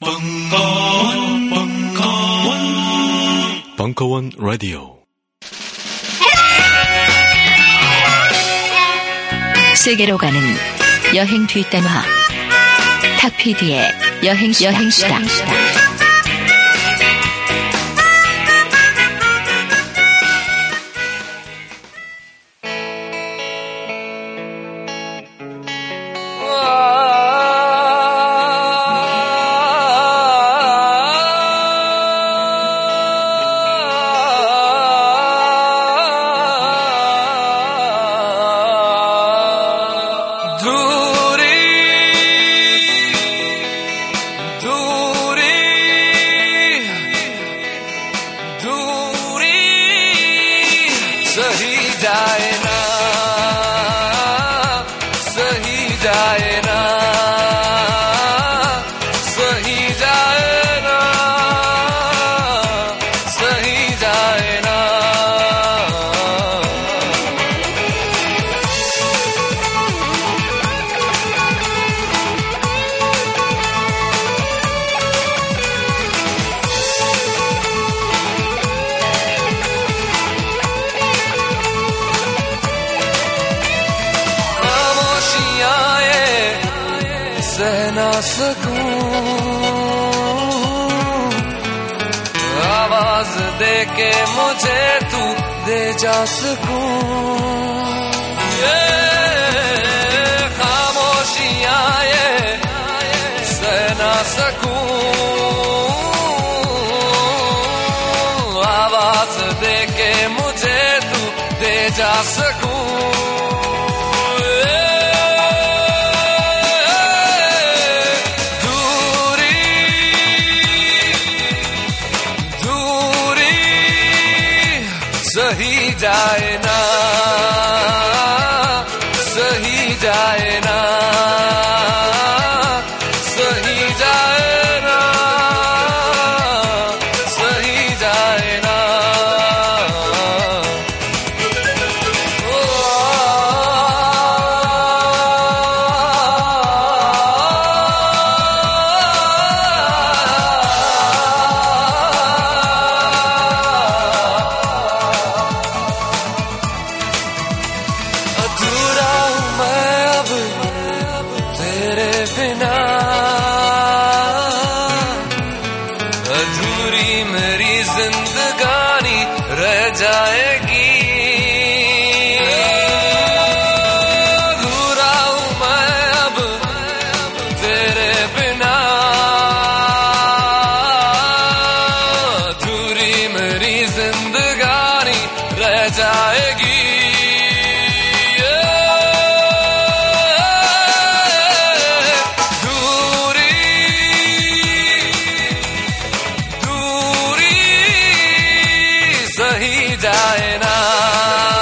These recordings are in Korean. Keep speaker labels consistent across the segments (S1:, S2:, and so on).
S1: 벙커원, 벙커원,
S2: 벙커원 라디오.
S3: 세계로 가는 여행 뒷담화. 탁피디의 여행, 여행 시다
S4: شهيد عيناه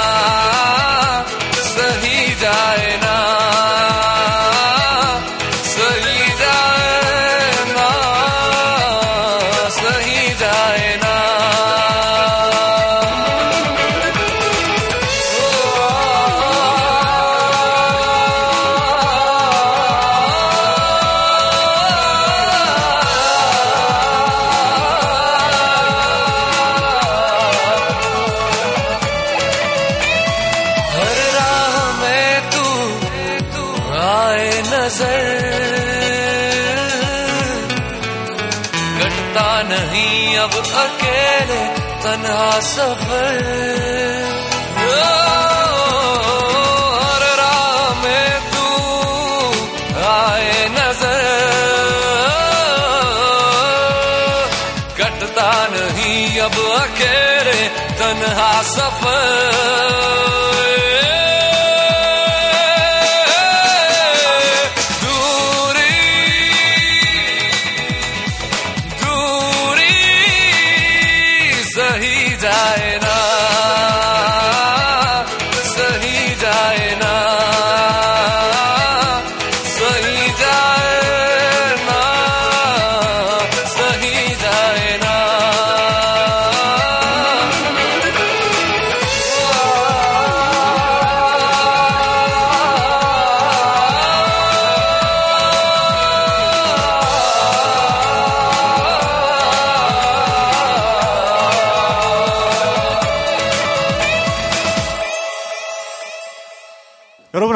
S4: suffer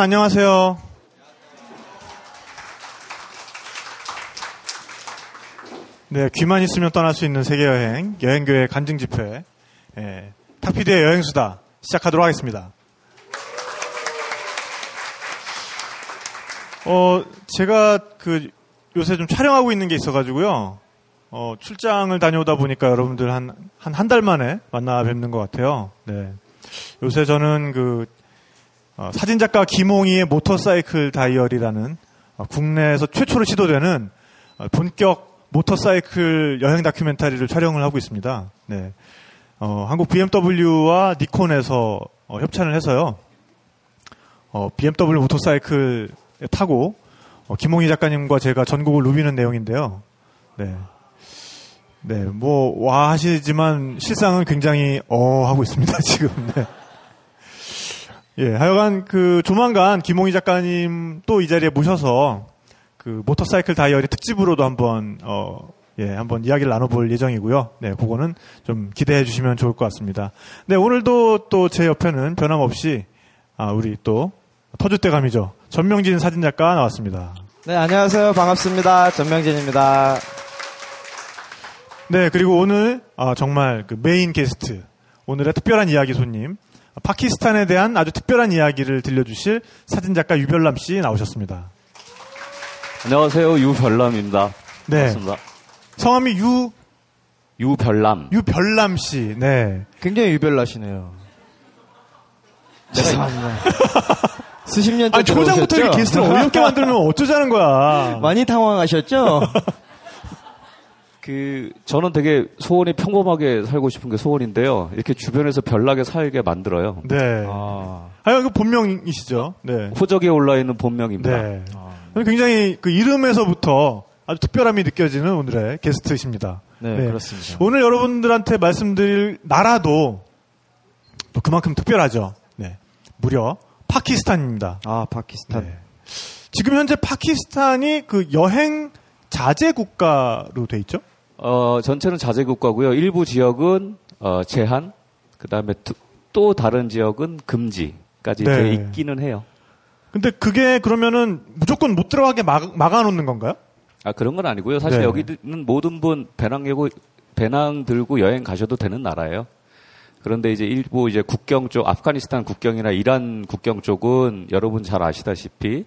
S5: 여러분 안녕하세요. 네, 귀만 있으면 떠날 수 있는 세계 여행 여행교회 간증 집회 예, 탁피디의 여행수다 시작하도록 하겠습니다. 어, 제가 그 요새 좀 촬영하고 있는 게 있어가지고요. 어, 출장을 다녀오다 보니까 여러분들 한, 한, 한 달 만에 만나 뵙는 것 같아요. 네. 요새 저는 그, 어, 사진작가 김홍희의 모터사이클 다이어리라는 어, 국내에서 최초로 시도되는 어, 본격 모터사이클 여행 다큐멘터리를 촬영을 하고 있습니다. 네. 어, 한국 BMW와 니콘에서 어, 협찬을 해서요. 어, BMW 모터사이클 타고 어, 김홍희 작가님과 제가 전국을 누비는 내용인데요. 네. 네, 뭐, 와 하시지만 실상은 굉장히 어 하고 있습니다, 지금. 네. 예, 하여간 그 조만간 김홍희 작가님 또 이 자리에 모셔서 그 모터사이클 다이어리 특집으로도 한번 어 예, 한번 이야기를 나눠볼 예정이고요. 네, 그거는 좀 기대해 주시면 좋을 것 같습니다. 네, 오늘도 또 제 옆에는 변함없이 아, 우리 또 터줏대감이죠. 전명진 사진작가 나왔습니다.
S6: 네, 안녕하세요. 반갑습니다. 전명진입니다.
S5: 네, 그리고 오늘 아, 정말 그 메인 게스트, 오늘의 특별한 이야기 손님, 파키스탄에 대한 아주 특별한 이야기를 들려주실 사진작가 유별남 씨 나오셨습니다.
S7: 안녕하세요. 유별남입니다.
S5: 네,
S7: 반갑습니다.
S5: 성함이 유
S7: 유별남.
S5: 유별남 씨. 네,
S6: 굉장히 유별나시네요. 죄송합니다. 수십 년째
S5: 아 초장부터 이렇게 게스트를 어렵게 만들면 어쩌자는 거야.
S6: 많이 당황하셨죠?
S7: 그 저는 되게 소원이 평범하게 살고 싶은 게 소원인데요. 이렇게 주변에서 별나게 살게 만들어요.
S5: 네.
S6: 아,
S5: 아, 그 본명이시죠. 네.
S7: 호적에 올라 있는 본명입니다.
S5: 네. 굉장히 그 이름에서부터 아주 특별함이 느껴지는 오늘의 게스트이십니다.
S6: 네,
S5: 네.
S6: 그렇습니다.
S5: 오늘 여러분들한테 말씀드릴 나라도 또 그만큼 특별하죠. 네. 무려 파키스탄입니다.
S6: 아, 파키스탄.
S5: 네. 지금 현재 파키스탄이 그 여행 자제 국가로 돼 있죠?
S7: 어, 전체는 자제 국가고요. 일부 지역은 어, 제한, 그 다음에 두- 또 다른 지역은 금지까지
S5: 네.
S7: 돼 있기는 해요.
S5: 근데 그게 그러면은 무조건 못 들어가게 막, 막아놓는 건가요?
S7: 아 그런 건 아니고요. 사실
S5: 네.
S7: 여기는 모든 분 배낭 여고 배낭 들고 여행 가셔도 되는 나라예요. 그런데 이제 일부 이제 국경 쪽 아프가니스탄 국경이나 이란 국경 쪽은 여러분 잘 아시다시피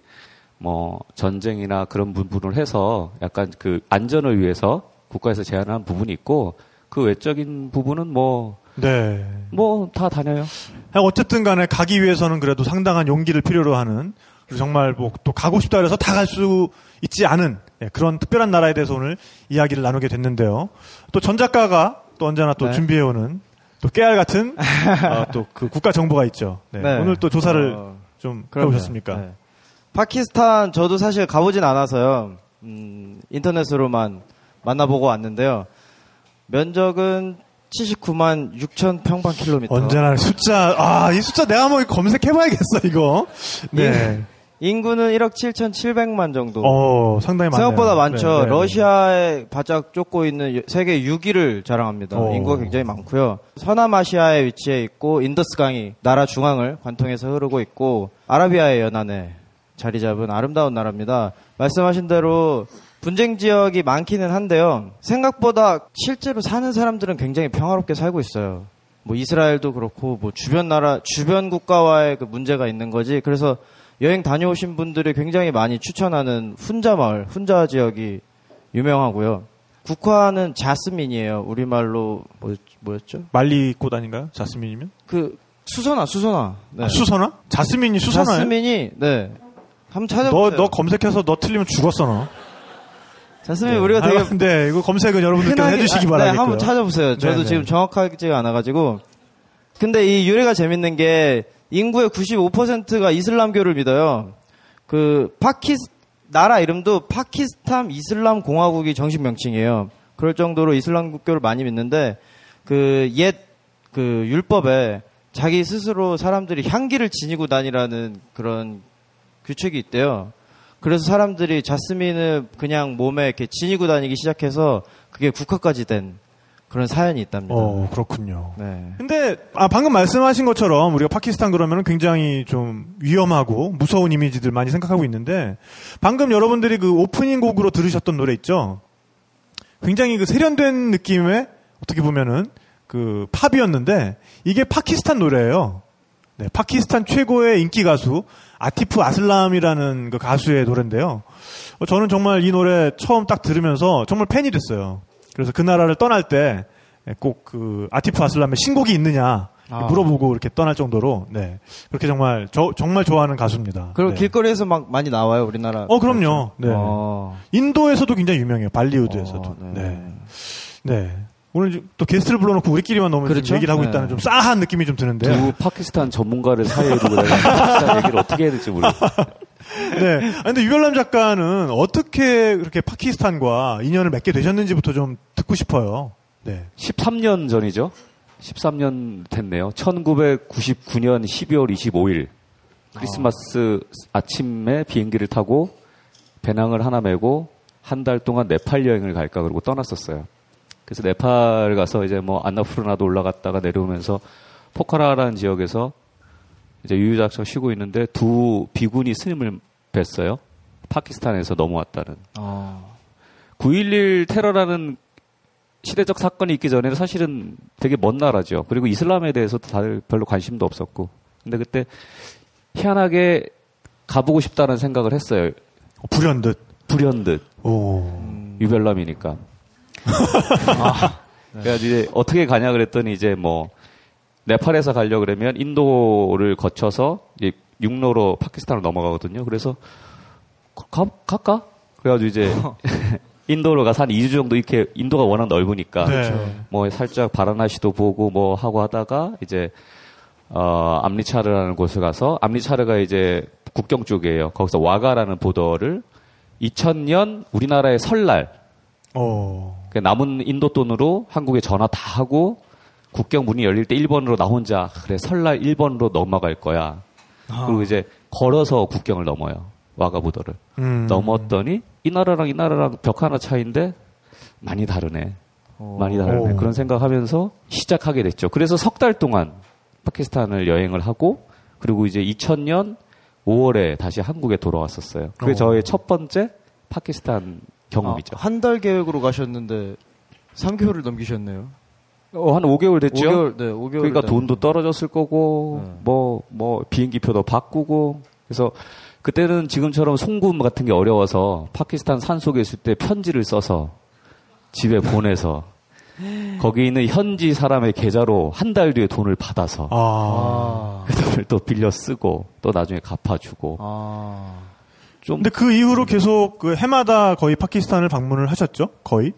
S7: 뭐 전쟁이나 그런 부분을 해서 약간 그 안전을 위해서 국가에서 제한한 부분이 있고 그 외적인 부분은 뭐
S5: 네.
S7: 뭐 다 다녀요.
S5: 어쨌든 간에 가기 위해서는 그래도 상당한 용기를 필요로 하는 정말 뭐 또 가고 싶다 그래서 다 갈 수 있지 않은 예, 그런 특별한 나라에 대해서 오늘 이야기를 나누게 됐는데요. 또 전 작가가 또 언제나 또
S6: 네.
S5: 준비해오는 또 깨알 같은 어, 또그 국가 정보가 있죠. 네,
S6: 네.
S5: 오늘 또 조사를
S6: 어,
S5: 좀
S6: 그럼요.
S5: 해오셨습니까?
S6: 네. 파키스탄 저도 사실 가보진 않아서요. 음, 인터넷으로만 만나보고 왔는데요. 면적은 79만 6천 평방킬로미터.
S5: 언제나 숫자 아 이 숫자 내가 한번 검색해봐야겠어 이거. 네.
S6: 인구는 1억 7,700만 정도.
S5: 어 상당히 많네요.
S6: 생각보다 많죠.
S5: 네, 네, 네.
S6: 러시아에 바짝 쫓고 있는 세계 6위를 자랑합니다.
S5: 어.
S6: 인구가 굉장히 많고요. 서남아시아에 위치해 있고 인더스강이 나라 중앙을 관통해서 흐르고 있고 아라비아의 연안에 자리 잡은 아름다운 나라입니다. 말씀하신 대로 분쟁 지역이 많기는 한데요. 생각보다 실제로 사는 사람들은 굉장히 평화롭게 살고 있어요. 뭐 이스라엘도 그렇고 뭐 주변 나라 주변 국가와의 그 문제가 있는 거지. 그래서 여행 다녀오신 분들이 굉장히 많이 추천하는 훈자 마을, 훈자 지역이 유명하고요. 국화는 자스민이에요. 우리말로 뭐, 뭐였죠?
S5: 말리 꽃 아닌가요? 자스민이면?
S6: 그 수선화, 수선화. 네.
S5: 아, 수선화? 자스민이 수선화예요?
S6: 자스민이 네. 한번
S5: 너,
S6: 찾아보세요.
S5: 너 검색해서 너 틀리면 죽었어, 너.
S6: 자스민 우리가
S5: 아,
S6: 되게
S5: 근데 이거 검색은 여러분들께서
S6: 흔하게-
S5: 해주시기
S6: 아,
S5: 바라겠고요.
S6: 네, 한번 찾아보세요. 저도
S5: 네네.
S6: 지금 정확하지가 않아가지고. 근데 이 유래가 재밌는 게 인구의 95%가 이슬람교를 믿어요. 그 파키스 나라 이름도 파키스탄 이슬람 공화국이 정식 명칭이에요. 그럴 정도로 이슬람교를 많이 믿는데 그옛그 율법에 자기 스스로 사람들이 향기를 지니고 다니라는 그런 규칙이 있대요. 그래서 사람들이 자스민을 그냥 몸에 이렇게 지니고 다니기 시작해서 그게 국화까지 된 그런 사연이 있답니다.
S5: 어, 그렇군요.
S6: 네.
S5: 근데 아 방금 말씀하신 것처럼 우리가 파키스탄 그러면 굉장히 좀 위험하고 무서운 이미지들 많이 생각하고 있는데 방금 여러분들이 그 오프닝 곡으로 들으셨던 노래 있죠. 굉장히 그 세련된 느낌의 어떻게 보면은 그 팝이었는데 이게 파키스탄 노래예요. 네, 파키스탄 최고의 인기 가수 아티프 아슬람이라는 그 가수의 노래인데요. 어, 저는 정말 이 노래 처음 딱 들으면서 정말 팬이 됐어요. 그래서 그 나라를 떠날 때 꼭 그 아티프 아슬람의 신곡이 있느냐
S6: 아.
S5: 물어보고 이렇게 떠날 정도로 네 그렇게 정말 저 정말 좋아하는 가수입니다.
S6: 그리고
S5: 네.
S6: 길거리에서 막 많이 나와요, 우리나라.
S5: 어 그럼요. 네.
S6: 어.
S5: 인도에서도 굉장히 유명해요. 발리우드에서도.
S6: 어,
S5: 네.
S6: 네.
S5: 네. 오늘 또 게스트를 불러놓고 우리끼리만 너무 좀
S6: 그렇죠?
S5: 얘기를 하고
S6: 네.
S5: 있다는 좀 싸한 느낌이 좀 드는데요.
S7: 두 파키스탄 전문가를 사이에 두고 내가 파키스탄 얘기를 어떻게 해야 될지 모르겠어요.
S5: 네. 아, 근데 유별남 작가는 어떻게 그렇게 파키스탄과 인연을 맺게 되셨는지부터 좀 듣고 싶어요. 네.
S7: 13년 전이죠. 13년 됐네요. 1999년 12월 25일 크리스마스 아침에 비행기를 타고 배낭을 하나 메고 한 달 동안 네팔 여행을 갈까 그러고 떠났었어요. 그래서 네팔 가서 이제 뭐 안나푸르나도 올라갔다가 내려오면서 포카라라는 지역에서 이제 유유작작 쉬고 있는데 두 비군이 스님을 뵀어요. 파키스탄에서 넘어왔다는.
S6: 어.
S7: 9.11 테러라는 시대적 사건이 있기 전에는 사실은 되게 먼 나라죠. 그리고 이슬람에 대해서도 다들 별로 관심도 없었고. 근데 그때 희한하게 가보고 싶다는 생각을 했어요.
S5: 어, 불현듯.
S7: 불현듯.
S5: 오.
S7: 유별남이니까. 그래서 이제 어떻게 가냐 그랬더니 이제 뭐 네팔에서 가려 그러면 인도를 거쳐서 이제 육로로 파키스탄으로 넘어가거든요. 그래서 가, 갈까? 그래가지고 이제 인도로 가서 한 2주 정도 이렇게 인도가 워낙 넓으니까
S5: 네.
S7: 뭐 살짝 바라나시도 보고 뭐 하고 하다가 이제 어 암리차르라는 곳을 가서 암리차르가 이제 국경 쪽이에요. 거기서 와가라는 보더를 2000년 우리나라의 설날
S5: 어.
S7: 그 남은 인도 돈으로 한국에 전화 다 하고 국경 문이 열릴 때 1번으로 나 혼자 그래 설날 1번으로 넘어갈 거야. 그리고 이제 걸어서 국경을 넘어요. 와가보더를
S5: 음.
S7: 넘었더니 이 나라랑 이 나라랑 벽 하나 차이인데 많이 다르네. 많이 다르네.
S5: 오.
S7: 그런 생각하면서 시작하게 됐죠. 그래서 석 달 동안 파키스탄을 여행을 하고 그리고 이제 2000년 5월에 다시 한국에 돌아왔었어요. 그게
S5: 어.
S7: 저의 첫 번째 파키스탄 경험이죠.
S6: 한달 계획으로 가셨는데 3개월을 넘기셨네요.
S7: 어, 한 5개월 됐죠.
S6: 5개월, 네, 5개월.
S7: 그러니까 돈도 떨어졌을 거고
S6: 네.
S7: 뭐 뭐 비행기표도 바꾸고 그래서 그때는 지금처럼 송금 같은 게 어려워서 파키스탄 산 속에 있을 때 편지를 써서 집에 보내서 거기 있는 현지 사람의 계좌로 한 달 뒤에 돈을 받아서
S5: 아.
S6: 아.
S7: 그 돈을 또 빌려 쓰고 또 나중에 갚아주고
S6: 아.
S7: 좀
S5: 근데 그 이후로 계속 그 해마다 거의 파키스탄을 방문을 하셨죠? 거의?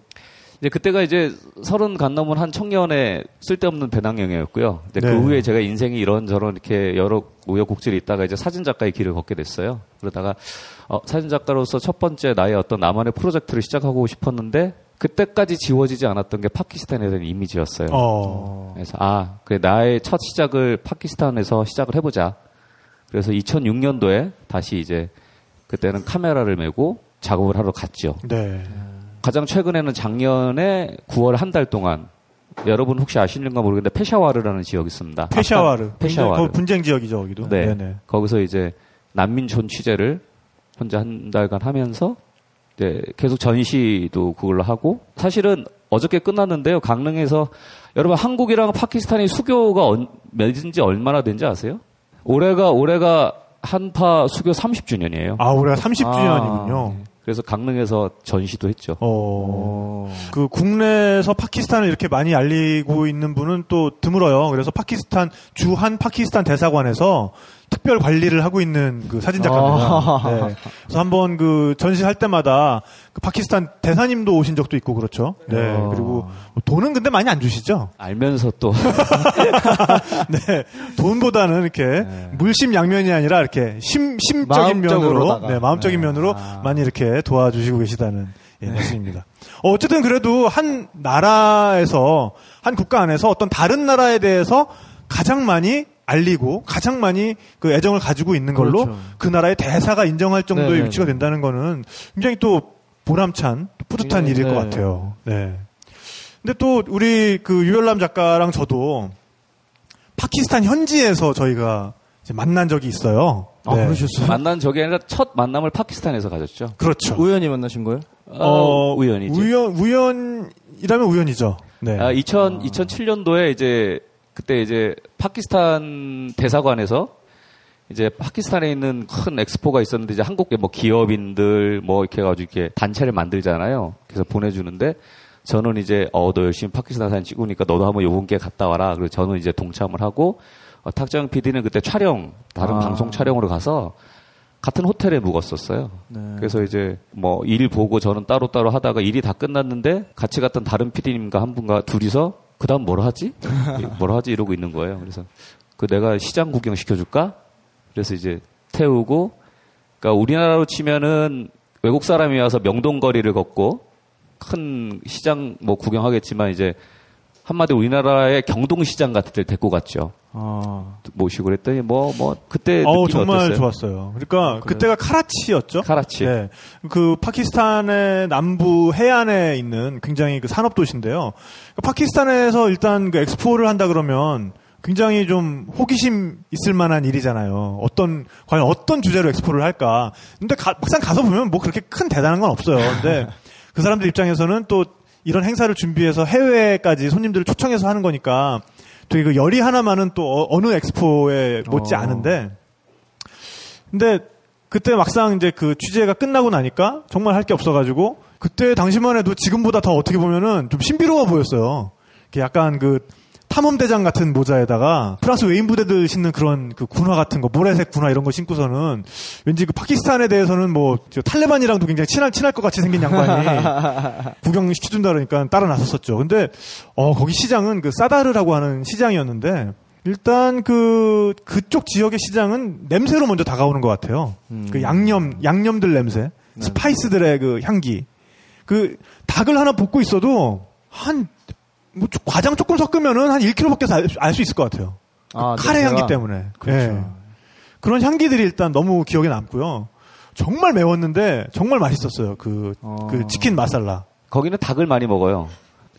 S7: 이제 그때가 이제 서른 간 넘은 한 청년의 쓸데없는 배낭여행이었고요. 이제
S5: 네.
S7: 그 후에 제가 인생이 이런저런 이렇게 여러 우여곡절이 있다가 이제 사진 작가의 길을 걷게 됐어요. 그러다가 어, 사진 작가로서 첫 번째 나의 어떤 나만의 프로젝트를 시작하고 싶었는데 그때까지 지워지지 않았던 게 파키스탄에 대한 이미지였어요.
S5: 어.
S7: 그래서 아, 그래 나의 첫 시작을 파키스탄에서 시작을 해보자. 그래서 2006년도에 다시 이제 그때는 카메라를 메고 작업을 하러 갔죠.
S5: 네.
S7: 가장 최근에는 작년에 9월 한 달 동안 여러분 혹시 아시는가 모르겠는데 페샤와르라는 지역이 있습니다.
S5: 페샤와르.
S7: 페샤와르.
S5: 분쟁 지역이죠, 거기도.
S7: 네.
S5: 네네.
S7: 거기서 이제 난민촌 취재를 혼자 한 달간 하면서 이제 계속 전시도 그걸로 하고 사실은 어저께 끝났는데요. 강릉에서 여러분 한국이랑 파키스탄이 수교가 언- 맺은 지 얼마나 된지 아세요? 올해가 올해가 한파 수교 30주년이에요.
S5: 아, 올해가 30주년이군요.
S7: 그래서 강릉에서 전시도 했죠.
S5: 어. 그 국내에서 파키스탄을 이렇게 많이 알리고 있는 분은 또 드물어요. 그래서 파키스탄 주한 파키스탄 대사관에서 특별 관리를 하고 있는 그 사진 작가입니다.
S6: 아.
S5: 네. 그래서 한번 그 전시할 때마다 그 파키스탄 대사님도 오신 적도 있고 그렇죠. 네.
S6: 어.
S5: 그리고 뭐 돈은 근데 많이 안 주시죠.
S7: 알면서 또
S5: 네. 돈보다는 이렇게 물심 양면이 아니라 이렇게 심 심적인 면으로. 네, 마음적인
S6: 네.
S5: 면으로
S6: 아.
S5: 많이 이렇게 도와주시고 계시다는 예, 말씀입니다. 어, 어쨌든 그래도 한 나라에서 한 국가 안에서 어떤 다른 나라에 대해서 가장 많이 알리고 가장 많이 그 애정을 가지고 있는 걸로
S6: 그렇죠.
S5: 그 나라의 대사가 인정할 정도의
S6: 네네네.
S5: 위치가 된다는 거는 굉장히 또 보람찬 또 뿌듯한
S6: 굉장히,
S5: 일일 것
S6: 네.
S5: 같아요. 네. 근데 또 우리 그 유열남 작가랑 저도 파키스탄 현지에서 저희가 이제 만난 적이 있어요.
S6: 아,
S5: 네.
S6: 그러셨어요?
S7: 만난 적이 아니라 첫 만남을 파키스탄에서 가졌죠.
S5: 그렇죠.
S6: 우연히 만나신 거예요?
S7: 어, 우연이지.
S5: 우연 우연이라면 우연이죠. 네.
S7: 아, 2000, 2007년도에 이제 그때 이제 파키스탄 대사관에서 이제 파키스탄에 있는 큰 엑스포가 있었는데 이제 한국의 뭐 기업인들 뭐 이렇게 해가지고 이렇게 단체를 만들잖아요. 그래서 보내주는데 저는 이제 어 너 열심히 파키스탄 사진 찍으니까 너도 한번 요번 기회에 갔다 와라. 그래서 저는 이제 동참을 하고 어, 탁정 PD는 그때 촬영 다른
S6: 아.
S7: 방송 촬영으로 가서 같은 호텔에 묵었었어요.
S6: 네.
S7: 그래서 이제 뭐 일 보고 저는 따로따로 하다가 일이 다 끝났는데 같이 갔던 다른 PD님과 한 분과 둘이서 그 다음 뭘 하지? 뭘 하지 이러고 있는 거예요. 그래서 그 내가 시장 구경 시켜줄까? 그래서 이제 태우고 그러니까 우리나라로 치면은 외국 사람이 와서 명동거리를 걷고 큰 시장 뭐 구경하겠지만 이제 한마디 우리나라의 경동시장 같은 데를 데리고 갔죠.
S6: 아,
S7: 모시고 그랬더니 뭐 뭐 그때 느낌이
S5: 정말
S7: 어땠어요?
S5: 좋았어요. 그러니까 그때가 카라치였죠.
S7: 카라치.
S5: 네. 그 파키스탄의 남부 해안에 있는 굉장히 그 산업 도시인데요. 파키스탄에서 일단 그 엑스포를 한다 그러면 굉장히 좀 호기심 있을 만한 일이잖아요. 어떤 과연 어떤 주제로 엑스포를 할까? 근데 가- 막상 가서 보면 뭐 그렇게 큰 대단한 건 없어요. 근데 그 사람들 입장에서는 또 이런 행사를 준비해서 해외까지 손님들을 초청해서 하는 거니까 되게 그 열이 하나만은 또 어- 어느 엑스포에 못지
S6: 어.
S5: 않은데 근데 그때 막상 이제 그 취재가 끝나고 나니까 정말 할 게 없어가지고 그때 당시만 해도 지금보다 더 어떻게 보면은 좀 신비로워 보였어요. 약간 그 탐험대장 같은 모자에다가 프랑스 외인 부대들 신는 그런 그 군화 같은 거 모래색 군화 이런 거 신고서는 왠지 그 파키스탄에 대해서는 뭐저 탈레반이랑도 굉장히 친할 친할 것 같이 생긴 양반이 구경 시켜준다 그러니까 따라 나섰었죠. 근데 어 거기 시장은 그 사다르라고 하는 시장이었는데 일단 그 그쪽 지역의 시장은 냄새로 먼저 다가오는 것 같아요. 그 양념 양념들 냄새, 스파이스들의 그 향기. 그 닭을 하나 볶고 있어도 한 뭐 과장 조금 섞으면은 한 1kg밖에 알 수 있을 것 같아요. 그
S6: 아,
S5: 카레
S6: 냄새가?
S5: 향기 때문에.
S6: 그렇죠.
S5: 예. 그런 향기들이 일단 너무 기억에 남고요. 정말 매웠는데 정말 맛있었어요. 그,
S6: 어.
S5: 그 치킨 마살라.
S7: 거기는 닭을 많이 먹어요.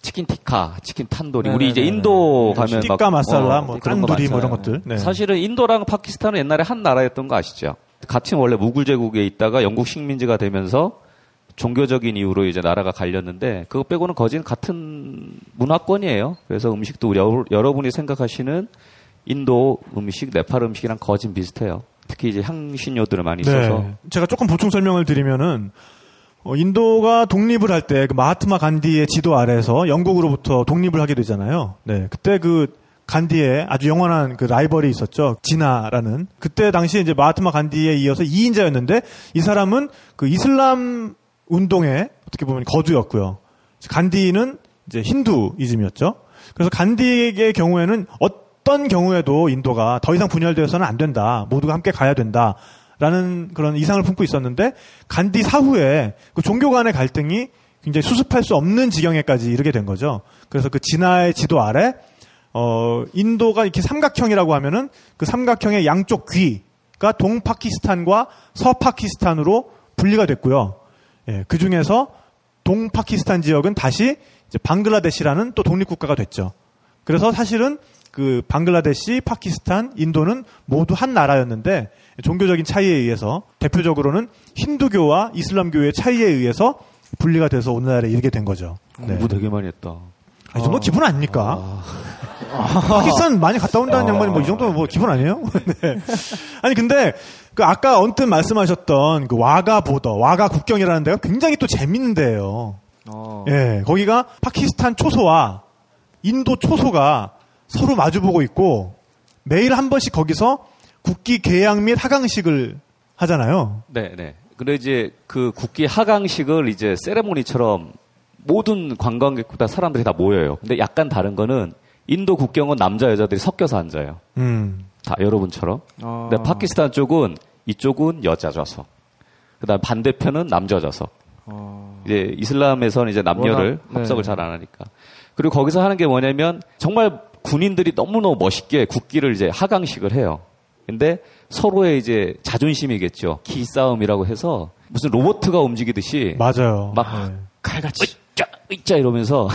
S7: 치킨 티카, 치킨 탄도리. 우리 이제
S6: 네네네네.
S7: 인도 가면 막,
S5: 마살라,
S7: 어,
S5: 뭐
S7: 그런 거
S5: 깐두리 뭐
S7: 많잖아요.
S5: 이런 것들. 네.
S7: 사실은 인도랑 파키스탄은 옛날에 한 나라였던 거 아시죠? 같은 원래 무굴 제국에 있다가 영국 식민지가 되면서 종교적인 이유로 이제 나라가 갈렸는데 그거 빼고는 거진 같은 문화권이에요. 그래서 음식도 우리 여러- 여러분이 생각하시는 인도 음식, 네팔 음식이랑 거진 비슷해요. 특히 이제 향신료들을 많이 써서
S5: 네. 제가 조금 보충 설명을 드리면은 어, 인도가 독립을 할 때 그 마하트마 간디의 지도 아래에서 영국으로부터 독립을 하게 되잖아요. 네, 그때 그 간디의 아주 영원한 그 라이벌이 있었죠. 지나라는. 그때 당시에 이제 마하트마 간디에 이어서 2인자였는데 이 사람은 그 이슬람 운동의 어떻게 보면 거두였고요. 간디는 이제 힌두이즘이었죠. 그래서 간디의 경우에는 어떤 경우에도 인도가 더 이상 분열되어서는 안 된다. 모두가 함께 가야 된다. 라는 그런 이상을 품고 있었는데 간디 사후에 그 종교 간의 갈등이 굉장히 수습할 수 없는 지경에까지 이르게 된 거죠. 그래서 그 진화의 지도 아래 어 인도가 이렇게 삼각형이라고 하면은 그 삼각형의 양쪽 귀가 동파키스탄과 서파키스탄으로 분리가 됐고요. 예, 그 중에서 동파키스탄 지역은 다시 이제 방글라데시라는 또 독립국가가 됐죠. 그래서 사실은 그 방글라데시, 파키스탄, 인도는 모두 한 나라였는데 종교적인 차이에 의해서 대표적으로는 힌두교와 이슬람교의 차이에 의해서 분리가 돼서 오늘날에 이르게 된 거죠. 네.
S7: 공부 되게 많이 했다.
S5: 아, 이 정도 기분 아닙니까? 파키스탄 많이 갔다 온다는 양반이 뭐 이 정도면 뭐 기분 아니에요? 네. 아니 근데 그 아까 언뜻 말씀하셨던 그 와가 보더, 와가 국경이라는 데가 굉장히 또 재밌는 데예요.
S6: 어.
S5: 예, 거기가 파키스탄 초소와 인도 초소가 서로 마주보고 있고 매일 한 번씩 거기서 국기 개양 및 하강식을 하잖아요.
S7: 네, 네. 근데 이제 그 국기 하강식을 이제 세레모니처럼 모든 관광객보다 사람들이 다 모여요. 근데 약간 다른 거는 인도 국경은 남자 여자들이 섞여서 앉아요.
S5: 음.
S7: 다 여러분처럼.
S6: 아.
S7: 근데 파키스탄 쪽은 이쪽은 여자 좌석. 그다음 반대편은 남자 좌석.
S6: 어.
S7: 이제 이슬람에서는 이제 남녀를
S6: 워낙, 네.
S7: 합석을 잘안 하니까. 그리고 거기서 하는 게 뭐냐면 정말 군인들이 너무너무 멋있게 국기를 이제 하강식을 해요. 근데 서로의 이제 자존심이겠죠. 기싸움이라고 해서 무슨 로봇가 움직이듯이
S5: 맞아요.
S7: 막
S5: 네.
S7: 칼같이 으짜 이러면서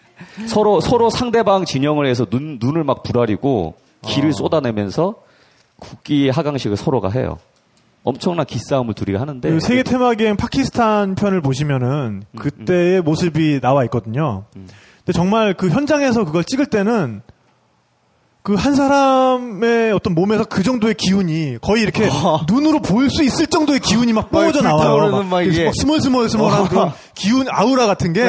S7: 서로 서로 상대방 진영을 해서 눈 눈을 막 부라리고 기를 쏟아내면서 국기 하강식을 서로가 해요. 엄청난 기싸움을 둘이 하는데
S5: 그 세계 테마 기행 파키스탄 편을 보시면은
S7: 음,
S5: 그때의 모습이 나와 있거든요. 근데 정말 그 현장에서 그걸 찍을 때는 그 한 사람의 어떤 몸에서 그 정도의 기운이 거의 이렇게 눈으로 보일 수 있을 정도의 기운이 막 뿜어져 나와요.
S6: 불타오르는
S5: 막,
S6: 막 이게.
S5: 막 스멀스멀스멀한 그런 기운 아우라 같은 게.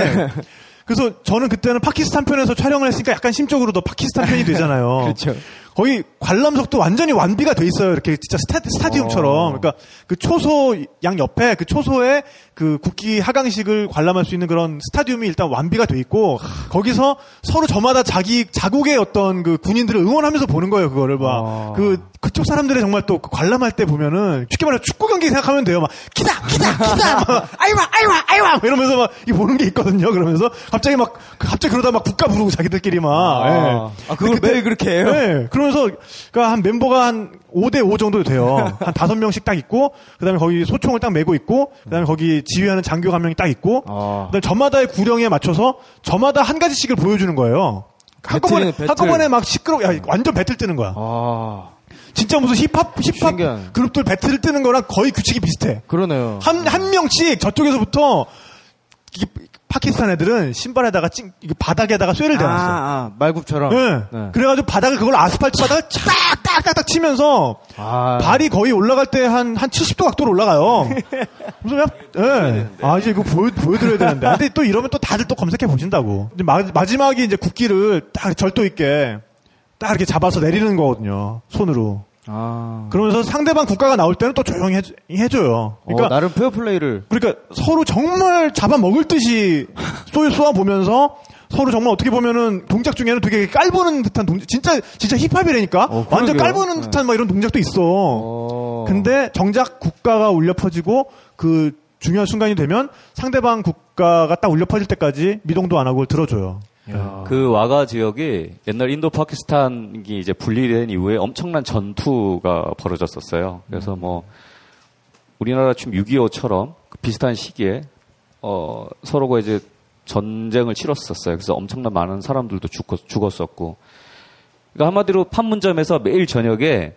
S5: 그래서 저는 그때는 파키스탄 편에서 촬영을 했으니까 약간 심적으로도 파키스탄 편이 되잖아요.
S6: 그렇죠.
S5: 거기 관람석도 완전히 완비가 돼 있어요. 이렇게 진짜 스타, 디움처럼 그러니까 그 초소 양 옆에 그 초소에 그 국기 하강식을 관람할 수 있는 그런 스타디움이 일단 완비가 돼 있고 거기서 서로 저마다 자기 자국의 어떤 그 군인들을 응원하면서 보는 거예요. 그거를 막 그 그쪽 사람들의 정말 또그 관람할 때 보면은 쉽게 말해 축구 경기 생각하면 돼요. 막 기다 기다 기다 막 아이와 아이와 아이와 막 이러면서 막 이 보는 게 있거든요. 그러면서 갑자기 막 갑자기 그러다 막 국가 부르고 자기들끼리 막
S6: 아,
S5: 예.
S6: 아, 그걸 매일 그렇게 해요?
S5: 네. 그러 면서 그러니까 한 멤버가 한 5대 5 정도 돼요. 한 다섯 명씩 딱 있고 그다음에 거기 소총을 딱 메고 있고 그다음에 거기 지휘하는 장교 한 명이 딱 있고
S6: 아.
S5: 그다음에 저마다의 구령에 맞춰서 저마다 한 가지씩을 보여주는 거예요. 한꺼번에
S6: 배틀이네, 배틀.
S5: 한꺼번에 막 시끄러 야 완전 배틀 뜨는 거야.
S6: 아,
S5: 진짜 무슨 힙합 힙합
S6: 신기하네.
S5: 그룹들 배틀 뜨는 거랑 거의 규칙이 비슷해.
S6: 그러네요.
S5: 한, 한 명씩 저쪽에서부터 파키스탄 애들은 신발에다가 찡, 이게 바닥에다가 쇠를 대놨어.
S6: 아, 아, 말굽처럼.
S5: 네.
S6: 네.
S5: 그래가지고 바닥을 그걸 아스팔트 바닥을 딱딱딱딱 치면서
S6: 아,
S5: 발이 거의 올라갈 때 한, 한 70도 각도로 올라가요. 그래서 야, 예. 아, 이제 이거 보여, 보여드려야 되는데. 근데 또 이러면 또 다들 또 검색해 보신다고. 이제 마, 마지막에 이제 국기를 딱 절도 있게 딱 이렇게 잡아서 내리는 거거든요. 손으로.
S6: 아.
S5: 그러면서 상대방 국가가 나올 때는 또 조용히 해줘, 해줘 요. 그러니까
S6: 어, 나름 페어플레이를.
S5: 그러니까 서로 정말 잡아먹을 듯이 쏘, 쏘아 보면서 서로 정말 어떻게 보면은 동작 중에는 되게 깔보는 듯한 동작, 진짜, 진짜 힙합이라니까?
S6: 어,
S5: 완전. 깔보는
S6: 네.
S5: 듯한 막 이런 동작도 있어.
S6: 어.
S5: 근데 정작 국가가 울려 퍼지고 그 중요한 순간이 되면 상대방 국가가 딱 울려 퍼질 때까지 미동도 안 하고 들어줘요.
S6: 야.
S7: 그 와가 지역이 옛날 인도 파키스탄이 이제 분리된 이후에 엄청난 전투가 벌어졌었어요. 그래서 뭐 우리나라 지금 6.25처럼 그 비슷한 시기에 어 서로가 이제 전쟁을 치렀었어요. 그래서 엄청난 많은 사람들도 죽었, 죽었 었고. 그러니까 한마디로 판문점에서 매일 저녁에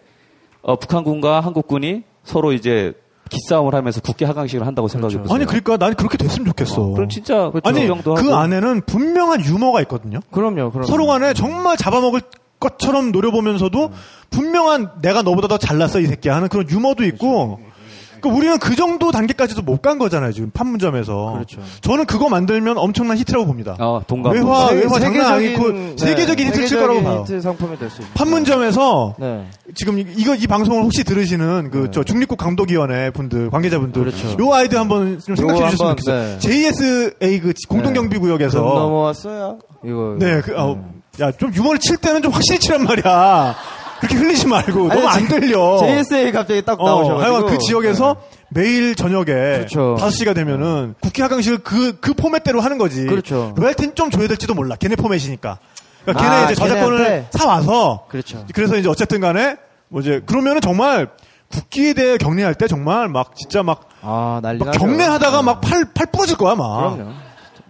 S7: 어, 북한군과 한국군이 서로 이제 기싸움을 하면서 국기 하강식을 한다고 생각해 보세요.
S5: 아니, 그러니까 난 그렇게 됐으면 좋겠어.
S7: 어, 그럼 진짜 그
S5: 아니, 그
S7: 하고.
S5: 안에는 분명한 유머가 있거든요.
S6: 그럼요, 그럼요.
S5: 서로 간에 정말 잡아먹을 것처럼 노려보면서도 분명한 내가 너보다 더 잘났어 이 새끼야 하는 그런 유머도 있고 그 러니까 우리는 그 정도 단계까지도 못 간 거잖아요 지금 판문점에서
S6: 그렇죠.
S5: 저는 그거 만들면 엄청난 히트라고 봅니다
S7: 어, 동감.
S5: 외화
S6: 세-
S5: 외화 장난 아니고
S6: 네,
S5: 세계적인 히트를 칠 거라고 봐요
S6: 히트 상품이 될 수 있죠.
S5: 판문점에서
S6: 네.
S5: 지금 이- 이거 이 방송을 혹시 들으시는 그 저 중립국 감독위원회 분들 관계자분들
S6: 그렇죠.
S5: 요 아이디어 한번 좀 생각해 주셨으면
S6: 한번,
S5: 좋겠어요
S6: 네.
S5: JSA 그 공동 경비 구역에서
S6: 금 넘어왔어요. 이거.
S5: 네, 그, 어, 야, 좀 유머를 칠 때는 좀 확실히 치란 말이야. 그렇게 흘리지 말고. 너무 안 들려.
S6: JSA 갑자기 딱
S5: 어,
S6: 나오셔가지고.
S5: 그 지역에서 매일 저녁에
S6: 그렇죠.
S5: 5시가 되면은 국회 하강식을 그, 그 포맷대로 하는 거지.
S6: 그렇죠.
S5: 로얄티는 좀 줘야 될지도 몰라. 걔네 포맷이니까. 그러니까 걔네
S6: 아,
S5: 이제 저작권을? 사와서.
S6: 그렇죠.
S5: 그래서 이제 어쨌든 간에 뭐 이제 그러면은 정말 국기에 대해 경례할 때 정말 막 진짜 막,
S6: 아, 난리
S5: 막. 경례하다가 막 팔, 팔 부러질 거야, 막.
S6: 그럼요.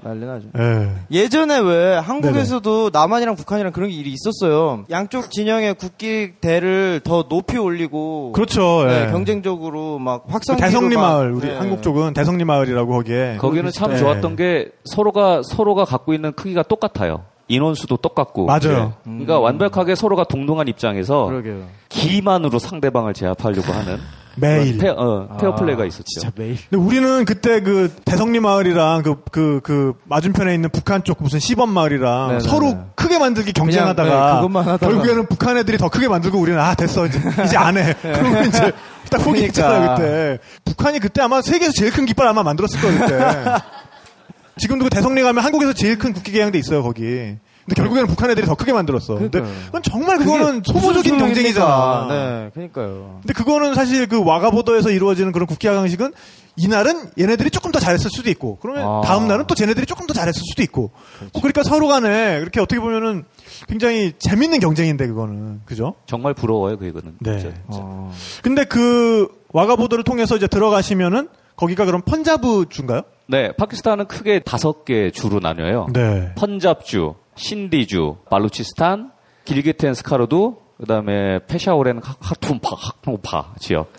S6: 난리 나죠.
S5: 예.
S6: 예전에 왜 한국에서도 남한이랑 북한이랑 그런 일이 있었어요. 양쪽 진영의 국기대를 더 높이 올리고
S5: 그렇죠.
S6: 네,
S5: 예.
S6: 경쟁적으로 막 확성
S5: 대성리 마을 우리
S6: 네.
S5: 한국 쪽은 대성리 마을이라고 거기에
S7: 거기는 참
S5: 네.
S7: 좋았던 게 서로가 서로가 갖고 있는 크기가 똑같아요. 인원수도 똑같고.
S5: 맞아요.
S7: 네. 그러니까 완벽하게 서로가 동등한 입장에서
S6: 그러게요.
S7: 기만으로 상대방을 제압하려고 하는
S5: 매일.
S7: 페어, 어, 페어플레이가 있었죠.
S6: 진짜 매일.
S5: 근데 우리는 그때 그 대성리 마을이랑 그그 그 맞은편에 있는 북한 쪽 무슨 시범 마을이랑
S6: 네네네.
S5: 서로 크게 만들기
S6: 그냥,
S5: 경쟁하다가
S6: 네, 그것만 하다가.
S5: 결국에는 북한 애들이 더 크게 만들고 우리는 아 됐어 이제 이제 안 해. 그러면 이제 딱 포기했잖아요
S6: 그러니까.
S5: 그때. 북한이 그때 아마 세계에서 제일 큰 깃발 아마 만들었을 거예요 그때. 지금도 그 대성리 가면 한국에서 제일 큰 국기 게양대 있어요 거기. 근데 결국에는 북한 애들이 더 크게 만들었어. 근데
S6: 그러니까요.
S5: 그건 정말 그거는 소모적인 경쟁이잖아.
S6: 네, 그러니까요.
S5: 근데 그거는 사실 그 와가보더에서 이루어지는 그런 국기 하강식은 이날은 얘네들이 조금 더 잘했을 수도 있고 그러면
S6: 아.
S5: 다음 날은 또 쟤네들이 조금 더 잘했을 수도 있고 어, 그러니까 서로 간에 그렇게 어떻게 보면은 굉장히 재밌는 경쟁인데 그거는 그죠?
S7: 정말 부러워요, 그 이거는.
S5: 네.
S7: 진짜.
S6: 어.
S5: 근데 그 와가보더를 통해서 이제 들어가시면은 거기가 그럼 펀자브 주인가요?
S7: 네, 파키스탄은 크게 다섯 개 주로 나뉘어요.
S5: 네.
S7: 펀잡주, 신디주, 발루치스탄, 길기텐 스카르두, 그다음에 페샤오렌 하툼파 하툼파 지역.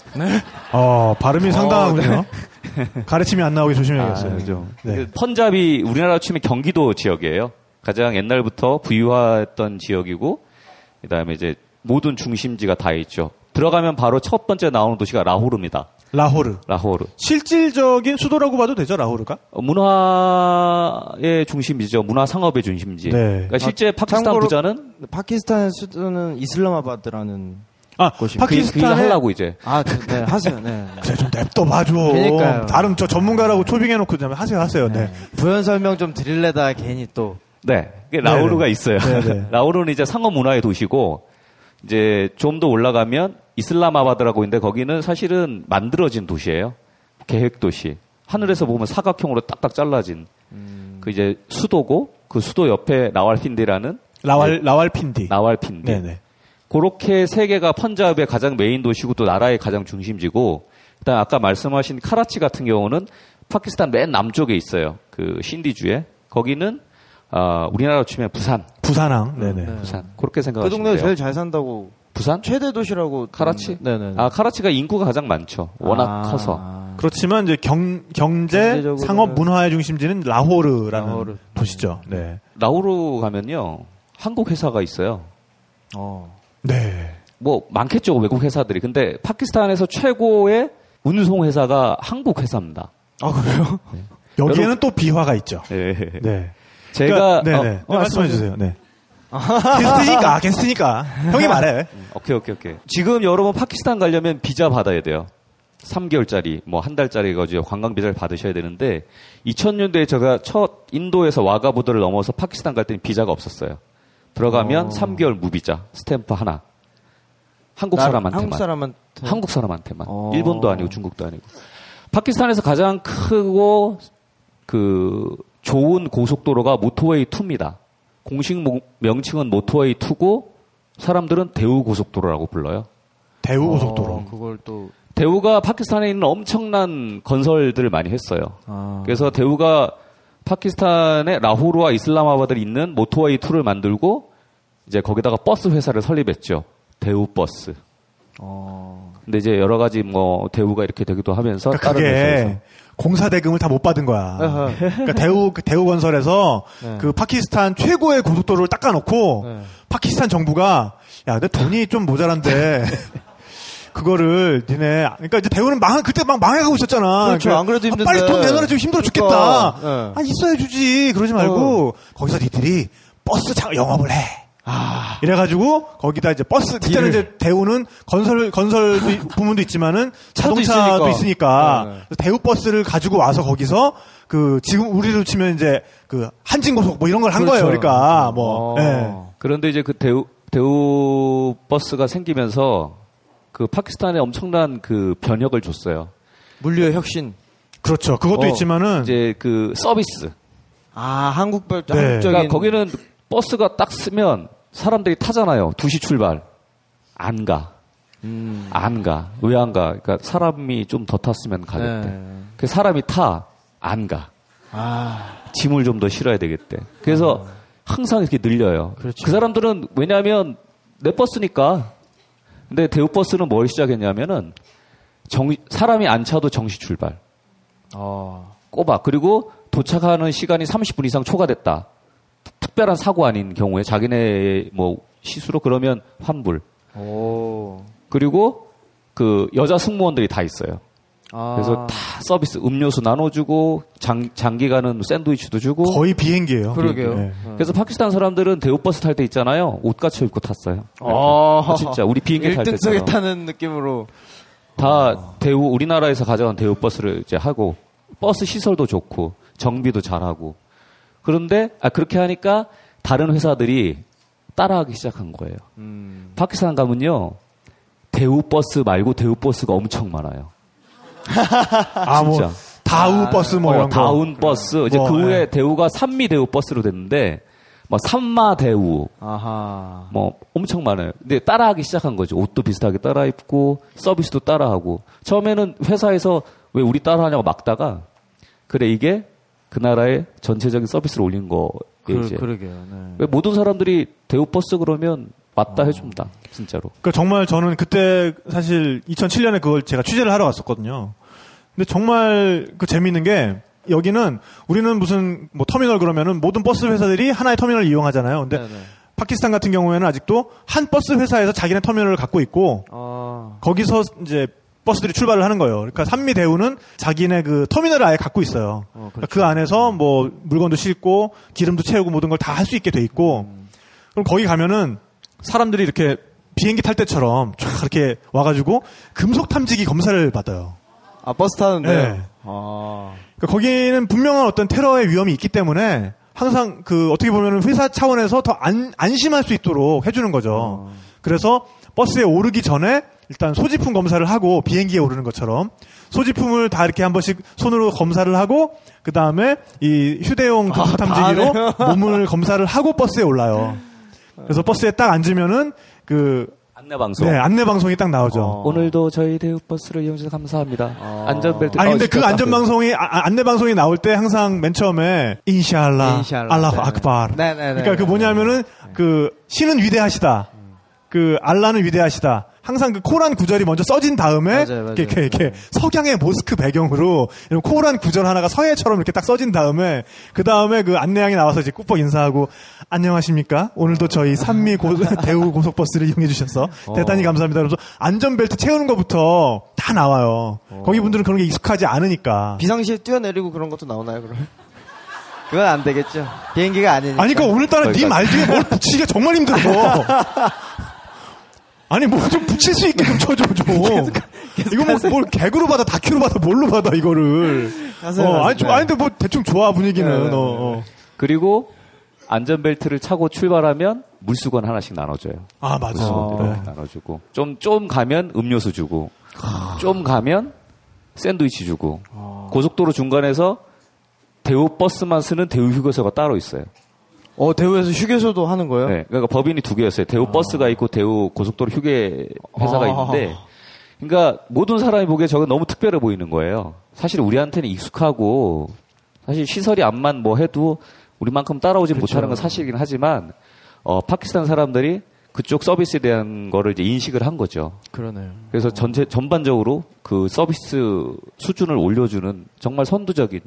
S5: 어, 발음이 상당하군요. 가르침이 안 나오게 조심해야겠어요.
S6: 아,
S5: 네.
S7: 그 펀잡이 우리나라 치면 경기도 지역이에요. 가장 옛날부터 부유했던 지역이고, 그다음에 이제 모든 중심지가 다 있죠. 들어가면 바로 첫 번째 나오는 도시가 라호르입니다.
S5: 라호르.
S7: 라호르.
S5: 실질적인 수도라고 봐도 되죠, 라호르가?
S7: 어, 문화의 중심지죠. 문화 상업의 중심지.
S5: 네.
S7: 그러니까 실제 파키스탄
S6: 참고로-
S7: 부자는
S6: 파키스탄 수도는 이슬라마바드라는
S5: 아,
S6: 곳이-
S7: 그, 그
S5: 파키스탄에
S7: 하려고 이제.
S6: 아, 저- 네, 하세요. 네.
S5: 그래 좀 냅둬 봐줘.
S6: 그러니까요.
S5: 나름 저 전문가라고 초빙해 놓고 그다음에 하세요, 하세요. 네.
S6: 부연 설명 좀 드릴래다 괜히 또
S7: 네. 그게 라오르가
S5: 네네.
S7: 있어요.
S5: 네네.
S7: 라오르는 이제 상업 문화의 도시고, 이제 좀 더 올라가면 이슬라마바드라고 있는데 거기는 사실은 만들어진 도시예요. 계획 도시. 하늘에서 보면 사각형으로 딱딱 잘라진 그 이제 수도고 그 수도 옆에 나왈핀디라는
S5: 라왈 라왈핀디.
S7: 나왈핀디.
S5: 네네.
S7: 그렇게 세 개가 펀잡의 가장 메인 도시고 또 나라의 가장 중심지고 일단 아까 말씀하신 카라치 같은 경우는 파키스탄 맨 남쪽에 있어요. 그 신디주에 거기는 아, 우리나라로 치면 부산,
S5: 부산항. 네네.
S7: 부산 그렇게
S6: 그
S7: 생각하시면
S6: 동네가
S7: 돼요.
S6: 제일 잘 산다고
S7: 부산?
S6: 최대 도시라고
S7: 카라치?
S6: 네네.
S7: 아 카라치가 인구가 가장 많죠. 워낙
S6: 아.
S7: 커서.
S5: 그렇지만 이제 경 경제, 상업, 문화의 중심지는 라호르라는
S6: 라호르.
S5: 도시죠. 네.
S7: 라오르 가면요 한국 회사가 있어요.
S6: 어.
S5: 네.
S7: 뭐 많겠죠 외국 회사들이. 근데 파키스탄에서 최고의 운송 회사가 한국 회사입니다.
S5: 아 그래요? 여기에는 또 비화가 있죠.
S7: 네.
S5: 네.
S7: 제가
S5: 네네.
S7: 어,
S5: 네, 말씀해 주세요. 네. 게스트니까 게스트니까 형이 말해.
S7: 오케이, 오케이, 오케이. 지금 여러분 파키스탄 가려면 비자 받아야 돼요. 3개월짜리, 뭐 한 달짜리 가지고 관광 비자를 받으셔야 되는데 2000년도에 제가 첫 인도에서 와가 border를 넘어서 파키스탄 갈 때는 비자가 없었어요. 들어가면 3개월 무비자, 스탬프 하나. 한국
S6: 나-
S7: 사람한테만.
S6: 한국 사람한테
S7: 한국 사람한테만.
S6: 어.
S7: 일본도 아니고 중국도 아니고. 파키스탄에서 가장 크고 그 좋은 고속도로가 motorway 2입니다. 공식 모- 명칭은 motorway 2고 사람들은 대우 고속도로라고 불러요.
S5: 대우 고속도로.
S6: 어, 그걸 또
S7: 대우가 파키스탄에 있는 엄청난 건설들을 많이 했어요.
S6: 아.
S7: 그래서 대우가 파키스탄의 라호르와 이슬라마바드에 있는 motorway 2를 만들고 이제 거기다가 버스 회사를 설립했죠. 대우 버스.
S6: 어.
S7: 근데 이제 여러 가지 뭐 대우가 이렇게 되기도 하면서
S5: 그러니까
S7: 다른 회사에서
S5: 공사 대금을 다 못 받은 거야. 그러니까 대우 그 대우 건설에서
S6: 네.
S5: 그 파키스탄 최고의 고속도로를 닦아놓고
S6: 네.
S5: 파키스탄 정부가 야, 내 돈이 좀 모자란데 그거를 니네 그러니까 이제 대우는 망 그때 막 망해가고 있었잖아.
S6: 그렇죠.
S5: 그러니까
S6: 안 그래도
S5: 아,
S6: 힘든데.
S5: 빨리 돈 내놔라 지금 힘들어 죽겠다.
S6: 그러니까, 네.
S5: 아 있어야 주지 그러지 말고 거기서 니들이 버스 장 영업을 해.
S6: 아.
S5: 이래가지고 거기다 이제 버스 그때는 이제 대우는 건설 건설 부문도 있지만은 자동차도
S6: 있으니까.
S5: 있으니까
S6: 네, 네.
S5: 대우 버스를 가지고 와서 거기서 그 지금 우리로 치면 이제 그 한진고속 뭐 이런 걸한 거예요.
S6: 그렇죠.
S5: 그러니까 뭐
S6: 어.
S5: 예.
S7: 그런데 이제 그 대우 대우 버스가 생기면서 그 파키스탄에 엄청난 그 변혁을 줬어요.
S6: 물류의 혁신.
S5: 그렇죠. 그것도
S6: 어,
S5: 있지만은
S7: 이제 그 서비스.
S6: 아, 한국별
S5: 네.
S6: 한국적인
S7: 그러니까 거기는 버스가 딱 쓰면 사람들이 타잖아요. 2시 출발. 안 가.
S6: 음.
S7: 안 가. 왜 안 가? 그러니까 사람이 좀 더 탔으면 가겠대.
S6: 네.
S7: 그 사람이 타. 안 가.
S6: 아.
S7: 짐을 좀 더 실어야 되겠대. 그래서 항상 이렇게 늘려요.
S6: 그렇죠.
S7: 그 사람들은 왜냐하면 내 버스니까. 근데 대우 버스는 뭘 시작했냐면은 정 사람이 안 차도 정시 출발.
S6: 어.
S7: 꼽아. 그리고 도착하는 시간이 30분 이상 초과됐다. 특별한 사고 아닌 경우에 자기네 뭐 시수로 그러면 환불.
S6: 오.
S7: 그리고 그 여자 승무원들이 다 있어요.
S6: 아.
S7: 그래서 다 서비스 음료수 나눠주고 장, 장기간은 샌드위치도 주고.
S5: 거의 비행기예요.
S6: 그러게요.
S5: 네.
S7: 그래서 파키스탄 사람들은 대우버스 탈 때 있잖아요. 옷 갖춰 입고 탔어요.
S6: 어.
S7: 아, 진짜 우리 비행기 탈
S6: 1등석에
S7: 때처럼.
S6: 타는 느낌으로.
S7: 다 대우 우리나라에서 가져온 대우버스를 이제 하고 버스 시설도 좋고 정비도 잘하고 그런데 아 그렇게 하니까 다른 회사들이 따라하기 시작한 거예요.
S6: 음.
S7: 파키스탄 가면요 대우버스 말고 대우버스가 엄청 많아요.
S5: 아뭐
S7: 진짜.
S5: 다우 버스 뭐
S7: 어,
S5: 이런 거.
S7: 다운 버스 이제
S5: 뭐,
S7: 그 후에
S5: 예.
S7: 대우가 삼미 대우 버스로 됐는데 뭐 산마 대우
S6: 아하.
S7: 뭐 엄청 많아요. 근데 따라하기 시작한 거죠. 옷도 비슷하게 따라 입고 서비스도 따라하고 처음에는 회사에서 왜 우리 따라하냐고 막다가 그래 이게 그 나라의 전체적인 서비스를 올린 거예요.
S6: 그,
S7: 이제.
S6: 그러게요. 네.
S7: 왜 모든 사람들이 대우버스 그러면 맞다 해준다. 진짜로.
S5: 그러니까 정말 저는 그때 사실 2007년에 그걸 제가 취재를 하러 갔었거든요. 근데 정말 그 재미있는 게 여기는 우리는 무슨 뭐 터미널 그러면은 모든 버스 회사들이 하나의 터미널을 이용하잖아요. 근데
S6: 네네.
S5: 파키스탄 같은 경우에는 아직도 한 버스 회사에서 자기네 터미널을 갖고 있고
S6: 아,
S5: 거기서 이제 버스들이 출발을 하는 거예요. 그러니까 산미 대우는 자기네 그 터미널을 아예 갖고 있어요.
S6: 어,
S5: 그러니까 그 안에서 뭐 물건도 싣고 기름도 채우고 모든 걸 다 할 수 있게 돼 있고 그럼 거기 가면은 사람들이 이렇게 비행기 탈 때처럼 쫙 이렇게 와가지고 금속 탐지기 검사를 받아요.
S6: 아 버스 타는데요.
S5: 네.
S6: 아,
S5: 그러니까 거기는 분명한 어떤 테러의 위험이 있기 때문에 항상 그 어떻게 보면 회사 차원에서 더 안, 안심할 수 있도록 해주는 거죠. 그래서 버스에 오르기 전에 일단 소지품 검사를 하고 비행기에 오르는 것처럼 소지품을 다 이렇게 한 번씩 손으로 검사를 하고 그 다음에 이 휴대용 금속 탐지기로 몸을 검사를 하고 버스에 올라요. 그래서 버스에 딱 앉으면은 그
S7: 안내 방송.
S5: 네, 안내 방송이 딱 나오죠.
S6: 어.
S7: 오늘도 저희 대우버스를 이용해주셔서 감사합니다. 안전벨트.
S5: 아니 근데
S7: 어,
S5: 그 안전
S7: 딱
S5: 방송이 아, 아, 안내 방송이 나올 때 항상 맨 처음에 인샬라,
S6: 인샬라.
S5: 알라후
S6: 네네.
S5: 악발.
S6: 네네네.
S5: 그러니까 그 뭐냐면은 그 신은 위대하시다. 그 알라는 위대하시다. 항상 그 코란 구절이 먼저 써진 다음에
S6: 맞아요, 맞아요.
S5: 이렇게, 이렇게, 이렇게 석양의 모스크 배경으로 이런 코란 구절 하나가 서예처럼 이렇게 딱 써진 다음에 그 다음에 그 안내양이 나와서 이제 꾹뻑 인사하고 안녕하십니까? 오늘도 저희 산미 고, 대우 고속버스를 이용해 주셔서 대단히 감사합니다. 그래서 안전벨트 채우는 것부터 다 나와요. 거기 분들은 그런 게 익숙하지 않으니까.
S6: 비상시에 뛰어내리고 그런 것도 나오나요, 그럼? 그건 안 되겠죠. 비행기가 아니니까.
S5: 아니, 그러니까 오늘따라 네. 말 뒤에 뭘 붙이기가 정말 힘들어. 아니, 뭐 좀 붙일 수 있게 좀 쳐줘, 좀. 이거 뭐, 뭘 개그로 받아, 다큐로 받아, 뭘로 받아, 이거를.
S6: 하세요,
S5: 어, 아니,
S6: 하세요.
S5: 좀, 아니, 근데 뭐 대충 좋아, 분위기는.
S6: 네, 네, 네.
S5: 어, 어.
S7: 그리고 안전벨트를 차고 출발하면 물수건 하나씩 나눠줘요.
S5: 아, 맞아.
S7: 물수건으로
S5: 네.
S7: 나눠주고. 좀, 좀 가면 음료수 주고. 좀 가면 샌드위치 주고. 고속도로 중간에서 대우 버스만 쓰는 대우 휴게소가 따로 있어요.
S6: 어, 대우에서 휴게소도 하는 거예요?
S7: 네, 그러니까 법인이 두 개였어요. 대우 버스가 있고 대우 고속도로 휴게 회사가
S6: 아.
S7: 있는데, 그러니까 모든 사람이 보기에 저게 너무 특별해 보이는 거예요. 사실 우리한테는 익숙하고, 사실 시설이 암만 뭐 해도 우리만큼 따라오지 못하는 건 사실이긴 하지만, 어, 파키스탄 사람들이 그쪽 서비스에 대한 거를 이제 인식을 한 거죠.
S6: 그러네요.
S7: 그래서 전체 전반적으로 그 서비스 수준을 올려주는 정말 선두적인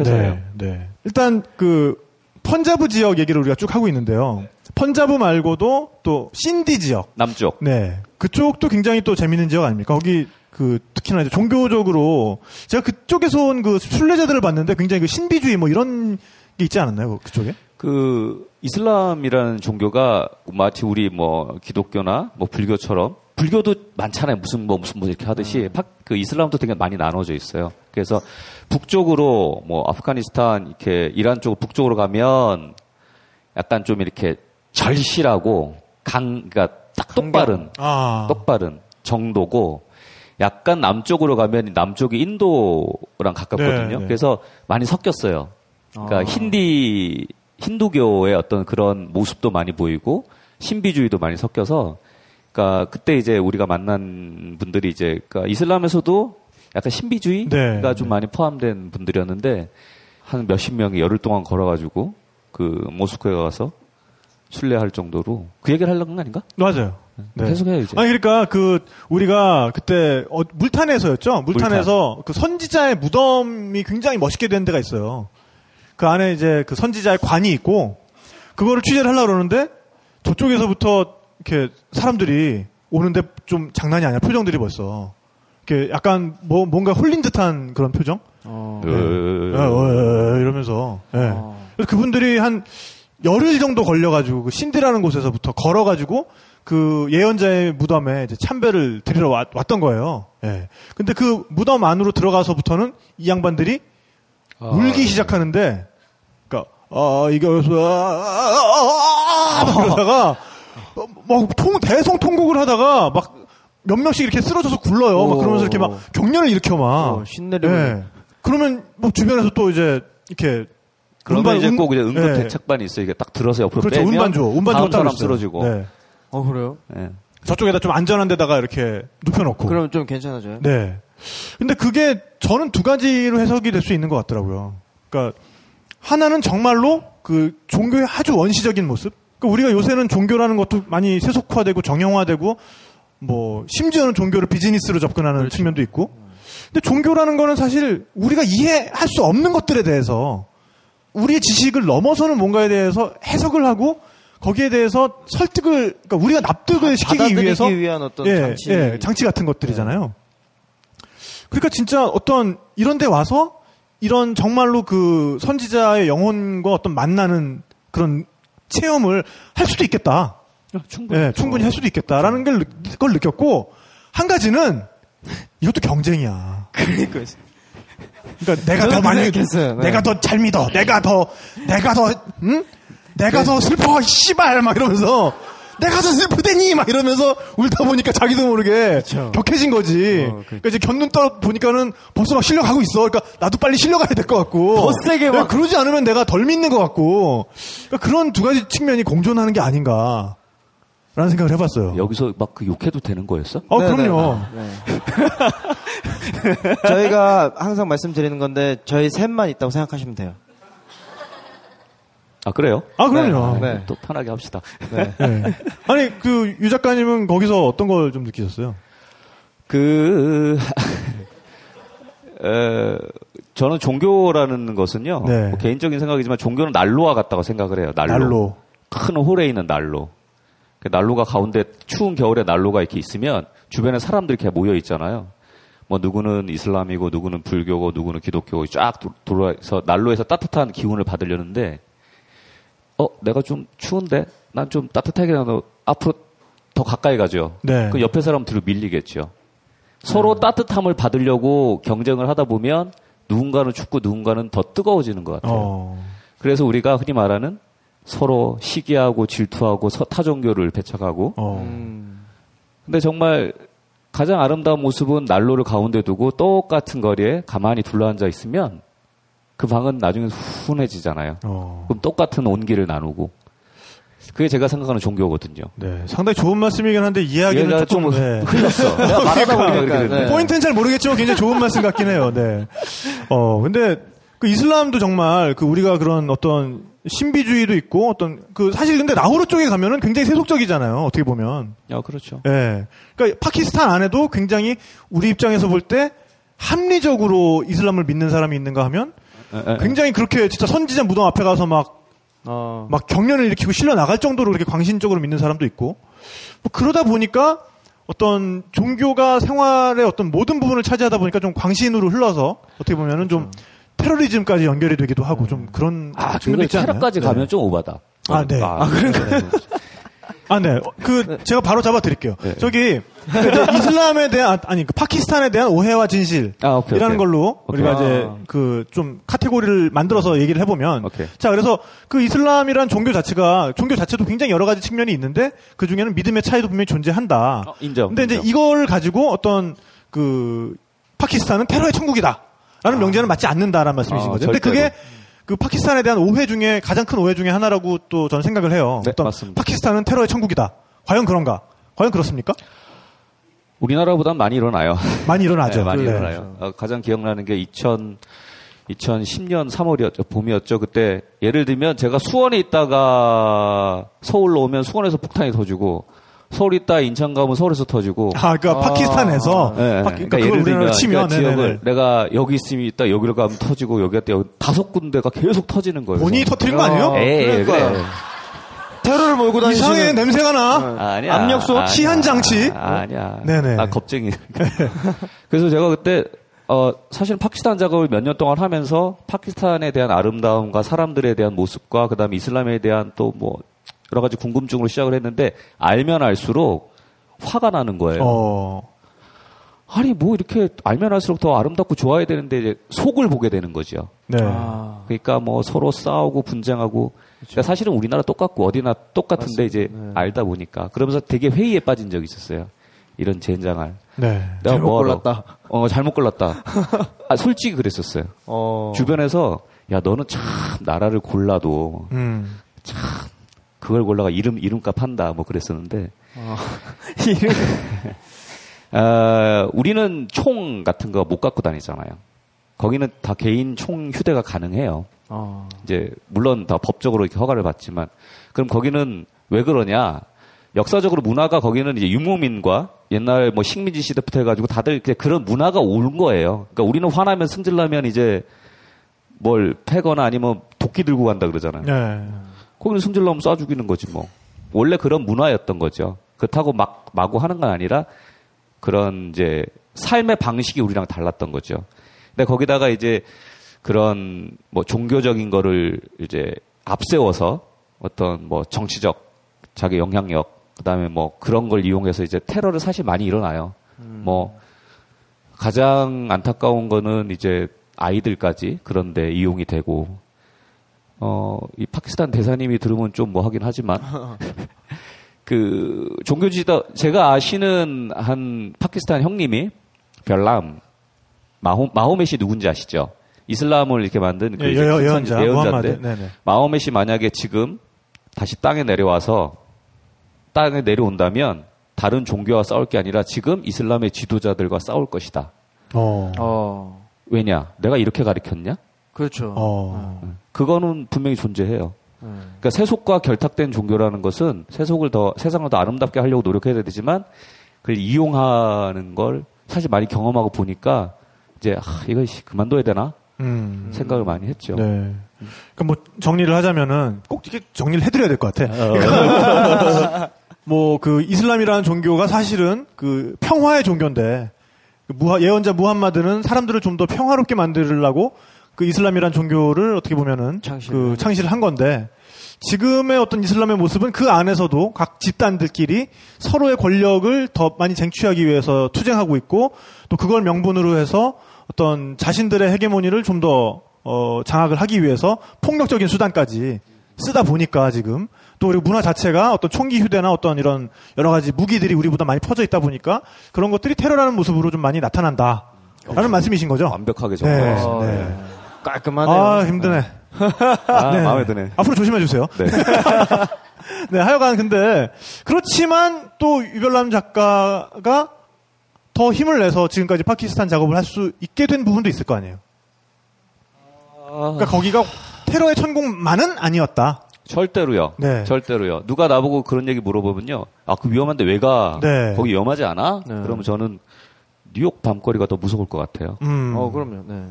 S7: 회사예요.
S5: 네, 네. 일단 그 펀자브 지역 얘기를 우리가 쭉 하고 있는데요. 펀자브 말고도 또 신디 지역.
S7: 남쪽.
S5: 네. 그쪽도 굉장히 또 재밌는 지역 아닙니까? 거기 그 특히나 이제 종교적으로 제가 그쪽에서 온 그 순례자들을 봤는데 굉장히 그 신비주의 뭐 이런 게 있지 않았나요? 그- 그쪽에?
S7: 그 이슬람이라는 종교가 마치 우리 뭐 기독교나 뭐 불교처럼 불교도 많잖아요. 무슨 뭐 무슨 뭐 이렇게 하듯이 파- 그 이슬람도 되게 많이 나눠져 있어요. 그래서 북쪽으로 뭐 아프가니스탄 이렇게 이란 쪽 북쪽으로 가면 약간 좀 이렇게 절실하고 강 그러니까 딱 똑바른
S5: 아.
S7: 똑바른 정도고 약간 남쪽으로 가면 남쪽이 인도랑 가깝거든요.
S5: 네, 네.
S7: 그래서 많이 섞였어요. 그러니까
S6: 아.
S7: 힌디 힌두교의 어떤 그런 모습도 많이 보이고 신비주의도 많이 섞여서 그러니까 그때 이제 우리가 만난 분들이 이제 그러니까 이슬람에서도 약간 신비주의가
S5: 네,
S7: 좀
S5: 네.
S7: 많이 포함된 분들이었는데 한 몇십 명이 열흘 동안 걸어가지고 그 모스크에 가서 순례할 정도로 그 얘기를 하려는 거 아닌가?
S5: 맞아요. 네.
S7: 계속해요 이제.
S5: 아니 그러니까 그 우리가 그때 어, 물탄에서였죠. 물탄에서 그 선지자의 무덤이 굉장히 멋있게 된 데가 있어요. 그 안에 이제 그 선지자의 관이 있고 그거를 취재를 하려고 그러는데 저쪽에서부터 이렇게 사람들이 오는데 좀 장난이 아니야. 표정들이 벌써. 이렇게 약간 뭐 뭔가 홀린 듯한 그런 표정?
S6: 어.
S7: 어,
S5: 예, 어, 어, 어, 이러면서. 예.
S6: 어.
S5: 그래서 그분들이 한 열흘 정도 걸려가지고 그 신디라는 곳에서부터 걸어가지고 그 예언자의 무덤에 이제 참배를 드리러 왔, 던 거예요. 예. 근데 그 무덤 안으로 들어가서부터는 이 양반들이
S7: 아,
S5: 울기 시작하는데, 그니까, 아, 이게 어서, 아, 아, 아, 아, 막 그러다가, 어, 막 통, 대성 통곡을 하다가 막 몇 명씩 이렇게 쓰러져서 굴러요. 막 그러면서 이렇게 막 경련을 일으켜 막.
S6: 어, 신내림을.
S5: 예. 그러면 뭐 주변에서 또 이제 이렇게
S7: 그러면
S5: 음반,
S7: 이제
S5: 음-
S7: 꼭 이제 응급
S5: 예.
S7: 대책반이 있어요. 이게 딱 들어서 옆으로
S5: 그렇죠.
S7: 빼면
S5: 운반조, 운반조
S7: 다음 사람. 쓰러지고.
S5: 네.
S6: 어, 그래요?
S7: 예.
S5: 저쪽에다 좀 안전한 데다가 이렇게 눕혀놓고.
S6: 그럼 좀 괜찮아져요?
S5: 네. 근데 그게 저는 두 가지로 해석이 될 수 있는 것 같더라고요. 그러니까 하나는 정말로 그 종교의 아주 원시적인 모습. 그러니까 우리가 요새는 종교라는 것도 많이 세속화되고 정형화되고 뭐 심지어는 종교를 비즈니스로 접근하는 측면도 있고. 근데 종교라는 거는 사실 우리가 이해할 수 없는 것들에 대해서 우리의 지식을 넘어서는 뭔가에 대해서 해석을 하고 거기에 대해서 설득을 그러니까 우리가 납득을 시키기
S6: 받아들이기
S5: 위해서
S6: 위한 어떤
S5: 예,
S6: 장치.
S5: 예, 장치 같은 것들이잖아요. 그러니까 진짜 어떤 이런 데 와서 이런 정말로 그 선지자의 영혼과 어떤 만나는 그런 체험을 할 수도 있겠다.
S7: 충분히.
S5: 예, 충분히 할 수도 있겠다라는 걸, 느- 걸 느꼈고 한 가지는 이것도 경쟁이야.
S6: 그러니까
S5: 그러니까 내가 더 많이
S6: 생각했어요. 네.
S5: 내가 더 잘 믿어. 내가 더 내가 더 응? 내가 더 슬퍼. 씨발 막 이러면서 내가 더 슬프대니 막 이러면서 울다 보니까 자기도 모르게 격해진 거지.
S6: 어, 그-
S5: 그러니까 이제 견눈 떠 보니까는 벌써 막 실려가고 있어. 그러니까 나도 빨리 실려가야 될 것 같고.
S6: 더 세게 막-
S5: 야, 그러지 않으면 내가 덜 믿는 것 같고. 그러니까 그런 두 가지 측면이 공존하는 게 아닌가. 라는 생각을 해봤어요.
S7: 여기서 막 그 욕해도 되는 거였어?
S5: 어,
S6: 네,
S5: 그럼요.
S6: 저희가 항상 말씀드리는 건데 저희 셋만 있다고 생각하시면 돼요.
S7: 아 그래요?
S5: 아, 그럼요.
S6: 네. 네.
S7: 또 편하게 합시다.
S6: 네.
S5: 네. 아니, 그, 유 작가님은 거기서 어떤 걸 좀 느끼셨어요?
S7: 그 에, 저는 종교라는 것은요.
S5: 네.
S7: 뭐 개인적인 생각이지만 종교는 난로와 같다고 생각을 해요. 난로.
S5: 난로.
S7: 큰 홀에 있는 난로. 그 난로가 가운데 추운 겨울에 난로가 이렇게 있으면 주변에 사람들이 이렇게 모여 있잖아요. 뭐 누구는 이슬람이고 누구는 불교고 누구는 기독교고 쫙 도- 돌아서 난로에서 따뜻한 기운을 받으려는데 어 내가 좀 추운데 난 좀 따뜻하게 나도 앞으로 더 가까이 가죠.
S5: 네.
S7: 그 옆에 사람 뒤로 밀리겠죠. 서로 따뜻함을 받으려고 경쟁을 하다 보면 누군가는 춥고 누군가는 더 뜨거워지는 것 같아요.
S5: 어.
S7: 그래서 우리가 흔히 말하는 서로 시기하고 질투하고 서- 타종교를 배척하고
S5: 어.
S6: 음.
S7: 근데 정말 가장 아름다운 모습은 난로를 가운데 두고 똑같은 거리에 가만히 둘러앉아 있으면 그 방은 나중에 훈해지잖아요.
S5: 어.
S7: 그럼 똑같은 온기를 나누고 그게 제가 생각하는 종교거든요.
S5: 네. 상당히 좋은 말씀이긴 한데
S7: 얘가
S5: 조금
S7: 좀
S5: 네.
S7: 흘렸어. 말하다 보니까
S6: 그러니까.
S7: 네.
S5: 포인트는 잘 모르겠지만 굉장히 좋은 말씀 같긴 해요. 네. 어, 근데 그 이슬람도 정말 그 우리가 그런 어떤 신비주의도 있고 어떤 그 사실 근데 라후르 쪽에 가면은 굉장히 세속적이잖아요. 어떻게 보면.
S7: 아, 그렇죠.
S5: 예. 그러니까 파키스탄 안에도 굉장히 우리 입장에서 볼 때 합리적으로 이슬람을 믿는 사람이 있는가 하면 굉장히 그렇게 진짜 선지자 무덤 앞에 가서 막
S6: 어.
S5: 막 경련을 일으키고 실려 나갈 정도로 그렇게 광신적으로 믿는 사람도 있고 뭐 그러다 보니까 어떤 종교가 생활의 어떤 모든 부분을 차지하다 보니까 좀 광신으로 흘러서 어떻게 보면은 좀 테러리즘까지 연결이 되기도 하고 좀 그런
S7: 아,
S5: 측면도
S7: 그거
S5: 있지 않나요?
S7: 테러까지
S5: 네.
S7: 가면 좀 오바다.
S5: 아, 네. 아,
S7: 그러니까.
S5: 아, 네. 그 제가 바로 잡아 드릴게요.
S7: 네.
S5: 저기 그 이제 이슬람에 대한 아니 그 파키스탄에 대한 오해와 진실이라는
S7: 아, 오케이, 오케이.
S5: 걸로
S7: 오케이.
S5: 우리가 이제
S6: 아.
S5: 그좀 카테고리를 만들어서 얘기를 해보면
S7: 오케이.
S5: 자 그래서 그 이슬람이란 종교 자체가 종교 자체도 굉장히 여러 가지 측면이 있는데 그 중에는 믿음의 차이도 분명히 존재한다.
S7: 어, 인정.
S5: 근데 이제
S7: 인정.
S5: 이걸 가지고 어떤 그 파키스탄은 테러의 천국이다 라는 명제는 맞지 않는다라는 말씀이신
S7: 아,
S5: 거죠. 근데
S7: 절대로.
S5: 그게 그 파키스탄에 대한 오해 중에 가장 큰 오해 중에 하나라고 또 저는 생각을 해요.
S7: 네,
S5: 어떤
S7: 맞습니다.
S5: 파키스탄은 테러의 천국이다. 과연 그런가? 과연 그렇습니까?
S7: 우리나라보단 많이 일어나요.
S5: 많이 일어나죠.
S7: 네, 많이
S5: 네.
S7: 일어나요. 어, 가장 기억나는 게 2000, 2010년 3월이었죠. 봄이었죠. 그때 예를 들면 제가 수원에 있다가 서울로 오면 수원에서 폭탄이 터지고 서울 있다 인천 가면 서울에서 터지고
S5: 아, 그러니까 파키스탄에서
S7: 네,
S5: 파키,
S7: 그러니까
S5: 그러니까
S7: 예를 들면
S5: 우리나라 치면
S7: 그러니까
S5: 네네네.
S7: 지역을 내가 여기 있으면 있다 여기로 가면 터지고 여기 갔다 여기 다섯 군데가 계속 터지는 거예요.
S5: 본인이 터트린 거 아니에요?
S7: 에이,
S6: 그러니까요.
S7: 그래.
S6: 테러를 몰고 다니시는
S5: 이상해 냄새가 나.
S7: 아, 아니야.
S5: 압력솥?
S7: 아니야.
S5: 시한 장치?
S7: 아, 아니야.
S5: 네네.
S7: 아, 겁쟁이. 그래서 제가 그때, 어, 사실 파키스탄 작업을 몇 년 동안 하면서 파키스탄에 대한 아름다움과 사람들에 대한 모습과 그 다음에 이슬람에 대한 또 뭐, 여러 가지 궁금증으로 시작을 했는데, 알면 알수록 화가 나는 거예요.
S5: 어.
S7: 아니, 뭐 이렇게 알면 알수록 더 아름답고 좋아야 되는데, 이제 속을 보게 되는 거죠.
S5: 네.
S6: 아,
S7: 그러니까 뭐 서로 싸우고 분쟁하고 그러니까 사실은 우리나라 똑같고 어디나 똑같은데 이제
S6: 네.
S7: 알다 보니까 그러면서 되게 회의에 빠진 적이 있었어요. 이런 젠장할.
S5: 네.
S7: 내가
S6: 잘못
S7: 뭐하러-
S6: 골랐다.
S7: 어 잘못 골랐다. 아 솔직히 그랬었어요.
S6: 어.
S7: 주변에서 야 너는 참 나라를 골라도
S5: 음.
S7: 그걸 골라가 이름 이름값 한다 뭐 그랬었는데
S6: 어.
S7: 아, 우리는 총 같은 거 못 갖고 다니잖아요. 거기는 다 개인 총 휴대가 가능해요.
S6: 어.
S7: 이제 물론 다 법적으로 이렇게 허가를 받지만 그럼 거기는 왜 그러냐? 역사적으로 문화가 거기는 이제 유목민과 옛날 뭐 식민지 시대부터 해가지고 다들 이제 그런 문화가 온 거예요. 그러니까 우리는 화나면 승질나면 이제 뭘 패거나 아니면 도끼 들고 간다 그러잖아요.
S5: 네.
S7: 거기는 승질나면 쏴 죽이는 거지 뭐. 원래 그런 문화였던 거죠. 그렇다고 막 마구 하는 건 아니라 그런 이제 삶의 방식이 우리랑 달랐던 거죠. 근데 거기다가 이제 그런 뭐 종교적인 거를 이제 앞세워서 어떤 뭐 정치적 자기 영향력 그다음에 뭐 그런 걸 이용해서 이제 테러를 사실 많이 일어나요. 뭐 가장 안타까운 거는 이제 아이들까지 그런데 이용이 되고 어, 이 파키스탄 대사님이 들으면 좀 뭐 하긴 하지만 그 종교지다 제가 아시는 한 파키스탄 형님이 별람 마호 마호멧이 누군지 아시죠? 이슬람을 이렇게 만든 그
S5: 예, 여-
S7: 선-
S5: 예언자,
S7: 예언자인데.
S5: 네네.
S7: 마호멧이 만약에 지금 다시 땅에 내려와서 땅에 내려온다면 다른 종교와 싸울 게 아니라 지금 이슬람의 지도자들과 싸울 것이다.
S5: 어.
S6: 어.
S7: 왜냐? 내가 이렇게 가르쳤냐?
S6: 그렇죠.
S5: 어.
S7: 그거는 분명히 존재해요.
S6: 음.
S7: 그러니까 세속과 결탁된 종교라는 것은 세속을 더 세상을 더 아름답게 하려고 노력해야 되지만 그걸 이용하는 걸 사실 많이 경험하고 보니까 이제 아, 이거 씨, 그만둬야 되나
S5: 음.
S7: 생각을 많이 했죠.
S5: 네. 그뭐 정리를 하자면은 꼭 이렇게 정리를 해드려야 될 것 같아. 뭐 그 이슬람이라는 종교가 사실은 그 평화의 종교인데 그 무하- 예언자 무함마드는 사람들을 좀 더 평화롭게 만들려고 그 이슬람이라는 종교를 어떻게 보면은
S6: 창시를 그한
S5: 창시를 한 건데 지금의 어떤 이슬람의 모습은 그 안에서도 각 집단들끼리 서로의 권력을 더 많이 쟁취하기 위해서 투쟁하고 있고 또 그걸 명분으로 해서 어떤 자신들의 헤게모니를 좀 더 어, 장악을 하기 위해서 폭력적인 수단까지 쓰다 보니까 지금 또 그리고 문화 자체가 어떤 총기 휴대나 어떤 이런 여러 가지 무기들이 우리보다 많이 퍼져 있다 보니까 그런 것들이 테러라는 모습으로 좀 많이 나타난다. 라는 말씀이신 거죠?
S7: 완벽하게
S5: 네.
S7: 정리했습니다.
S6: 어,
S5: 네.
S6: 네. 깔끔하네요.
S5: 아, 힘드네.
S7: 아,
S5: 네.
S7: 마음에 드네.
S5: 앞으로 조심해 주세요.
S7: 네.
S5: 네, 하여간 근데 그렇지만 또 유별남 작가가 더 힘을 내서 지금까지 파키스탄 작업을 할 수 있게 된 부분도 있을 거 아니에요. 그러니까 거기가 테러의 천국만은 아니었다.
S7: 절대로요.
S5: 네.
S7: 절대로요. 누가 나보고 그런 얘기 물어보면요. 아, 그 위험한데 왜 가?
S5: 네.
S7: 거기 위험하지 않아?
S6: 네.
S7: 그러면 저는 뉴욕 밤거리가 더 무서울 것 같아요.
S5: 음.
S6: 어, 그럼요. 네.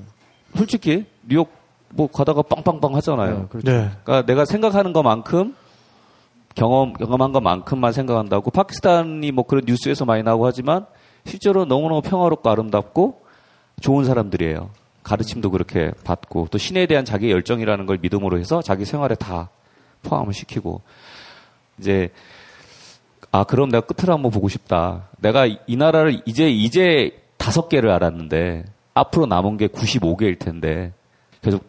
S7: 솔직히 뉴욕 뭐 가다가 빵빵빵 하잖아요.
S6: 네, 그렇죠.
S5: 네.
S7: 그러니까 내가 생각하는 것만큼 경험 경험한 것만큼만 생각한다고 파키스탄이 뭐 그런 뉴스에서 많이 나오고 하지만 실제로 너무너무 평화롭고 아름답고 좋은 사람들이에요. 가르침도 그렇게 받고 또 신에 대한 자기의 열정이라는 걸 믿음으로 해서 자기 생활에 다 포함을 시키고 이제 아 그럼 내가 끝을 한번 보고 싶다. 내가 이 나라를 이제 이제 다섯 개를 알았는데 앞으로 남은 게 95개일 텐데 계속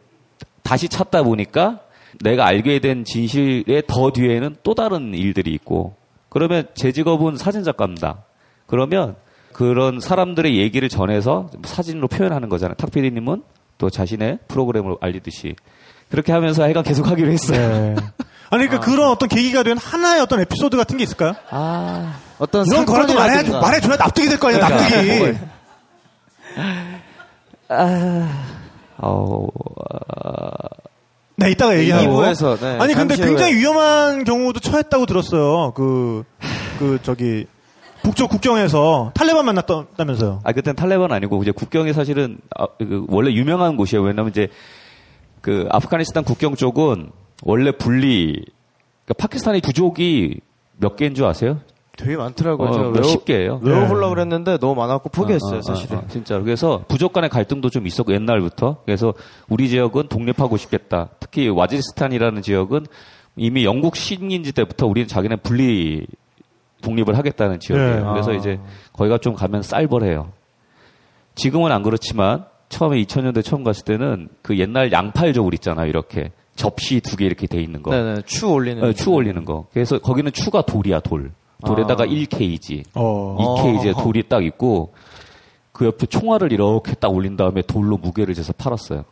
S7: 다시 찾다 보니까 내가 알게 된 진실의 더 뒤에는 또 다른 일들이 있고 그러면 제 직업은 사진 작가입니다. 그러면 그런 사람들의 얘기를 전해서 사진으로 표현하는 거잖아요. 탁 PD님은 또 자신의 프로그램을 알리듯이 그렇게 하면서 하여간 계속 하기로 했어요.
S5: 네. 아니, 그러니까 그런 어떤 계기가 된 하나의 어떤 에피소드 같은 게 있을까요?
S7: 아,
S6: 어떤
S5: 이런 거라도 말해. 말해줘야 납득이 될 거 아니에요,
S7: 그러니까.
S5: 납득이.
S7: 어,
S5: 네, 이따가 얘기하고.
S6: 2부에서 네,
S5: 아니, 근데 굉장히. 위험한 경우도 처했다고 들었어요. 그, 그, 저기, 북쪽 국경에서 탈레반 만났다면서요.
S7: 아 그땐 탈레반 아니고 이제 국경이 사실은 아, 그 원래 유명한 곳이에요. 왜냐면 이제 그 아프가니스탄 국경 쪽은 원래 분리 그러니까 파키스탄의 부족이 몇 개인 줄 아세요?
S6: 되게 많더라고요.
S7: 어,
S6: 제가
S7: 몇십 개예요.
S6: 외워보려고 그랬는데 너무 많아갖고 포기했어요,
S7: 어, 어, 어,
S6: 사실은.
S7: 어, 진짜로. 그래서 부족 간의 갈등도 좀 있었고 옛날부터. 그래서 우리 지역은 독립하고 싶겠다. 특히 와지리스탄이라는 지역은 이미 영국 식민지 때부터 우리는 자기네 분리 독립을 하겠다는 지역이에요.
S5: 네.
S7: 그래서
S6: 아.
S7: 이제 거기가 좀 가면 쌀벌해요. 지금은 안 그렇지만 처음에 2000년대 처음 갔을 때는 그 옛날 양팔 저울 있잖아요. 이렇게 접시 두 개 이렇게 돼 있는 거.
S6: 네네, 추 올리는.
S7: 어, 추 올리는 거. 그래서 거기는 추가 돌이야 돌. 돌에다가
S6: 아.
S7: 1kg.
S5: 어.
S7: 2Kg의 돌이 딱 있고 그 옆에 총알을 이렇게 딱 올린 다음에 돌로 무게를 재서 팔았어요.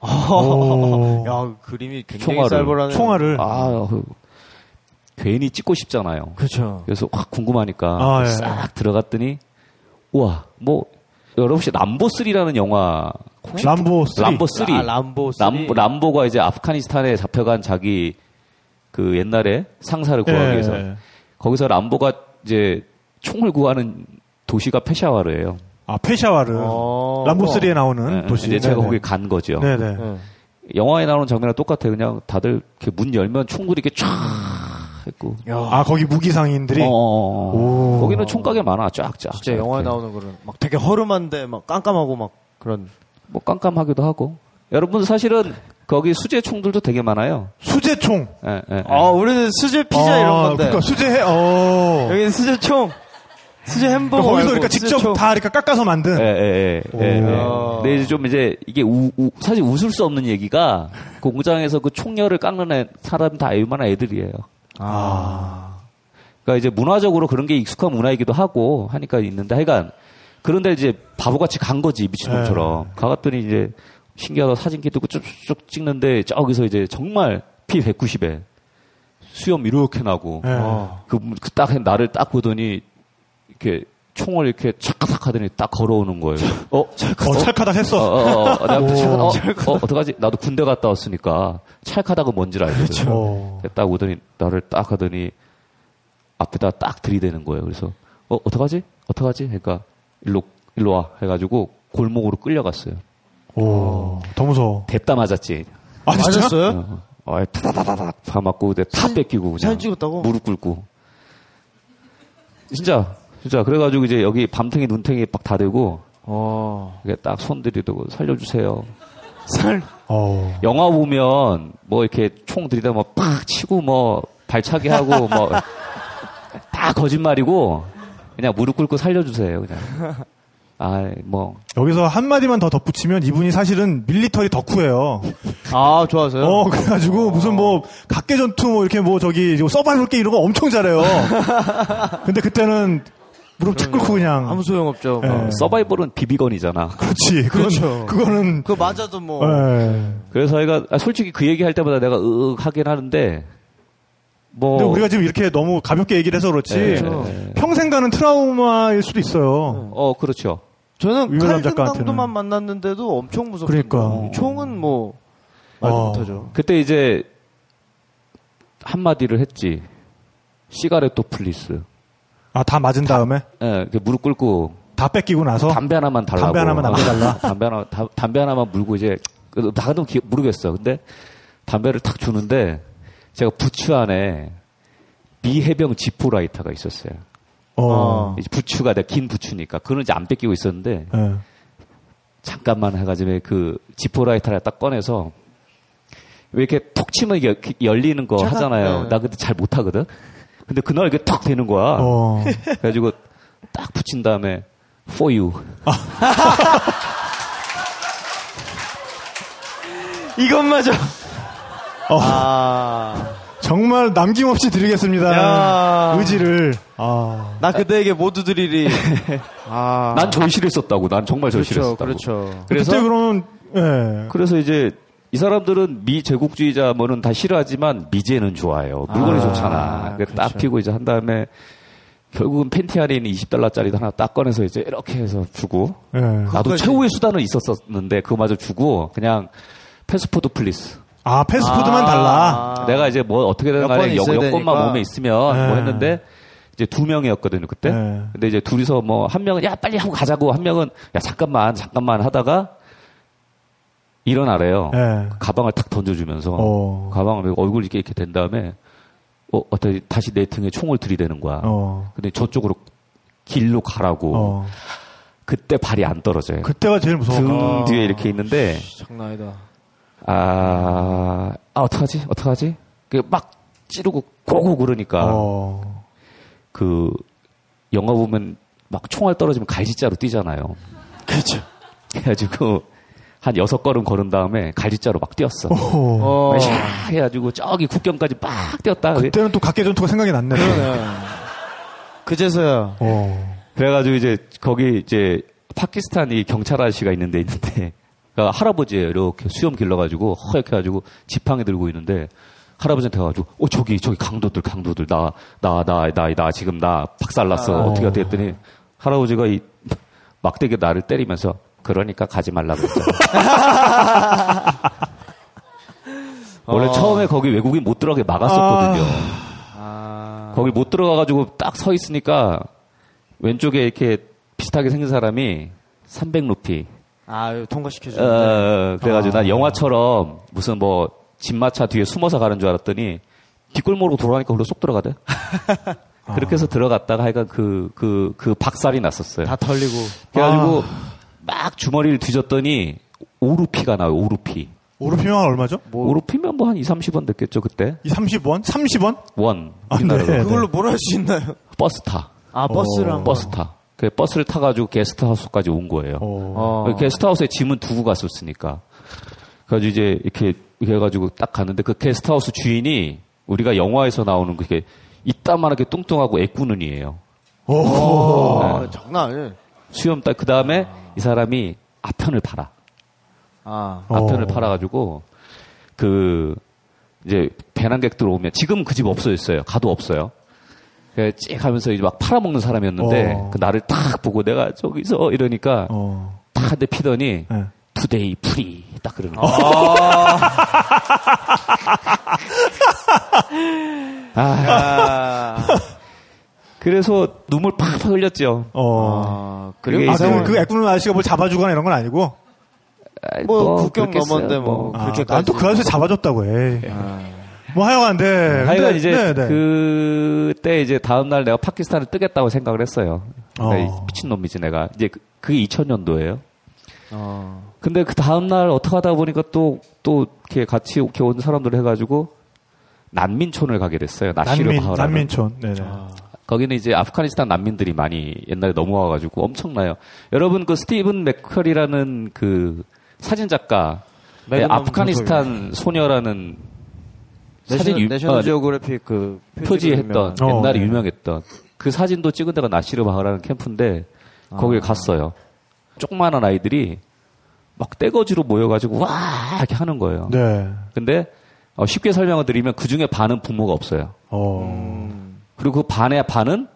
S5: 오.
S6: 야, 그 그림이 굉장히
S7: 총알을.
S6: 쌀벌하네요.
S5: 총알을.
S7: 아, 그, 괜히 찍고 싶잖아요.
S6: 그렇죠.
S7: 그래서 확 궁금하니까
S5: 아, 예.
S7: 싹 들어갔더니 우와 뭐 여러분 혹시 남보 3라는 영화
S5: 람보 3.
S7: 람보 3.
S6: 아, 람보 3.
S7: 람보, 람보가 이제 아프가니스탄에 잡혀간 자기 그 옛날에 상사를 구하기 위해서
S5: 예.
S7: 거기서 람보가 이제 총을 구하는 도시가 페샤와르예요.
S5: 아, 페샤와르.
S6: 어.
S5: 람보 3에 나오는
S7: 예,
S5: 도시.
S7: 이제 제가. 거기 간 거죠.
S5: 네네.
S6: 응.
S7: 영화에 나오는 장면이랑 똑같아요. 그냥 다들 이렇게 문 열면 총들이 이렇게 쫙 있고.
S5: 아, 거기 무기 상인들이?
S7: 어, 어, 어.
S5: 오.
S7: 거기는 총각이 많아. 쫙쫙.
S6: 진짜 영화에 나오는 그런 막 되게 허름한데 막 깜깜하고 막 그런
S7: 뭐 깜깜하기도 하고. 여러분 사실은 거기 수제 총들도 되게 많아요.
S5: 수제총.
S7: 예, 예, 예.
S6: 아 우리는 수제 피자
S5: 아,
S6: 이런 건데
S5: 그러니까 수제해, 어.
S6: 여기는 수제 총 수제 햄버거
S5: 그러니까 거기서 그러니까
S6: 수제
S5: 직접
S6: 총.
S5: 다 이렇게 깎아서 만든.
S7: 예, 예, 예, 예, 예.
S6: 오.
S7: 근데 이제 좀 이제 이게 우, 우- 사실 웃을 수 없는 얘기가 그 공장에서 그 총열을 깎는 애, 사람 다 얼마나 애들이에요.
S5: 아.
S7: 그러니까 이제 문화적으로 그런 게 익숙한 문화이기도 하고 하니까 있는데 하여간 그런데 이제 바보같이 간 거지 미친놈처럼
S5: 네.
S7: 가갔더니 이제 신기하다 사진기 들고 쭉쭉 찍는데 저기서 이제 정말 피 190에 수염 이렇게 나고
S5: 예.
S7: 그딱 나를 딱 보더니 이렇게 총을 이렇게 착착 하더니 딱 걸어오는 거예요. 어,
S5: 어, 찰카닥
S7: 어,
S5: 했어.
S7: 어, 어, 내가
S5: 오.
S7: 찰카, 어, 어, 어떡하지? 나도 군대 갔다 왔으니까 찰카닥은 뭔지 알거든.
S5: 어.
S7: 딱 오더니 나를 딱 하더니 앞에다 딱 들이대는 거예요. 그래서 어 어떡하지? 어떡하지? 그러니까 일로 일로 와 해가지고 골목으로 끌려갔어요.
S5: 오. 더 무서워.
S7: 됐다 맞았지.
S5: 아?
S6: 맞았어요?
S7: 어, 어, 타다다다닥 다 맞고 다 뺏기고 그냥
S6: 사진 찍었다고?
S7: 무릎 꿇고 진짜 진짜 그래가지고 이제 여기 밤탱이 눈탱이 막다 대고
S6: 어.
S7: 이게 딱 손들이대고 살려주세요.
S6: 살.
S5: 어.
S7: 영화 보면 뭐 이렇게 총 들이다 뭐 팍 치고 뭐 발차기 하고 뭐 다 거짓말이고 그냥 무릎 꿇고 살려주세요 그냥. 아 뭐
S5: 여기서 한마디만 더 덧붙이면 이분이 사실은 밀리터리 덕후예요.
S6: 아 좋아서요?
S5: 어, 그래가지고 무슨 뭐 각계전투 뭐 이렇게 뭐 저기 서바이벌 게임 이런 거 엄청 잘해요. 근데 그때는 무릎 탁 꿇고 그냥.
S6: 아무 소용 없죠.
S5: 예.
S7: 서바이벌은 비비건이잖아.
S5: 그렇지. 그건,
S6: 그렇죠.
S5: 그거는.
S6: 그거 맞아도 뭐.
S5: 예.
S7: 그래서 저희가 아, 솔직히 그 얘기 할 때마다 내가 으윽 하긴 하는데 뭐
S5: 근데 우리가 지금 이렇게 너무 가볍게 얘기를 해서 그렇지.
S7: 네.
S5: 평생 가는 트라우마일 수도 있어요.
S7: 어 그렇죠.
S6: 저는
S5: 작가한테는.
S6: 강도만 만났는데도 엄청 무섭던데.
S5: 그러니까.
S6: 총은 뭐 말도
S5: 어.
S6: 못하죠.
S7: 그때 이제 한마디를 했지. cigarette please.
S5: 아, 다 맞은 다음에?
S7: 예, 무릎 꿇고
S5: 다 뺏기고 나서?
S7: 담배 하나만 달라고.
S5: 담배 하나만 남겨달라?
S7: 담배 하나, 다- 담배 하나만 물고 이제, 그, 나도 기- 모르겠어. 근데 담배를 탁 주는데, 제가 부츠 안에 미해병 지포 라이터가 있었어요.
S5: 어.
S7: 이제 부츠가 내가 긴 부츠니까. 그거는 이제 안 뺏기고 있었는데,
S5: 예.
S7: 잠깐만 해가지고 그 지포 라이터를 딱 꺼내서, 왜 이렇게 톡 치면 이게 열리는 거
S6: 차가-
S7: 하잖아요.
S6: 네.
S7: 나 근데 잘 못하거든? 근데 그날 이게 탁 되는 거야.
S5: 어.
S7: 그래가지고 딱 붙인 다음에, for you.
S6: 이것마저.
S5: 어.
S6: 아.
S5: 정말 남김없이 드리겠습니다.
S6: 야.
S5: 의지를. 아.
S6: 나 그대에게 모두 드리리. 아.
S7: 난 절실했었다고. 난 정말
S6: 그렇죠,
S7: 절실했었다고.
S6: 그렇죠.
S7: 그래서
S5: 그때 그러면, 예.
S7: 그래서 이제 이 사람들은 미 제국주의자 뭐는 다 싫어하지만 미제는 좋아해요. 물건이
S6: 아,
S7: 좋잖아.
S6: 그렇죠.
S7: 피고 이제 한 다음에 결국은 팬티 안에 있는 20달러짜리도 하나 딱 꺼내서 이제 이렇게 해서 주고
S5: 예.
S7: 나도. 최후의 수단은 있었었는데 그거마저 주고 그냥 passport please.
S5: 아, passport만
S6: 아.
S5: 달라.
S7: 내가 이제 뭐 어떻게 되든 간에
S6: 여,
S7: 여권만
S6: 되니까.
S7: 몸에 있으면
S5: 네.
S7: 뭐 했는데 이제 두 명이었거든요 그때.
S5: 네.
S7: 근데 이제 둘이서 뭐 한 명은 야 빨리 하고 가자고 한 명은 야 잠깐만 잠깐만 하다가 일어나래요.
S5: 예.
S7: 가방을 탁 던져주면서
S5: 어.
S7: 가방을 얼굴 이렇게 이렇게 된 다음에 어 어떻게 다시 내 등에 총을 들이대는 거야.
S5: 어.
S7: 근데 저쪽으로 길로 가라고.
S5: 어.
S7: 그때 발이 안 떨어져요.
S5: 그때가 제일 무서워.
S7: 등 뒤에 이렇게 있는데
S6: 장난 아니다.
S7: 아, 아 어떡하지? 어떡하지? 그막 찌르고 고고 그러니까
S5: 어.
S7: 그 영화 보면 막 총알 떨어지면 갈지자로 뛰잖아요.
S6: 그렇죠.
S7: 그래가지고 한 여섯 걸음 걸은 다음에 갈지자로 막 뛰었어.
S5: 오.
S6: 어.
S7: 샤 해가지고 저기 국경까지 막 뛰었다.
S5: 그때는 또 각계전투가 생각이 났네.
S6: 그제서야.
S5: 어.
S7: 그래가지고 이제 거기 이제 파키스탄이 경찰 아저씨가 있는 데 있는데 그러니까 할아버지예요. 이렇게 수염 길러가지고 허옇게 해가지고 지팡이 들고 있는데 할아버지한테 가가지고 어 저기 저기 강도들 강도들 나 나 나 나 나 지금 나 박살났어
S5: 아.
S7: 어떻게 어떻게 했더니 할아버지가 이 막대기 나를 때리면서 그러니까 가지 말라 그랬죠. 원래 처음에 거기 외국인 못 들어가게 막았었거든요.
S6: 아.
S7: 거기 못 들어가가지고 딱 서 있으니까 왼쪽에 이렇게 비슷하게 생긴 사람이 300루피.
S6: 아, 통과시켜주는데.
S7: 어, 그래가지고 난 영화처럼 무슨 뭐 집마차 뒤에 숨어서 가는 줄 알았더니 뒷골 모르고 돌아가니까 그로 쏙 들어가대. 그렇게 해서 들어갔다가 하여간 그, 그, 그 박살이 났었어요.
S6: 다 털리고.
S7: 그래가지고 막 주머니를 뒤졌더니 오루피가 나와요, 오루피.
S5: 오르피면 얼마죠?
S7: 오루피면 뭐 한 2, 30원 됐겠죠, 그때?
S5: 이 30원? 30원?
S7: 원.
S5: 아,
S7: 우리나라로.
S5: 네.
S6: 그걸로 뭘 할 수 있나요?
S7: 버스 타.
S6: 아, 버스랑.
S7: 버스 타. 그 버스를 타가지고 게스트하우스까지 온 거예요.
S5: 어.
S6: 어.
S7: 게스트하우스에 짐은 두고 갔었으니까. 그래가지고 이제 이렇게, 이렇게 해가지고 딱 갔는데 그 게스트하우스 주인이 우리가 영화에서 나오는 그게 이따만하게 뚱뚱하고 애꾸눈이에요.
S6: 어, 장난 아니에요.
S7: 수염 딱, 그 다음에 이 사람이 아편을 팔아.
S6: 아.
S7: 아편을
S5: 어.
S7: 팔아가지고 그 이제 배낭객들 오면 지금 그 집 없어졌어요. 가도 없어요. 그찍 하면서 이제 막 팔아먹는 사람이었는데
S5: 어.
S7: 그 나를 딱 보고 내가 저기서 이러니까
S5: 어.
S7: 딱한대 피더니
S5: 네.
S7: today free 딱 그러는 거야. 아,
S6: 아.
S7: 그래서 눈물 팍팍 흘렸죠.
S5: 어.
S6: 아, 그리고
S5: 아,
S7: 이상한-
S5: 그, 그 애꾸는 아저씨가 뭘 잡아주거나 이런 건 아니고?
S7: 아이,
S6: 뭐, 국경. 넘었는데 뭐.
S5: 아,
S6: 그렇게까지.
S5: 난또 그 아저씨 잡아줬다고 해.
S6: 아.
S5: 뭐 하여간, 네.
S7: 하여간
S5: 근데,
S7: 이제
S5: 네, 네.
S7: 그때 이제 다음 날 내가 파키스탄을 뜨겠다고 생각을 했어요.
S5: 어.
S7: 이 미친 놈이지 내가. 이제 그- 그게 2000년도예요.
S6: 어.
S7: 근데 그 다음 날 어떻게 하다 보니까 또또 이렇게 같이 이렇게 온 사람들 해가지고 난민촌을 가게 됐어요. 나시르
S5: 난민,
S7: 바흐라는.
S5: 난민촌. 네네.
S7: 거기는 이제 아프가니스탄 난민들이 많이 옛날에 넘어와가지고 엄청나요. 여러분 그 스티븐 맥컬이라는 그 사진 작가, 네, 아프가니스탄 소녀라는 사진 유-
S6: 내셔널
S7: 어,
S6: 지오그래픽 그
S7: 표지했던
S5: 어,
S7: 옛날에
S5: 네.
S7: 유명했던 그 사진도 찍은 데가 나시르 바흐라는 캠프인데 거길 갔어요. 조그마한 아이들이 막 떼거지로 모여가지고 와 이렇게 하는 거예요.
S5: 네.
S7: 근데 어, 쉽게 설명을 드리면 그 중에 반은 부모가 없어요.
S5: 어.
S7: 그리고 그 반의 반은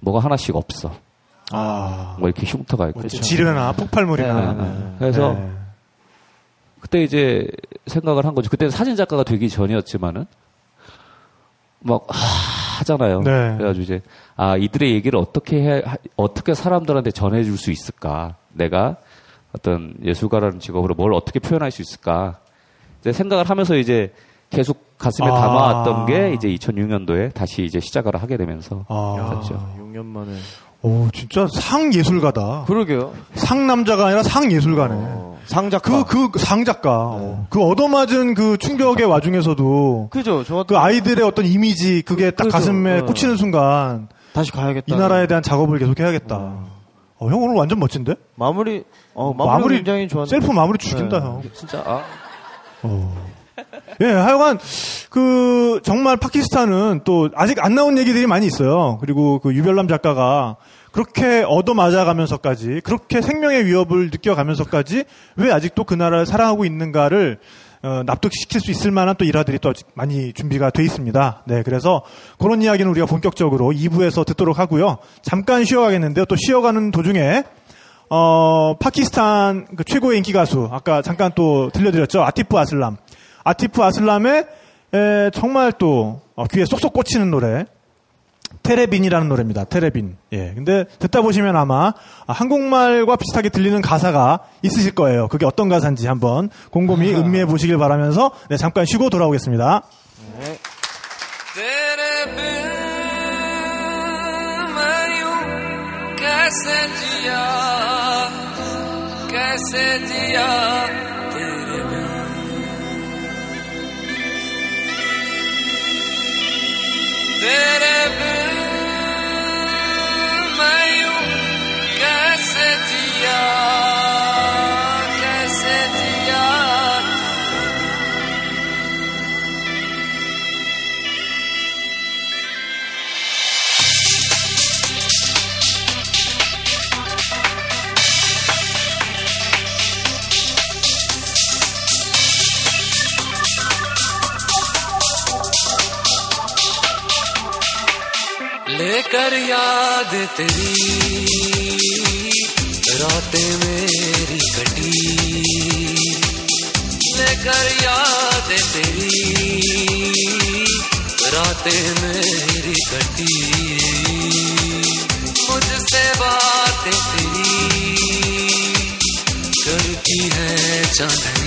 S7: 뭐가 하나씩 없어.
S5: 아.
S7: 뭐 이렇게 흉터가 있고.
S5: 지르나 폭발물이나.
S7: 네, 네. 그래서
S5: 네.
S7: 그때 이제 생각을 한 거죠. 그때는 사진 작가가 되기 전이었지만은 막 하- 하잖아요.
S5: 네.
S7: 그래가지고 이제 아 이들의 얘기를 어떻게 해 하- 어떻게 사람들한테 전해줄 수 있을까? 내가 어떤 예술가라는 직업으로 뭘 어떻게 표현할 수 있을까? 이제 생각을 하면서 이제 계속 가슴에
S5: 아.
S7: 담아왔던 게 이제 2006년도에 다시 이제 시작을 하게 되면서
S5: 아.
S7: 그렇죠.
S6: 6년 만에.
S5: 오, 진짜 상예술가다.
S6: 그러게요.
S5: 상남자가 아니라 상예술가네.
S6: 어, 상작가.
S5: 그, 그, 상작가. 어. 그 얻어맞은 그 충격의 와중에서도
S6: 그죠. 저
S5: 그 아이들의 어떤 이미지, 그게 딱
S6: 그죠.
S5: 가슴에
S6: 어.
S5: 꽂히는 순간
S6: 다시 가야겠다.
S5: 이 나라에 대한 작업을 계속 해야겠다. 어, 형 오늘 완전 멋진데?
S6: 마무리 어 마무리, 굉장히 좋았는데.
S5: 셀프 마무리 죽인다,
S6: 네.
S5: 형.
S7: 진짜 아,
S5: 예, 하여간 그 정말 파키스탄은 또 아직 안 나온 얘기들이 많이 있어요. 그리고 그 유별남 작가가 그렇게 얻어맞아가면서까지 그렇게 생명의 위협을 느껴가면서까지 왜 아직도 그 나라를 사랑하고 있는가를 어, 납득시킬 수 있을 만한 또 일화들이 또 많이 준비가 돼 있습니다. 네, 그래서 그런 이야기는 우리가 본격적으로 2부에서 듣도록 하고요. 잠깐 쉬어가겠는데요. 또 쉬어가는 도중에 어, 파키스탄 그 최고의 인기 가수 아까 잠깐 또 들려드렸죠. 아티프 아슬람. 아티프 아슬람의 에, 정말 또 어, 귀에 쏙쏙 꽂히는 노래 테레빈이라는 노래입니다. 테레빈. 예. 근데 듣다 보시면 아마 아, 한국말과 비슷하게 들리는 가사가 있으실 거예요. 그게 어떤 가사인지 한번 곰곰이 음미해 보시길 바라면서 네, 잠깐 쉬고 돌아오겠습니다.
S3: तेरे तेरे बिन मैं लेकर याद तेरी।
S8: रातें मेरी कटी। लेकर याद तेरी। रातें मेरी कटी। मुझसे बातें तेरी। करती है चांदनी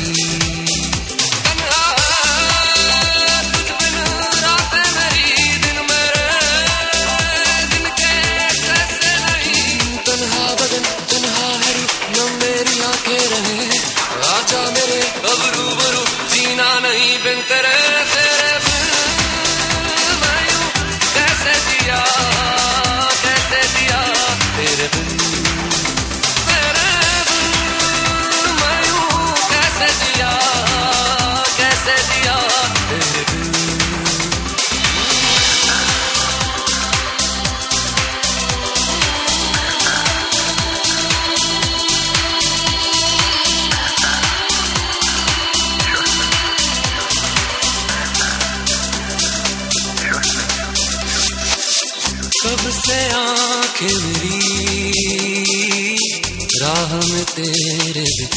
S3: inventaré did is. it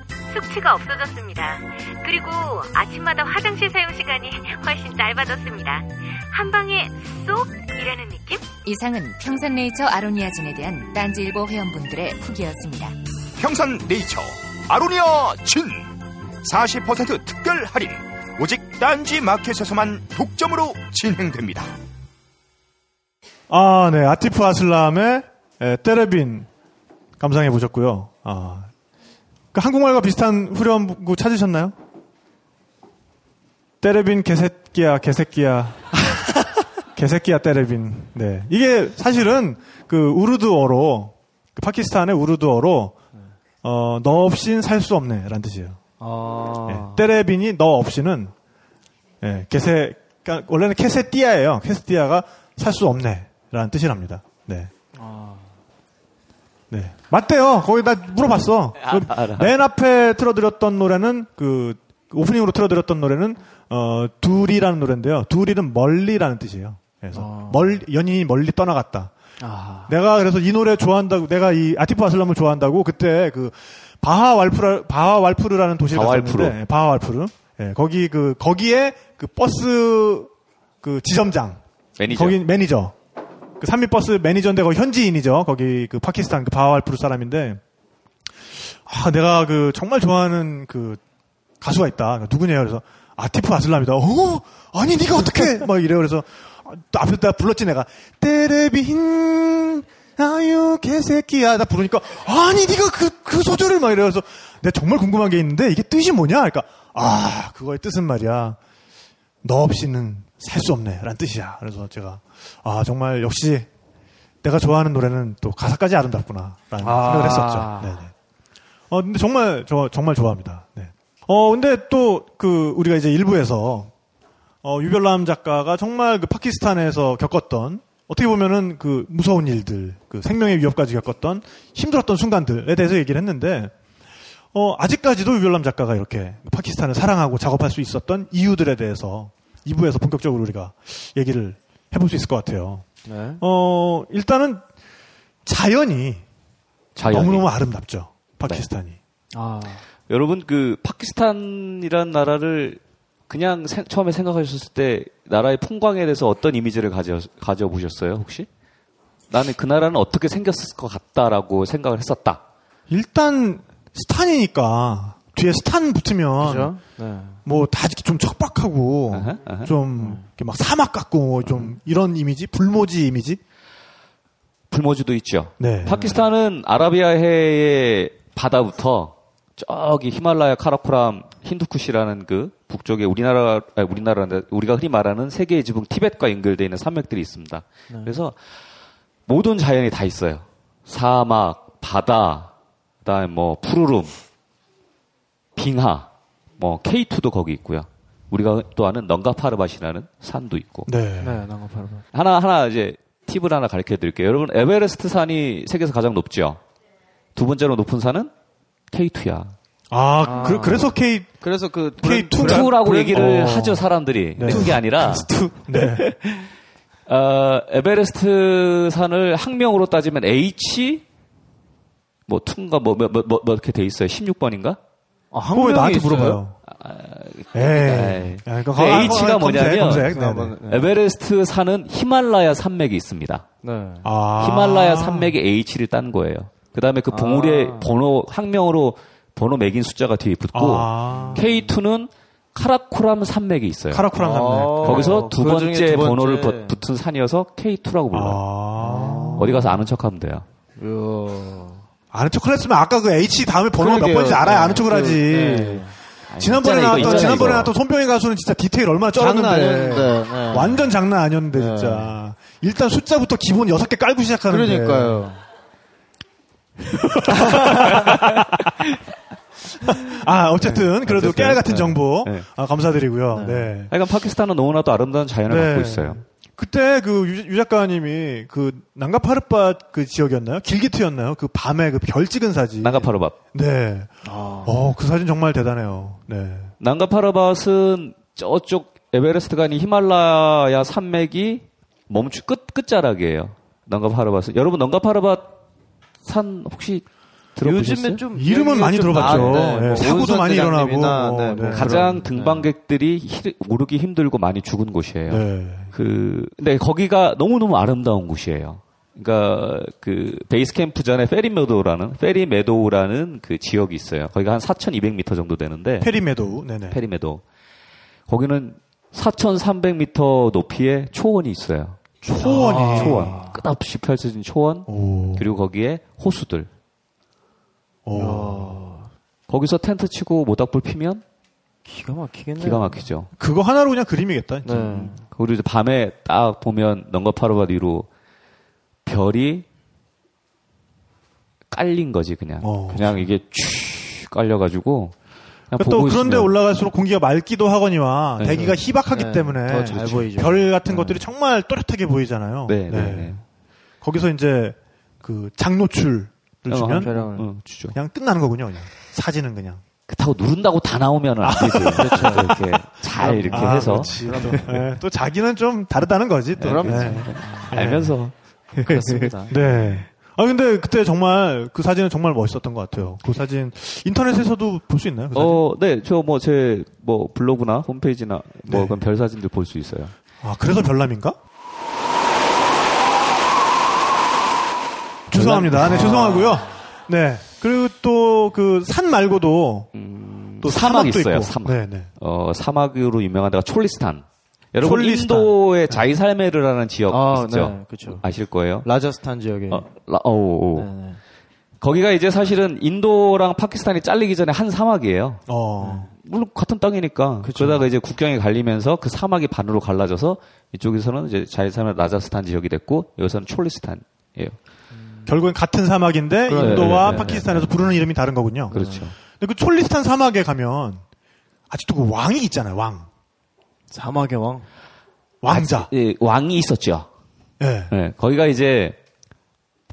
S2: 숙취가 없어졌습니다. 그리고 아침마다 화장실 사용 시간이 훨씬 짧아졌습니다. 한 방에 쏙 이라는 느낌?
S9: 이상은 평산네이처 아로니아진에 대한 딴지일보 회원분들의 후기였습니다.
S3: 평산 네이처 아로니아 진 40% 특별 할인 오직 딴지 마켓에서만 독점으로 진행됩니다.
S5: 아, 네. 아티프 아슬람의 에, 때레빈 감상해 보셨고요. 아, 그 한국말과 비슷한 후렴구 찾으셨나요? 때레빈 개새끼야, 개새끼야. 개새끼야, 때레빈. 네. 이게 사실은 그 우르드어로, 그 파키스탄의 우르드어로, 어, 너 없인 살 수 없네. 라는 뜻이에요.
S6: 아.
S5: 예, 때레빈이 너 없이는 예, 개세 그러니까 원래는 캐세띠아예요. 캐세띠아가 살 수 없네라는 뜻이랍니다. 네. 네. 맞대요. 거기 나 물어봤어. 그
S7: 알아.
S5: 맨 앞에 틀어드렸던 노래는 그 오프닝으로 틀어드렸던 노래는 어 دوری라는 노래인데요. دوری는 멀리라는 뜻이에요. 그래서 멀 연인이 멀리 떠나갔다.
S6: 아.
S5: 내가 그래서 이 노래 좋아한다고 내가 이 아티프 아슬람을 좋아한다고 그때 그 바하 왈프라 바하 왈푸르라는 도시를
S7: 바왈푸르.
S5: 갔었는데 바하 왈푸르 예, 거기 그 거기에 그 버스 그 지점장
S7: 매니저.
S5: 거기 매니저 그 삼미버스 매니저인데 거기 현지인이죠. 거기 그 파키스탄 그 왈푸르 사람인데. 아 내가 그 정말 좋아하는 그 가수가 있다. 누구냐 그래서 아티프 아슬람이다. 어? 아니 네가 어떻게 막 이래요. 그래서 아, 또 앞에 다 불렀지 내가. 때레빈 아유 어, 개새끼야. 나 부르니까, 아니, 네가 그, 그 소절을 막 이래서, 내가 정말 궁금한 게 있는데, 이게 뜻이 뭐냐? 그러니까, 아, 그거의 뜻은 말이야. 너 없이는 살 수 없네. 라는 뜻이야. 그래서 제가, 아, 정말 역시 내가 좋아하는 노래는 또 가사까지 아름답구나. 라는
S6: 아.
S5: 생각을 했었죠. 네네. 어, 근데 정말, 저, 정말 좋아합니다. 네. 어, 근데 또, 그, 우리가 이제 일부에서, 어, 유별남 작가가 정말 그 파키스탄에서 겪었던, 어떻게 보면은 그 무서운 일들, 그 생명의 위협까지 겪었던 힘들었던 순간들에 대해서 얘기를 했는데, 어, 아직까지도 유별남 작가가 이렇게 파키스탄을 사랑하고 작업할 수 있었던 이유들에 대해서 2부에서 본격적으로 우리가 얘기를 해볼 수 있을 것 같아요.
S6: 네.
S5: 어, 일단은 자연이
S7: 자연이.
S5: 너무너무 아름답죠. 파키스탄이.
S6: 아.
S7: 여러분 그 파키스탄이란 나라를 그냥 생- 처음에 생각하셨을 때 나라의 풍광에 대해서 어떤 이미지를 가져 가져 보셨어요 혹시? 나는 그 나라는 어떻게 생겼을 것 같다라고 생각을 했었다.
S5: 일단 스탄이니까 뒤에 스탄 붙으면
S6: 그죠? 네.
S5: 뭐다좀 척박하고
S7: 아하, 아하.
S5: 좀 이렇게 막 사막 같고 좀 이런 이미지, 불모지 이미지.
S7: 불모지도 있죠.
S5: 네.
S7: 파키스탄은 아라비아해의 바다부터 저기 히말라야 카라코람 힌두쿠시라는 그 북쪽에 우리나라 아니, 우리나라인데 우리가 흔히 말하는 세계의 지붕 티벳과 연결되어 있는 산맥들이 있습니다. 그래서 모든 자연이 다 있어요. 사막, 바다, 그다음에 뭐 푸르름, 빙하, 뭐 K2도 거기 있고요. 우리가 또 아는 넝가파르밭이라는 산도 있고.
S5: 네.
S6: 네, 바로.
S7: 하나 하나 이제 팁을 하나 가르쳐 드릴게요. 여러분 에베레스트 산이 세계에서 가장 높죠. 두 번째로 높은 산은 K2야.
S5: 아, 그, 래서 K
S6: 그래서 그
S5: K2
S7: 2라고
S5: 브랜-
S7: 얘기를
S5: 어.
S7: 하죠 사람들이.
S5: 네.
S7: 그게 아니라
S5: two. 네.
S7: 어, 에베레스트 산을 학명으로 따지면 H 뭐 two인가 뭐, 뭐, 뭐, 뭐 이렇게 돼 있어요. 16번인가?
S6: 아,
S5: 왜 나한테
S6: 있어요?
S5: 물어봐요? 에이.
S7: 에이.
S5: 야, 그거
S7: 그
S5: 아,
S7: H가
S5: 아, 검색,
S7: 뭐냐면
S5: 검색. 네,
S6: 아,
S5: 네.
S6: 네.
S7: 에베레스트 산은 히말라야 산맥이 있습니다.
S6: 네.
S5: 아.
S7: 히말라야 산맥에 H를 딴 거예요. 그 다음에 그 봉우리에
S6: 아.
S7: 번호, 학명으로 번호 매긴 숫자가 뒤에 붙고,
S5: 아.
S7: K2는 카라코람 산맥이 있어요.
S5: 카라쿠란 산맥.
S6: 어,
S7: 거기서
S6: 두그 중에
S7: 번째
S6: 두 번째.
S7: 번호를 버- 붙은 산이어서 K2라고 불러요.
S5: 아.
S7: 어디 가서 아는 척 하면 돼요.
S6: 이야.
S5: 아는 척을 했으면 아까 그 H 다음에 번호가 몇. 번인지 알아야
S6: 네.
S5: 아는 척을
S6: 그,
S5: 하지.
S6: 네.
S5: 지난번에
S7: 있잖아,
S5: 나왔던
S7: 있잖아,
S5: 지난번에. 나왔던 손병희 가수는 진짜 디테일 얼마나 쩔었는데
S6: 아니었는데. 네.
S5: 완전 장난 아니었는데
S6: 네.
S5: 진짜 일단 숫자부터 기본 여섯 개 깔고 시작하는데
S6: 그러니까요.
S5: 아 어쨌든 그래도 깨알 같은
S7: 네.
S5: 정보
S7: 네.
S5: 아, 감사드리고요. 네.
S7: 하여간 파키스탄은 너무나도 아름다운 자연을
S5: 네.
S7: 갖고 있어요.
S5: 그때 그 유 작가님이 그 난가파르밭 그 지역이었나요? 길기트였나요? 그 밤에 그 별 찍은 사진.
S7: 난가파르밭.
S5: 네.
S6: 아.
S5: 어, 그 사진 정말 대단해요. 네.
S7: 난가파르밧은 저쪽 에베레스트가 아닌 히말라야 산맥이 멈추 끝 끝자락이에요. 난가파르밧은 여러분 난가파르밧 산 혹시 요?
S6: 요즘에 좀
S5: 이름은 많이
S6: 좀
S5: 들어봤죠.
S6: 나은데,
S5: 네,
S6: 뭐
S5: 사고도 많이 일어나고,
S6: 네,
S5: 뭐,
S6: 뭐
S5: 네.
S7: 가장
S6: 그런,
S7: 등반객들이 히- 오르기 힘들고 많이 죽은 곳이에요.
S5: 네.
S7: 그 근데 거기가 너무 너무 아름다운 곳이에요. 그러니까 그 베이스 캠프 전에 페리 메도우라는 페리 메도우라는 그 지역이 있어요. 거기가 한 4,200m 정도 되는데
S5: 페리 메도우. 네네.
S7: 페리 메도우. 거기는 4,300m 높이의 초원이 있어요.
S5: 초원이.
S7: 초원. 끝없이 펼쳐진 초원.
S5: 오.
S7: 그리고 거기에 호수들.
S5: 오.
S7: 거기서 텐트 치고 모닥불 피면
S6: 기가 막히겠네요.
S7: 기가 막히죠.
S5: 그거 하나로 그냥 그림이겠다. 진짜.
S6: 네.
S7: 그리고 이제 밤에 딱 보면 넝거파르바 위로 별이 깔린 거지 그냥.
S5: 어.
S7: 그냥 이게 쭉 깔려가지고
S5: 또 그런데 올라갈수록 공기가 맑기도 하거니와
S7: 네.
S5: 대기가 희박하기
S6: 네.
S5: 때문에
S6: 더잘 보이죠.
S5: 별 같은 것들이 정말 또렷하게 보이잖아요.
S7: 네, 네, 네.
S5: 거기서 이제 그 장노출을
S7: 어,
S5: 주면
S6: 촬영을.
S7: 어, 주죠.
S5: 그냥 끝나는 거군요. 그냥 사진은 그냥.
S7: 그렇다고 누른다고 다 나오면 안 되지. 그렇죠. 이렇게 잘 이렇게
S5: 아,
S7: 해서
S5: 그렇지. 또, 네, 또 자기는 좀 다르다는 거지. 또.
S6: 그럼요.
S5: 네.
S7: 알면서
S6: 그렇습니다.
S5: 네. 아 근데 그때 정말 그 사진은 정말 멋있었던 것 같아요. 그 사진 인터넷에서도 볼 수 있나요? 그?
S7: 어, 네, 저 뭐 제뭐 블로그나 홈페이지나 뭐
S5: 네.
S7: 그런 별 사진들 볼 수 있어요.
S5: 아 그래서 별남인가? 죄송합니다. 네, 죄송하고요. 네. 그리고 또 그 산 말고도
S7: 음,
S5: 또
S7: 사막
S5: 사막도
S7: 있어요.
S5: 있고.
S7: 사막.
S5: 네, 네.
S7: 어, 사막으로 유명한 데가 촐리스탄. 여러분
S5: 촐리스탄.
S7: 인도의 자이살메르라는 지역
S6: 아,
S7: 있죠?
S6: 네, 그렇죠.
S7: 아실 거예요.
S6: 라자스탄 지역에.
S7: 어, 라, 오, 오.
S6: 네, 네.
S7: 거기가 이제 사실은 인도랑 파키스탄이 잘리기 전에 한 사막이에요.
S5: 어.
S7: 물론 같은 땅이니까.
S6: 그쵸.
S7: 그러다가 이제 국경이 갈리면서 그 사막이 반으로 갈라져서 이쪽에서는 이제 자이살메르 라자스탄 지역이 됐고 여기서는 촐리스탄이에요.
S5: 결국엔 같은 사막인데
S6: 그래,
S5: 인도와
S7: 네, 네,
S5: 파키스탄에서 부르는 이름이 다른 거군요.
S7: 그렇죠.
S5: 근데 그 촐리스탄 사막에 가면 아직도 그 왕이 있잖아요. 왕.
S6: 사막의 왕.
S5: 왕자.
S7: 예, 왕이 있었죠.
S5: 예.
S7: 네, 거기가 이제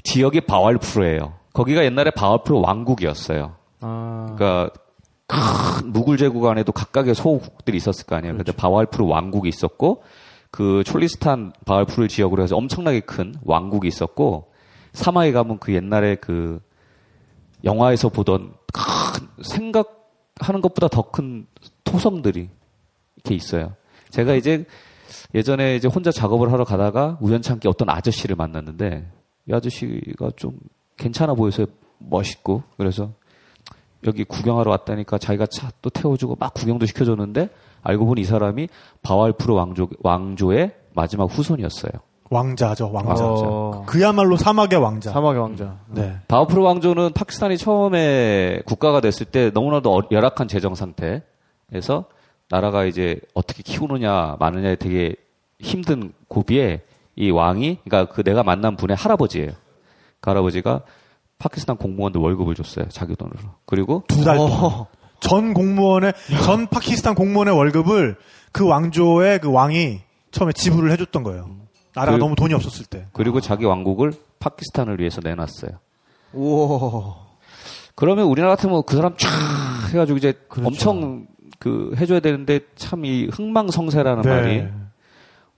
S7: 지역이 바왈푸르예요. 거기가 옛날에 바왈푸르 왕국이었어요.
S6: 아.
S7: 그러니까 큰 무굴 제국 안에도 각각의 소국들이 있었을 거 아니에요. 근데 바왈푸르 왕국이 있었고 그 촐리스탄 바왈푸르 지역으로 해서 엄청나게 큰 왕국이 있었고 사마에 가면 그 옛날에 그 영화에서 보던 큰 생각하는 것보다 더 큰 토성들이 이렇게 있어요. 제가 이제 예전에 이제 혼자 작업을 하러 가다가 우연찮게 어떤 아저씨를 만났는데 이 아저씨가 좀 괜찮아 보여서 멋있고 그래서 여기 구경하러 왔다니까 자기가 차 또 태워주고 막 구경도 시켜줬는데 알고 보니 이 사람이 바왈푸르 왕조, 왕조의 마지막 후손이었어요.
S5: 왕자죠. 왕자.
S6: 어.
S5: 그야말로 사막의 왕자.
S6: 사막의 왕자.
S5: 네.
S7: 바왈푸르 왕조는 파키스탄이 처음에 국가가 됐을 때 너무나도 어- 열악한 재정 상태에서 나라가 이제 어떻게 키우느냐 마느냐에 되게 힘든 고비에 이 왕이 그러니까 그 내가 만난 분의 할아버지예요. 그 할아버지가 파키스탄 공무원들 월급을 줬어요. 자기 돈으로. 그리고
S5: 두 달 동안. 전 공무원의, 전 파키스탄 공무원의 월급을 그 왕조의 그 왕이 처음에 지불을 해줬던 거예요. 나라가
S7: 그-
S5: 너무 돈이 없었을 때.
S7: 그리고 자기 왕국을 파키스탄을 위해서 내놨어요.
S6: 우와.
S7: 그러면 우리나라 같으면 그 사람 쫙 해가지고 이제
S5: 그렇죠.
S7: 엄청 그 해줘야 되는데 참 이 흥망성쇠라는
S5: 네.
S7: 말이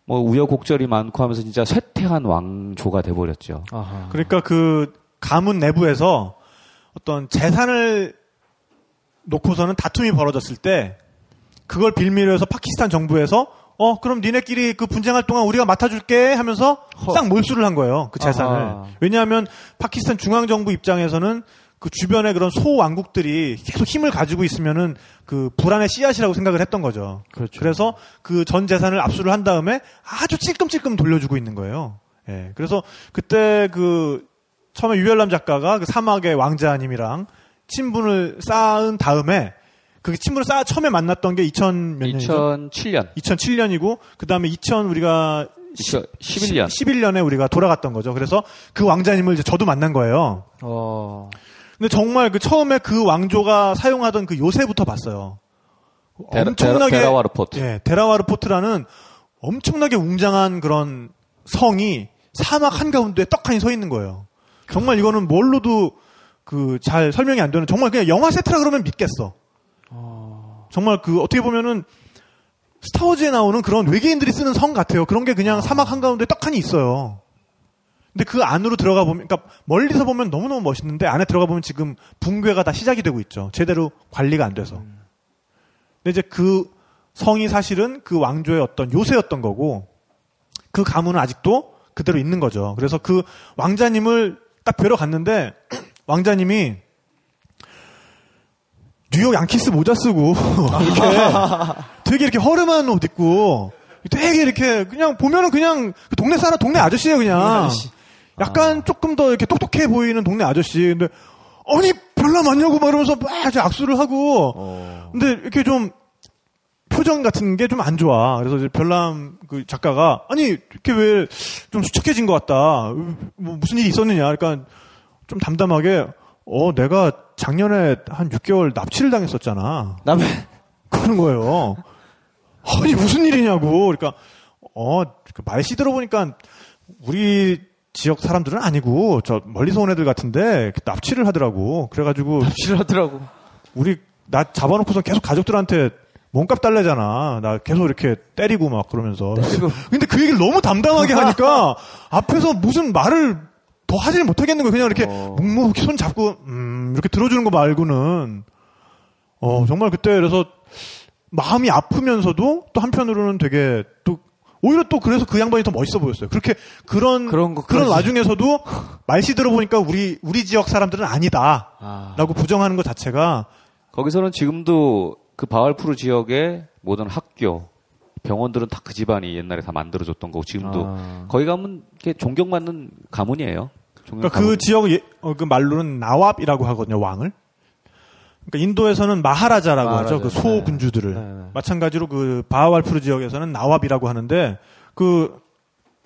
S7: 뭐 우여곡절이 많고 하면서 진짜 쇠퇴한 왕조가 돼버렸죠.
S6: 아하.
S5: 그러니까 그 가문 내부에서 어떤 재산을 놓고서는 다툼이 벌어졌을 때 그걸 빌미로 해서 파키스탄 정부에서 어 그럼 니네끼리 그 분쟁할 동안 우리가 맡아줄게 하면서 싹 몰수를 한 거예요 그 재산을
S6: 아하.
S5: 왜냐하면 파키스탄 중앙 정부 입장에서는 그 주변에 그런 소왕국들이 계속 힘을 가지고 있으면은 그 불안의 씨앗이라고 생각을 했던 거죠.
S6: 그렇죠.
S5: 그래서 그 전 재산을 압수를 한 다음에 아주 찔끔찔끔 돌려주고 있는 거예요. 예. 그래서 그때 그 처음에 유열남 작가가 그 사막의 왕자님이랑 친분을 쌓은 다음에 그 친분을 쌓아 처음에 만났던 게 2000 몇 년이죠?
S7: 2007년,
S5: 2007년이고 그 다음에 2000 우리가
S7: 2011년
S5: 11년에 우리가 돌아갔던 거죠. 그래서 그 왕자님을 이제 저도 만난 거예요.
S6: 어.
S5: 근데 정말 그 처음에 그 왕조가 사용하던 그 요새부터 봤어요.
S7: 데라-
S5: 엄청나게
S7: 데라- 데라와르 Fort.
S5: 예, 데라와르 Fort라는 엄청나게 웅장한 그런 성이 사막 한가운데 떡하니 서 있는 거예요. 정말 이거는 뭘로도 그 잘 설명이 안 되는 정말 그냥 영화 세트라 그러면 믿겠어. 정말 그 어떻게 보면은 스타워즈에 나오는 그런 외계인들이 쓰는 성 같아요. 그런 게 그냥 사막 한가운데 떡하니 있어요. 근데 그 안으로 들어가 보면, 그러니까 멀리서 보면 너무너무 멋있는데 안에 들어가 보면 지금 붕괴가 다 시작이 되고 있죠. 제대로 관리가 안 돼서. 근데 이제 그 성이 사실은 그 왕조의 어떤 요새였던 거고 그 가문은 아직도 그대로 있는 거죠. 그래서 그 왕자님을 딱 뵈러 갔는데 왕자님이 뉴욕 양키스 모자 쓰고 이렇게 되게 이렇게 허름한 옷 입고 되게 이렇게 그냥 보면은 그냥 그 동네 사람 동네 아저씨예요 그냥. 약간 조금 더 이렇게 똑똑해 보이는 동네 아저씨. 근데 아니 별남 아니냐고 막 이러면서 막 악수를 하고. 근데 이렇게 좀 표정 같은 게 좀 안 좋아. 그래서 이제 별남 그 작가가 아니 이렇게 왜 좀 수척해진 것 같다. 뭐 무슨 일이 있었느냐. 그러니까 좀 담담하게 어 내가 작년에 한 6개월 납치를 당했었잖아.
S6: 남의
S5: 그러는 거예요. 아니 무슨 일이냐고. 그러니까 어그 말씨 들어보니까 우리 지역 사람들은 아니고 저 멀리서 온 애들 같은데 납치를 하더라고. 그래가지고
S6: 싫어하더라고.
S5: 우리 나 잡아놓고서 계속 가족들한테 몸값 달래잖아. 나 계속 이렇게 때리고 막 그러면서. 근데 그 얘기를 너무 담담하게 하니까 앞에서 무슨 말을 더 하지를 못하겠는 거예요. 그냥 이렇게 묵묵히 손 잡고 음 이렇게 들어주는 거 말고는 어 정말 그때 그래서 마음이 아프면서도 또 한편으로는 되게 또 오히려 또 그래서 그 양반이 더 멋있어 보였어요. 그렇게 그런
S6: 그런 거-
S5: 그런. 와중에서도 말씨 들어보니까 우리 우리 지역 사람들은 아니다라고
S6: 아.
S5: 부정하는 것 자체가
S7: 거기서는 지금도 그 바왈푸르 지역의 모든 학교, 병원들은 다 그 집안이 옛날에 다 만들어줬던 거고 지금도
S6: 아.
S7: 거기 가면 이렇게 존경받는 가문이에요.
S5: 그러니까 그. 지역 예- 어, 그 말로는 나왑이라고 하거든요 왕을. 그러니까 인도에서는 마하라자라고
S6: 마하라자.
S5: 하죠 그 소 군주들을.
S6: 네, 네.
S5: 마찬가지로 그 바하왈푸르 지역에서는 나왑이라고 하는데 그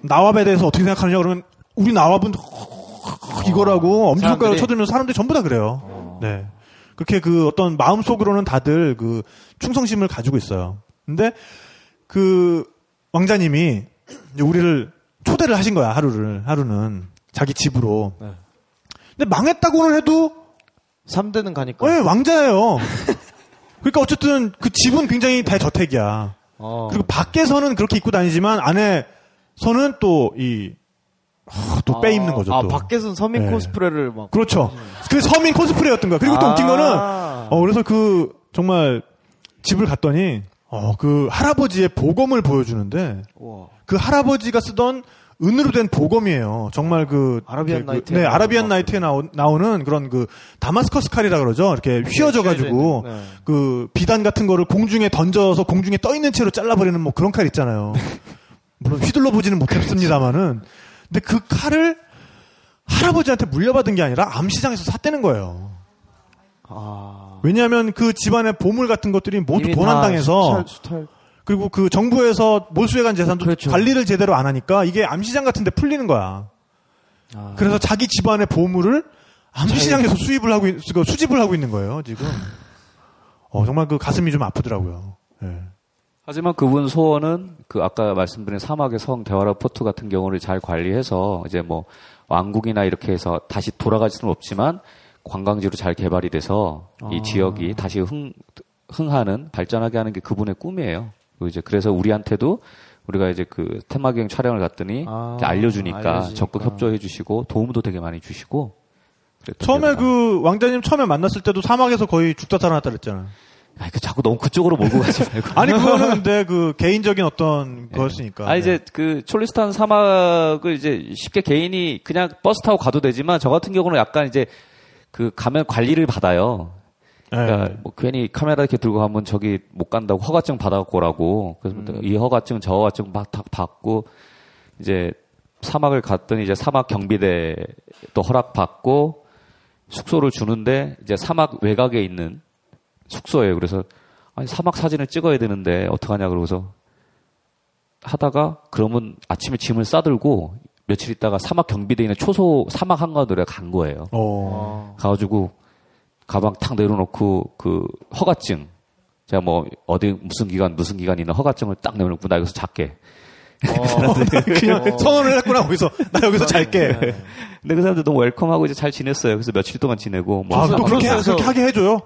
S5: 나왑에 대해서 어떻게 생각하느냐 그러면 우리 나왑은 이거라고 엄청?
S6: 어.
S5: 쳐들면서 사람들이 전부 다 그래요. 네. 그렇게 그 어떤 마음 속으로는 다들 그 충성심을 가지고 있어요. 근데 그 왕자님이 이제 우리를 초대를 하신 거야 하루를 하루는 자기 집으로.
S6: 네.
S5: 근데 망했다고는 해도
S6: 3대는 가니까.
S5: 네, 왕자예요. 그러니까 어쨌든 그 집은 굉장히 대저택이야.
S6: 어.
S5: 그리고 밖에서는 그렇게 입고 다니지만 안에서는 또이또 빼입는 거죠.
S6: 아,
S5: 또.
S6: 밖에서는 서민
S5: 네.
S6: 코스프레를 막.
S5: 그렇죠. 그 서민 코스프레였던 거야. 그리고 또
S6: 아.
S5: 웃긴 거는 어 그래서 그 정말 집을 갔더니 어 그 할아버지의 보검을 보여주는데
S6: 우와.
S5: 그 할아버지가 쓰던 은으로 된 보검이에요. 정말 그
S6: 아라비안
S5: 그-
S6: 나이트에
S5: 네, 아라비안
S6: 거.
S5: 나이트에 나오, 나오는 그런 그 다마스커스 칼이라 그러죠. 이렇게 휘어져 가지고
S6: 휘어져 있는, 네.
S5: 그 비단 같은 거를 공중에 던져서 공중에 떠 있는 채로 잘라버리는 뭐 그런 칼 있잖아요. 물론 휘둘러 보지는 못했습니다만은 근데 그 칼을 할아버지한테 물려받은 게 아니라 암시장에서 샀다는 거예요.
S6: 아.
S5: 왜냐하면 그 집안의 보물 같은 것들이 모두 도난당해서
S6: 다 수탈, 수탈.
S5: 그리고 그 정부에서 몰수해간 재산도
S6: 그렇죠.
S5: 관리를 제대로 안 하니까 이게 암시장 같은데 풀리는 거야.
S6: 아.
S5: 그래서 자기 집안의 보물을 암시장에서 수입을 하고 있, 그 수집을 하고 있는 거예요 지금. 어 정말 그 가슴이 좀 아프더라고요. 예.
S7: 하지만 그분 소원은 그 아까 말씀드린 사막의 성 대화라 포트 같은 경우를 잘 관리해서 이제 뭐 왕국이나 이렇게 해서 다시 돌아갈 수는 없지만 관광지로 잘 개발이 돼서 이
S6: 아.
S7: 지역이 다시 흥 흥하는 발전하게 하는 게 그분의 꿈이에요. 이제 그래서 우리한테도 우리가 이제 그 테마기행 촬영을 갔더니
S6: 아,
S7: 알려주니까,
S6: 알려주니까.
S7: 적극 협조해 주시고 도움도 되게 많이 주시고
S5: 처음에. 그 왕자님 처음에 만났을 때도 사막에서 거의 죽다 살아났다 그랬잖아요.
S7: 아이, 그 자꾸 너무 그쪽으로 몰고 가지 말고
S5: 아니 그거는 근데 그 개인적인 어떤 거였으니까.
S7: 아 이제
S5: 네.
S7: 그 촐리스탄 사막을 이제 쉽게 개인이 그냥 버스 타고 가도 되지만 저 같은 경우는 약간 이제 그 가면 관리를 받아요.
S5: 네.
S7: 그러니까 뭐 괜히 카메라 이렇게 들고 가면 저기 못 간다고 허가증 받아갖고 오라고. 그래서
S5: 음.
S7: 이 허가증 저 허가증 막 다 받고 이제 사막을 갔더니 이제 사막 경비대 또 허락 받고 숙소를 주는데 이제 사막 외곽에 있는 숙소예요. 그래서 아니 사막 사진을 찍어야 되는데 어떡하냐 그러고서 하다가 그러면 아침에 짐을 싸들고 며칠 있다가 사막 경비대에 있는 초소 사막 한가운데로 간 거예요.
S5: 어.
S7: 가가지고 가방 탁 내려놓고 그 허가증 제가 뭐 어디 무슨 기간 무슨 기간 있는 허가증을 딱 내려놓고 나 여기서 잘게.
S5: 그냥 선언을 했구나 거기서 나 여기서 잘게.
S7: 근데 그 사람들 너무 웰컴하고 이제 잘 지냈어요. 그래서 며칠 동안 지내고 뭐
S5: 아, 또 그렇게
S6: 그래서-
S5: 그렇게 하게 해줘요.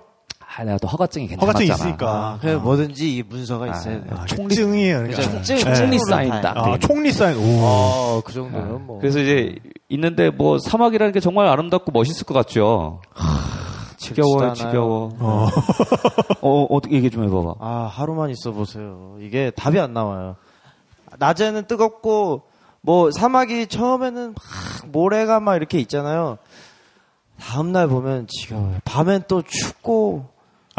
S7: 아, 내가 또 허가증이 괜찮았잖아.
S5: 허가증 있으니까.
S6: 아, 그래 뭐든지 이 문서가 있어야 돼.
S5: 아, 총리증이에요. 그러니까.
S6: 총증,
S5: 네.
S7: 총리 사인 딱.
S5: 아, 총리 사인. 오.
S6: 어, 그 정도면 뭐.
S7: 그래서 이제 있는데 뭐 사막이라는 게 정말 아름답고 멋있을 것 같죠. 지겨워요,
S6: 그렇지도
S7: 지겨워.
S5: 어.
S7: 어, 어떻게 얘기 좀 해봐봐.
S6: 아, 하루만 있어 보세요. 이게 답이 안 나와요. 낮에는 뜨겁고, 뭐, 사막이 처음에는 막, 모래가 막 이렇게 있잖아요. 다음날 보면 지겨워요. 밤엔 또 춥고,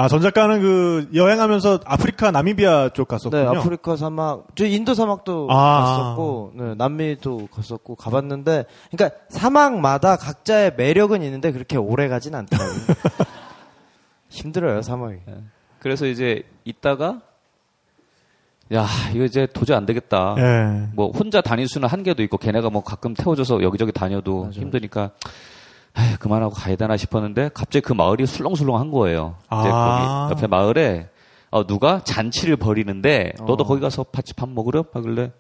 S5: 아, 전 작가는 그 여행하면서 아프리카 나미비아 쪽 갔었군요.
S6: 네, 아프리카 사막, 저 인도 사막도
S5: 아.
S6: 갔었고, 네, 남미도 갔었고, 가봤는데, 그러니까 사막마다 각자의 매력은 있는데 그렇게 오래 가진 않더라고요. 힘들어요, 사막이.
S7: 그래서 이제 있다가 야 이거 이제 도저히 안 되겠다.
S5: 예.
S7: 뭐 혼자 다닐 수는 한계도 있고 걔네가 뭐 가끔 태워줘서 여기저기 다녀도
S6: 맞아요.
S7: 힘드니까 아 휴, 그만하고 가야 되나 싶었는데 갑자기 그 마을이 술렁술렁한 거예요. 이제
S5: 아.
S7: 거기 옆에 마을에 어, 누가 잔치를 벌이는데 너도
S6: 어.
S7: 거기 가서 같이 밥 먹으려? 하길래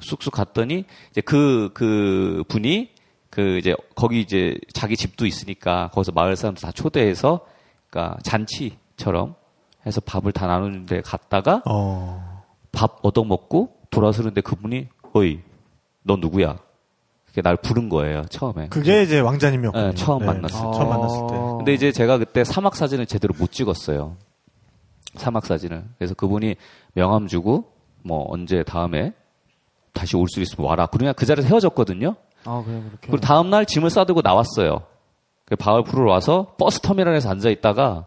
S7: 쑥쑥 갔더니 이제 그, 그 분이 그 이제 거기 이제 자기 집도 있으니까 거기서 마을 사람들 다 초대해서 그러니까 잔치처럼 해서 밥을 다 나누는데 갔다가
S5: 어.
S7: 밥 얻어먹고 돌아서는데 그분이 어이 너 누구야? 그게 날 부른 거예요 처음에.
S5: 그게 이제 왕자님이었군요.
S7: 네, 처음 만났을 때.
S5: 처음 만났을 때.
S7: 근데 이제 제가 그때 사막 사진을 제대로 못 찍었어요. 사막 사진을. 그래서 그분이 명함 주고 뭐 언제 다음에 다시 올 수 있으면 와라. 그냥 그 자리에서 헤어졌거든요.
S6: 아, 그냥 그렇게.
S7: 그리고 다음 날 짐을 싸들고 나왔어요. 그 바왈푸르 와서 버스 터미널에서 앉아 있다가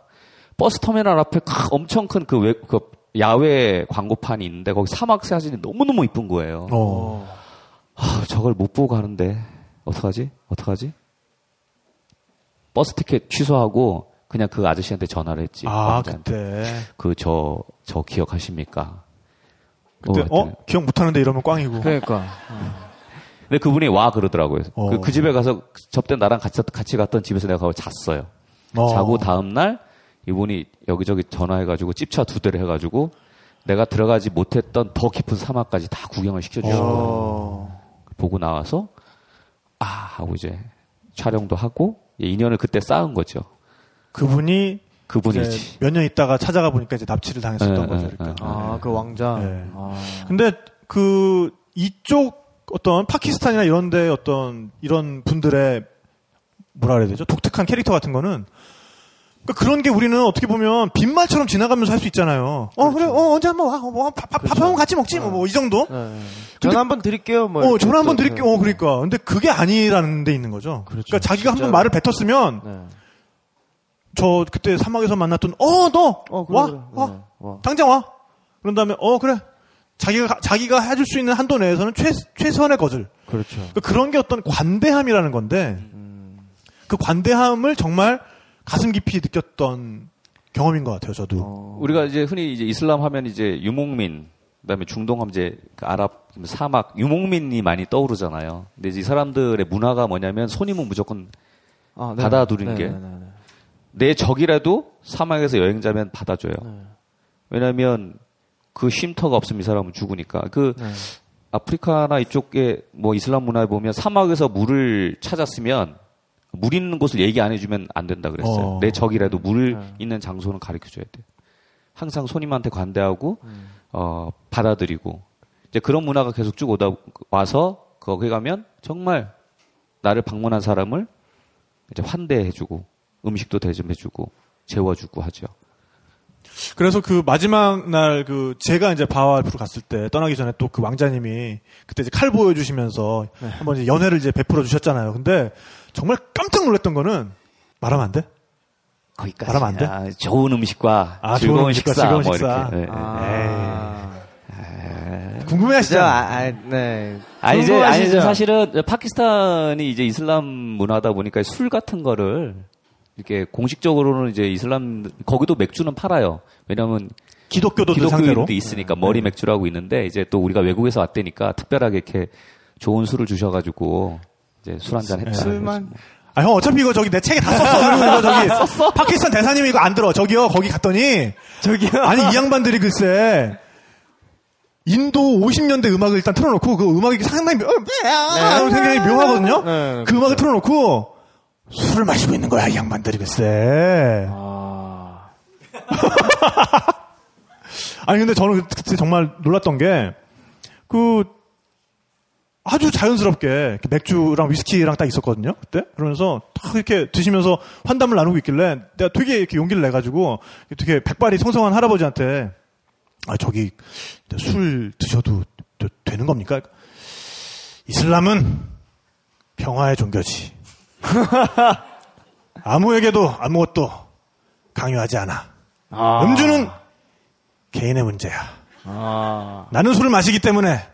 S7: 버스 터미널 앞에 크- 엄청 큰 그, 그 야외 광고판이 있는데 거기 사막 사진이 너무너무 이쁜 거예요.
S5: 어.
S7: 아, 저걸 못 보고 가는데 어떡하지? 어떡하지? 버스 티켓 취소하고 그냥 그 아저씨한테 전화를 했지.
S5: 아. 그때.
S7: 그저저 기억하십니까?
S5: 그때,
S7: 뭐
S5: 어? 기억 못하는데 이러면 꽝이고.
S6: 그러니까.
S7: 근데 그분이 와 그러더라고요.
S5: 어.
S7: 그, 그 집에 가서 접대 나랑 같이 같이 갔던 집에서 내가 가고 잤어요.
S5: 어.
S7: 자고 다음 날 이분이 여기저기 전화해가지고 찝차 두 대를 해가지고 내가 들어가지 못했던 더 깊은 사막까지 다 구경을 시켜주시고
S6: 어.
S7: 보고 나와서 아 하고 이제 촬영도 하고 예, 인연을 그때 쌓은 거죠.
S5: 그분이
S7: 그분이지.
S5: 몇 년 있다가 찾아가 보니까 이제 납치를 당했었던
S7: 네,
S5: 거죠.
S7: 네,
S5: 그러니까.
S7: 네.
S6: 아, 그 왕자.
S5: 네.
S6: 아.
S5: 근데 그 이쪽 어떤 파키스탄이나 이런데 어떤 이런 분들의 뭐라 그래야 되죠? 독특한 캐릭터 같은 거는 그러니까 그런 게 우리는 어떻게 보면 빈말처럼 지나가면서 할 수 있잖아요. 어 그래, 어 언제 한번 와, 어, 뭐, 밥, 밥, 밥 한번 같이 먹지, 뭐이 정도.
S6: 네. 전화 한번 드릴게요. 뭐
S5: 어, 전화 한번
S6: 또,
S5: 드릴게요. 어, 그러니까. 근데 그게 아니라는 데 있는 거죠.
S6: 그렇죠.
S5: 그러니까 자기가
S6: 진짜.
S5: 한번 말을 뱉었으면
S6: 네.
S5: 저 그때 사막에서 만났던 어, 너
S6: 어, 그래,
S5: 와,
S6: 그래.
S5: 와,
S6: 네. 와.
S5: 당장 와. 그런 다음에 어 그래. 자기가 자기가 해줄 수 있는 한도 내에서는 최 최선의 것을.
S6: 그렇죠.
S5: 그러니까 그런 게 어떤 관대함이라는 건데
S6: 음.
S5: 그 관대함을 정말 가슴 깊이 느꼈던 경험인 것 같아요. 저도.
S6: 어.
S7: 우리가 이제 흔히 이제 이슬람 하면 이제 유목민, 그다음에 중동 하면 이제 그 아랍 사막 유목민이 많이 떠오르잖아요. 근데 이제 이 사람들의 문화가 뭐냐면 손님은 무조건
S6: 아,
S7: 받아들이는 게.
S6: 네, 네, 네.
S7: 내 적이라도 사막에서 여행자면 받아줘요.
S6: 네.
S7: 왜냐하면 그 쉼터가 없으면 이 사람은 죽으니까. 그
S6: 네.
S7: 아프리카나 이쪽에 뭐 이슬람 문화에 보면 사막에서 물을 찾았으면 물 있는 곳을 얘기 안 해주면 안 된다 그랬어요.
S5: 어.
S7: 내 적이라도 물
S6: 네.
S7: 있는 장소는 가르쳐 줘야 돼. 항상 손님한테 관대하고
S6: 음.
S7: 어 받아들이고 이제 그런 문화가 계속 쭉 오다 와서 거기 가면 정말 나를 방문한 사람을 이제 환대해주고 음식도 대접해주고 재워주고 하죠.
S5: 그래서 그 마지막 날 그 제가 이제 바와 알프로 갔을 때 떠나기 전에 또 그 왕자님이 그때 이제 칼 보여주시면서
S6: 네.
S5: 한번 이제 연회를 이제 베풀어 주셨잖아요. 근데 정말 깜짝 놀랐던 거는 말하면 안 돼?
S7: 거기까지.
S5: 말하면 안 돼?
S7: 아, 좋은 음식과
S5: 아,
S7: 즐거운
S5: 좋은 음식과
S7: 식사,
S5: 즐거운
S7: 뭐
S5: 식사.
S7: 이렇게. 네, 네.
S6: 아.
S5: 궁금해하시죠?
S6: 그죠? 아, 아, 네.
S7: 아니 이제 아니? 사실은 파키스탄이 이제 이슬람 문화다 보니까 술 같은 거를 이렇게 공식적으로는 이제 이슬람 거기도 맥주는 팔아요. 왜냐하면
S5: 기독교도들 상대로.
S7: 기독교인도 있으니까 머리 맥주라고 있는데 이제 또 우리가 외국에서 왔다니까 특별하게 이렇게 좋은 술을 주셔가지고 이제 술 한잔 했다.
S6: 술만
S5: 아, 형, 어차피 이거 저기 내 책에 다 썼어. 이거 저기. 썼어? 파키스탄 대사님이 이거 안 들어. 저기요, 거기 갔더니.
S6: 저기요.
S5: 아니, 이 양반들이 글쎄. 인도 50년대 음악을 일단 틀어놓고, 그 음악이 상당히, 묘, 네. 굉장히 묘하거든요?
S6: 네,
S5: 그 음악을 틀어놓고, 술을 마시고 있는 거야, 이 양반들이 글쎄.
S6: 아.
S5: 아니, 근데 저는 그때 정말 놀랐던 게, 그, 아주 자연스럽게 맥주랑 위스키랑 딱 있었거든요. 그때 그러면서 딱 이렇게 드시면서 환담을 나누고 있길래 내가 되게 이렇게 용기를 내 가지고 되게 백발이 성성한 할아버지한테 아 저기 술 드셔도 되- 되는 겁니까? 이슬람은 평화의 종교지. 아무에게도 아무것도 강요하지 않아.
S6: 아.
S5: 음주는 개인의 문제야.
S6: 아.
S5: 나는 술을 마시기 때문에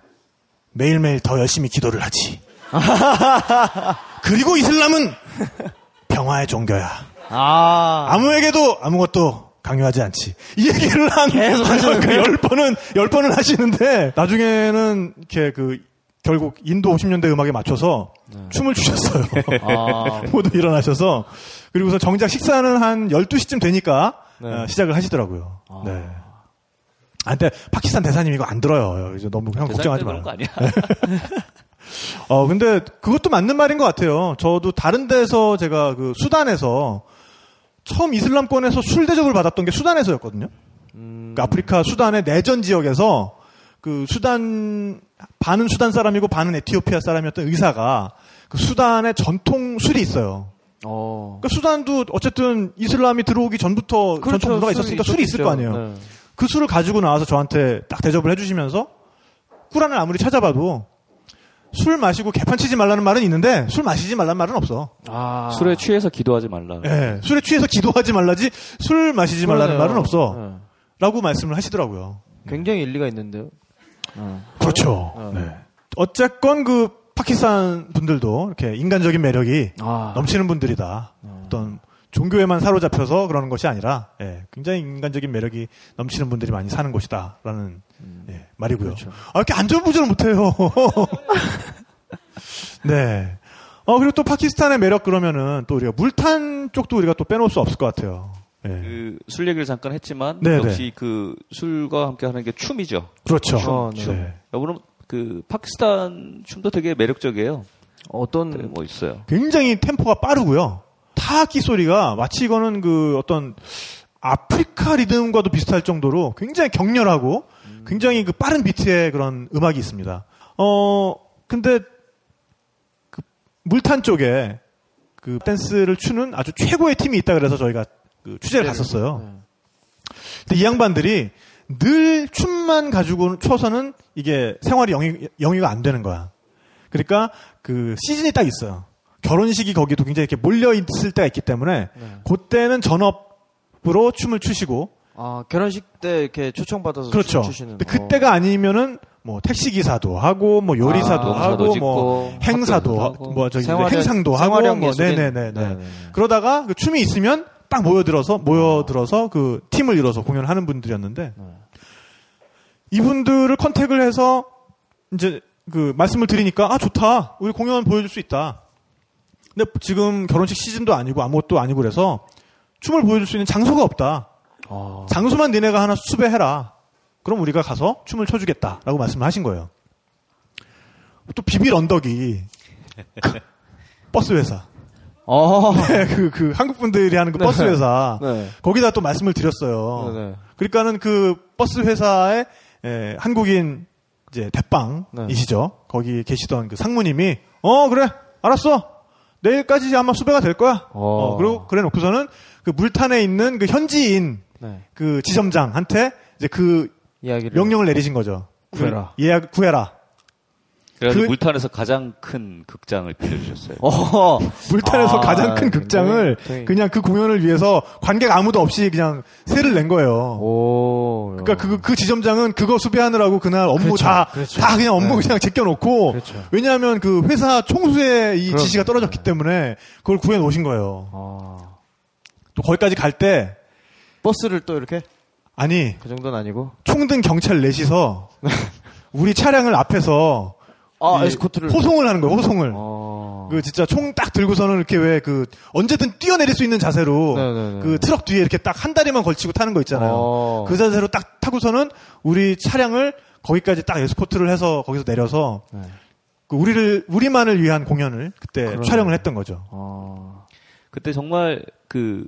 S5: 매일매일 더 열심히 기도를 하지. 그리고 이슬람은 평화의 종교야.
S6: 아.
S5: 아무에게도 아무것도 강요하지 않지. 이 얘기를 한, 그 열 번은, 열 번은 하시는데, 나중에는, 이렇게 그, 결국 인도 50년대 음악에 맞춰서 춤을 추셨어요.
S6: 아.
S5: 모두 일어나셔서. 그리고서 정작 식사는 한 12시쯤 되니까,
S6: 네.
S5: 어, 시작을 하시더라고요. 네. 아, 근데 파키스탄 대사님 이거 안 들어요. 이제 너무 형 걱정하지 마요.
S7: 거 아니야?
S5: 어, 근데 그것도 맞는 말인 것 같아요. 저도 다른 데서 제가 그 수단에서 처음 이슬람권에서 술 대접을 받았던 게 수단에서였거든요. 그 아프리카 수단의 내전 지역에서 그 수단 반은 수단 사람이고 반은 에티오피아 사람이었던 의사가 그 수단의 전통 술이 있어요.
S6: 어.
S5: 그러니까 수단도 어쨌든 이슬람이 들어오기 전부터 전통 문화가 있었으니까 술이 있을 거 아니에요.
S6: 네.
S5: 그 술을 가지고 나와서 저한테 딱 대접을 해주시면서 꾸란을 아무리 찾아봐도 술 마시고 개판 치지 말라는 말은 있는데 술 마시지 말라는 말은 없어.
S6: 아.
S7: 술에 취해서 기도하지 말라.
S5: 예, 술에 취해서 기도하지 말라지 술 마시지 말라는
S6: 그러네요.
S5: 말은 없어.
S6: 네.
S5: 라고 말씀을 하시더라고요.
S6: 굉장히 일리가 있는데요.
S5: 그렇죠.
S6: 어.
S5: 네. 어쨌건 그 파키스탄 분들도 이렇게 인간적인 매력이
S6: 아.
S5: 넘치는 분들이다. 어떤 종교에만 사로잡혀서 그러는 것이 아니라 예, 굉장히 인간적인 매력이 넘치는 분들이 많이 사는 곳이다라는 예, 말이고요. 아, 이렇게 안전부전을 못해요. 네. 어 그리고 또 파키스탄의 매력 그러면은 또 우리가 물탄 쪽도 우리가 또 빼놓을 수 없을 것 같아요. 예.
S7: 그술 얘기를 잠깐 했지만
S5: 네,
S7: 역시 그 술과 함께 하는 게 춤이죠.
S5: 그렇죠.
S6: 어, 네.
S5: 네.
S7: 여러분 그 파키스탄 춤도 되게 매력적이에요.
S6: 어떤
S7: 되게 뭐 있어요.
S5: 굉장히 템포가 빠르고요. 타악기 소리가 마치 이거는 그 어떤 아프리카 리듬과도 비슷할 정도로 굉장히 격렬하고 굉장히 그 빠른 비트의 그런 음악이 있습니다. 어, 근데 그 물탄 쪽에 그 댄스를 추는 아주 최고의 팀이 있다 그래서 저희가 그 취재를 갔었어요. 근데 이 양반들이 늘 춤만 가지고 춰서는 이게 생활이 영위, 영위가 안 되는 거야. 그러니까 그 시즌이 딱 있어요. 결혼식이 거기도 굉장히 이렇게 몰려 있을 때가 있기 때문에 그때는 전업으로 춤을 추시고
S6: 아 결혼식 때 이렇게 초청받아서
S5: 그렇죠.
S6: 춤추시는
S5: 근데 그때가 아니면은 뭐 택시 기사도 하고 뭐 요리사도
S6: 아,
S5: 하고 뭐 행사도 하고 뭐 저기
S6: 생활형-
S5: 행상도 하고 뭐. 네네네네.
S6: 네 네네.
S5: 그러다가 그 춤이 있으면 딱 모여들어서 모여들어서 그 팀을 이뤄서 공연을 하는 분들이었는데 이분들을 컨택을 해서 이제 그 말씀을 드리니까 아 좋다 우리 공연 보여줄 수 있다. 근데 지금 결혼식 시즌도 아니고 아무것도 아니고 그래서 춤을 보여줄 수 있는 장소가 없다. 장소만 니네가 하나 수배해라. 그럼 우리가 가서 춤을 춰주겠다라고 말씀을 하신 거예요. 또 비빌 언덕이 그 버스 회사.
S6: 어.
S5: 네, 그, 그 한국 분들이 하는 그 버스 회사.
S6: 네.
S5: 거기다 또 말씀을 드렸어요.
S6: 네, 네.
S5: 그러니까는 그 버스 회사의 에, 한국인 이제 대빵이시죠. 거기 계시던 그 상무님이 어 그래 알았어 내일까지 아마 수배가 될 거야.
S6: 어.
S5: 어, 그리고 그래 놓고서는 그 물탄에 있는 그 현지인
S6: 네.
S5: 그 지점장한테 이제 그
S6: 이야기를
S5: 명령을 내리신 거죠.
S6: 구해라.
S5: 그 예약 구해라.
S7: 그래서
S5: 그-
S7: 물탄에서 가장 큰 극장을 빌려주셨어요.
S6: 어.
S5: 물탄에서
S6: 아,
S5: 가장 큰 극장을
S6: 굉장히-
S5: 그냥 그 공연을 위해서 관객 아무도 없이 그냥 세를 낸 거예요.
S6: 오.
S5: 그러니까 그, 그 지점장은 그거 수배하느라고 그날 업무
S6: 그렇죠,
S5: 다,
S6: 그렇죠.
S5: 다 그냥 업무
S6: 네.
S5: 그냥 제껴놓고,
S6: 그렇죠.
S5: 왜냐하면 그 회사 총수의 이. 지시가 떨어졌기 때문에 그걸 구해 놓으신 거예요.
S6: 아.
S5: 또 거기까지 갈 때,
S6: 버스를 또 이렇게
S5: 아니,
S6: 그 정도는 아니고.
S5: 총등 경찰 넷이서 우리 차량을 앞에서 아이
S6: 에스코트를.
S5: 호송을 하는 거예요, 호송을.
S6: 어.
S5: 그 진짜 총 딱 들고서는 이렇게 왜 그 언제든 뛰어내릴 수 있는 자세로
S6: 네네네.
S5: 그 트럭 뒤에 이렇게 딱 한 다리만 걸치고 타는 거 있잖아요.
S6: 어.
S5: 그 자세로 딱 타고서는 우리 차량을 거기까지 딱 에스코트를 해서 거기서 내려서
S6: 네.
S5: 그 우리를 우리만을 위한 공연을 그때
S6: 그러네요.
S5: 촬영을 했던 거죠.
S6: 어.
S7: 그때 정말 그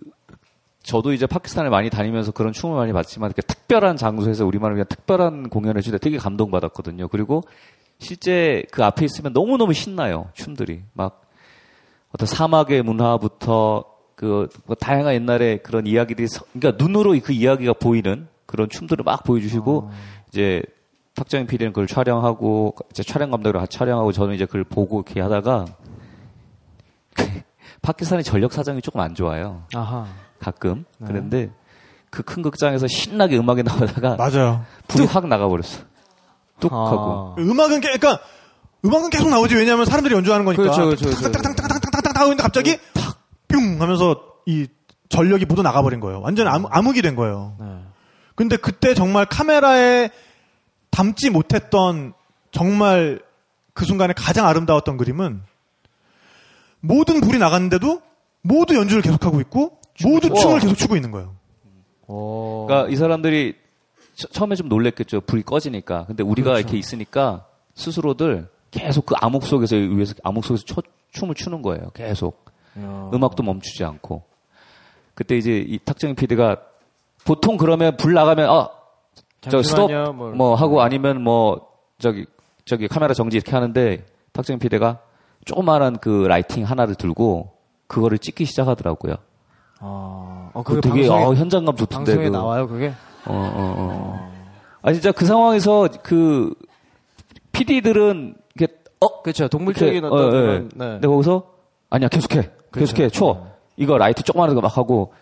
S7: 저도 이제 파키스탄을 많이 다니면서 그런 춤을 많이 봤지만 이렇게 특별한 장소에서 우리만을 위한 특별한 공연을 때 되게 감동받았거든요. 그리고 실제 그 앞에 있으면 너무너무 신나요. 춤들이. 막 어떤 사막의 문화부터 그 뭐 다양한 옛날에 그런 이야기들이 서- 그러니까 눈으로 그 이야기가 보이는 그런 춤들을 막 보여주시고 이제 탁정인 PD는 그걸 촬영하고 이제 촬영 같이 촬영하고 저는 이제 그걸 보고 이렇게 하다가 파키스탄의 전력 사정이 조금 안 좋아요.
S6: 아하.
S7: 가끔. 그런데 그 큰 극장에서 신나게 음악이 나오다가
S5: 맞아요.
S7: 불이 확 나가버렸어. 뚝
S6: 아.
S7: 하고.
S5: 음악은 게- 그러니까 음악은 계속 나오지 왜냐하면 사람들이 연주하는 거니까.
S6: 그렇죠, 그렇죠, 그렇죠.
S5: 탕탕탕탕탕탕탕탕 하는데 갑자기 탁 뿅 하면서 이 전력이 모두 나가버린 거예요. 완전 암, 암흑이 된 거예요.
S6: 네.
S5: 근데 그때 정말 카메라에 담지 못했던 정말 그 순간에 가장 아름다웠던 그림은 모든 불이 나갔는데도 모두 연주를 계속하고 있고 모두. 춤을 계속 추고 있는 거예요.
S6: 오.
S7: 그러니까 이 사람들이 처- 처음에 좀 놀랬겠죠. 불이 꺼지니까. 근데 우리가
S5: 그렇죠.
S7: 이렇게 있으니까 스스로들 계속 그 암흑 속에서 위에서 암흑 속에서 춰- 춤을 추는 거예요. 계속.
S6: 야.
S7: 음악도 멈추지 않고. 그때 이제 이 탁정인 PD가 보통 그러면 불 나가면 아, 저 스톱 뭐,
S6: 뭐.
S7: 하고 아니면 뭐 저기 저기 카메라 정지 이렇게 하는데 탁재형 PD가 조그마한 그 lighting 하나를 들고 그거를 찍기 시작하더라고요.
S6: 아. 어, 그게
S7: 되게
S6: 방송에,
S7: 어, 현장감 좋던데.
S6: 방송에
S7: 그.
S6: 나와요, 그게?
S7: 어, 어, 어. 아 진짜 그 상황에서 그 PD들은 이렇게 어
S6: 그렇죠. 동물적인 어떤
S7: 어, 예.
S6: 그런, 네.
S7: 근데 거기서 아니야 계속해 계속해 쳐 이거 라이트 조그마한 거 막 하고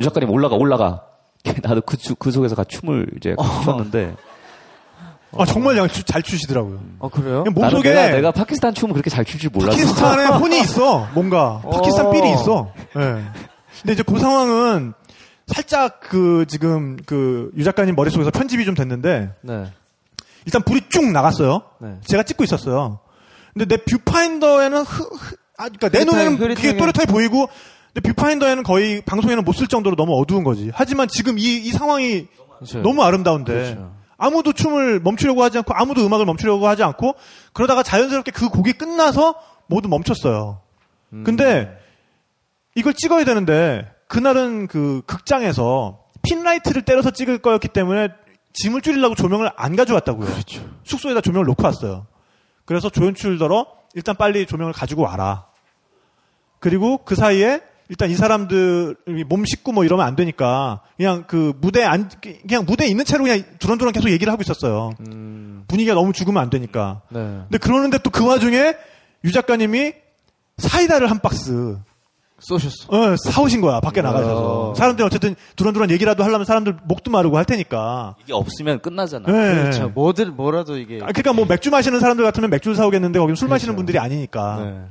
S7: 유 작가님 올라가 올라가 나도 그, 주- 그 속에서 같이 춤을 이제 췄는데
S5: 아, 정말 양- 잘 추시더라고요.
S6: 어, 그래요?
S5: 몸속에
S7: 내가, 내가 파키스탄 춤을 그렇게 잘출줄 몰랐어.
S5: 파키스탄에 혼이 있어. 뭔가 파키스탄
S6: 어.
S5: 삘이 있어. 예. 근데 이제 그 상황은 살짝 그 지금 그 유 작가님 머릿속에서 편집이 좀 됐는데
S6: 네.
S5: 일단 불이 쭉 나갔어요.
S6: 네.
S5: 제가 찍고 있었어요. 근데 내 뷰파인더에는 흐, 흐- 아, 그러니까 내
S6: 흐릿하게,
S5: 눈에는 그게
S6: 흐릿하게.
S5: 또렷하게 보이고 근데 뷰파인더에는 거의 방송에는 못 쓸 정도로 너무 어두운 거지. 하지만 지금 이, 이 상황이
S6: 그렇죠.
S5: 너무 아름다운데
S6: 그렇죠.
S5: 아무도 춤을 멈추려고 하지 않고 아무도 음악을 멈추려고 하지 않고 그러다가 자연스럽게 그 곡이 끝나서 모두 멈췄어요.
S6: 음.
S5: 근데 이걸 찍어야 되는데 그날은 그 극장에서 pin light를 때려서 찍을 거였기 때문에 짐을 줄이려고 조명을 안 가져왔다고요. 숙소에다 조명을 놓고 왔어요. 그래서 조연출더러 일단 빨리 조명을 가지고 와라. 그리고 그 사이에 일단 이 사람들이 몸 씻고 뭐 이러면 안 되니까 그냥 그 무대 안 그냥 무대에 있는 채로 그냥 두런두런 계속 얘기를 하고 있었어요. 분위기가 너무 죽으면 안 되니까.
S6: 네.
S5: 근데 그러는데 또 그 와중에 유 작가님이 사이다를 한 박스
S6: 쏘셨어.
S5: 어, 사오신 거야 밖에 나가셔서
S6: 어.
S5: 사람들이 어쨌든 두런두런 얘기라도 하려면 사람들 목도 마르고 할 테니까.
S7: 이게 없으면 끝나잖아.
S5: 네.
S6: 그렇죠. 뭐들, 뭐라도 이게.
S5: 아, 그러니까 뭐 맥주 마시는 사람들 같으면 맥주를 사오겠는데 거기 술 마시는
S6: 그렇죠.
S5: 분들이 아니니까.
S6: 네.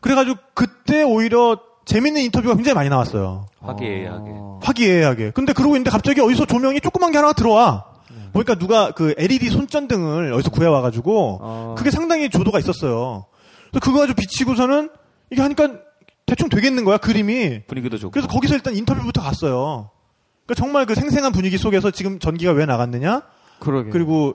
S5: 그래가지고 그때 오히려 재밌는 인터뷰가 굉장히 많이 나왔어요.
S7: 화기애애하게.
S6: 어.
S5: 화기애애하게. 근데 그러고 있는데 갑자기 어디서 조명이 조그만 게 하나가 들어와. 보니까 누가 그 LED 손전등을 어디서 구해와가지고
S6: 어.
S5: 그게 상당히 조도가 있었어요. 그래서 그거 가지고 비치고서는 이게 하니까 대충 되겠는 거야 그림이.
S7: 분위기도 좋고.
S5: 그래서 거기서 일단 인터뷰부터 갔어요. 그러니까 정말 그 생생한 분위기 속에서 지금 전기가 왜 나갔느냐?
S6: 그러게.
S5: 그리고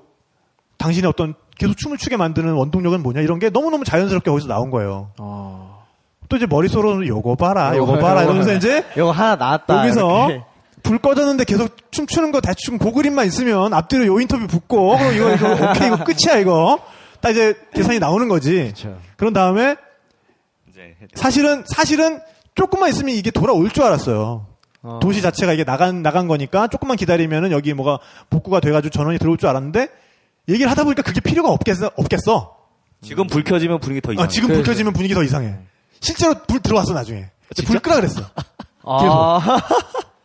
S5: 당신의 어떤 계속 춤을 추게 만드는 원동력은 뭐냐? 이런 게 너무너무 자연스럽게 거기서 나온 거예요.
S6: 어.
S5: 또 이제 머릿속으로는 요거 봐라,
S6: 요거,
S5: 요거 봐라
S6: 요거
S5: 이러면서. 이제
S6: 이거 하나 나왔다.
S5: 여기서
S6: 이렇게.
S5: 불 꺼졌는데 계속 춤추는 거 대충 그 그림만 있으면 앞뒤로 요 인터뷰 붙고 그럼 이거 이거 오케이 이거 끝이야 이거 딱 이제 계산이 나오는 거지.
S6: 그렇죠.
S5: 그런 다음에 사실은 사실은 조금만 있으면 이게 돌아올 줄 알았어요.
S6: 어.
S5: 도시 자체가 이게 나간 나간 거니까 조금만 기다리면은 여기 뭐가 복구가 돼가지고 전원이 들어올 줄 알았는데 얘기를 하다 보니까 그게 필요가 없겠어 없겠어.
S7: 지금 불 켜지면 분위기 더
S5: 아,
S7: 이상해.
S5: 지금 불. 켜지면 분위기 더 이상해. 실제로 불 들어왔어 나중에. 불 끄라 그랬어.
S6: 아.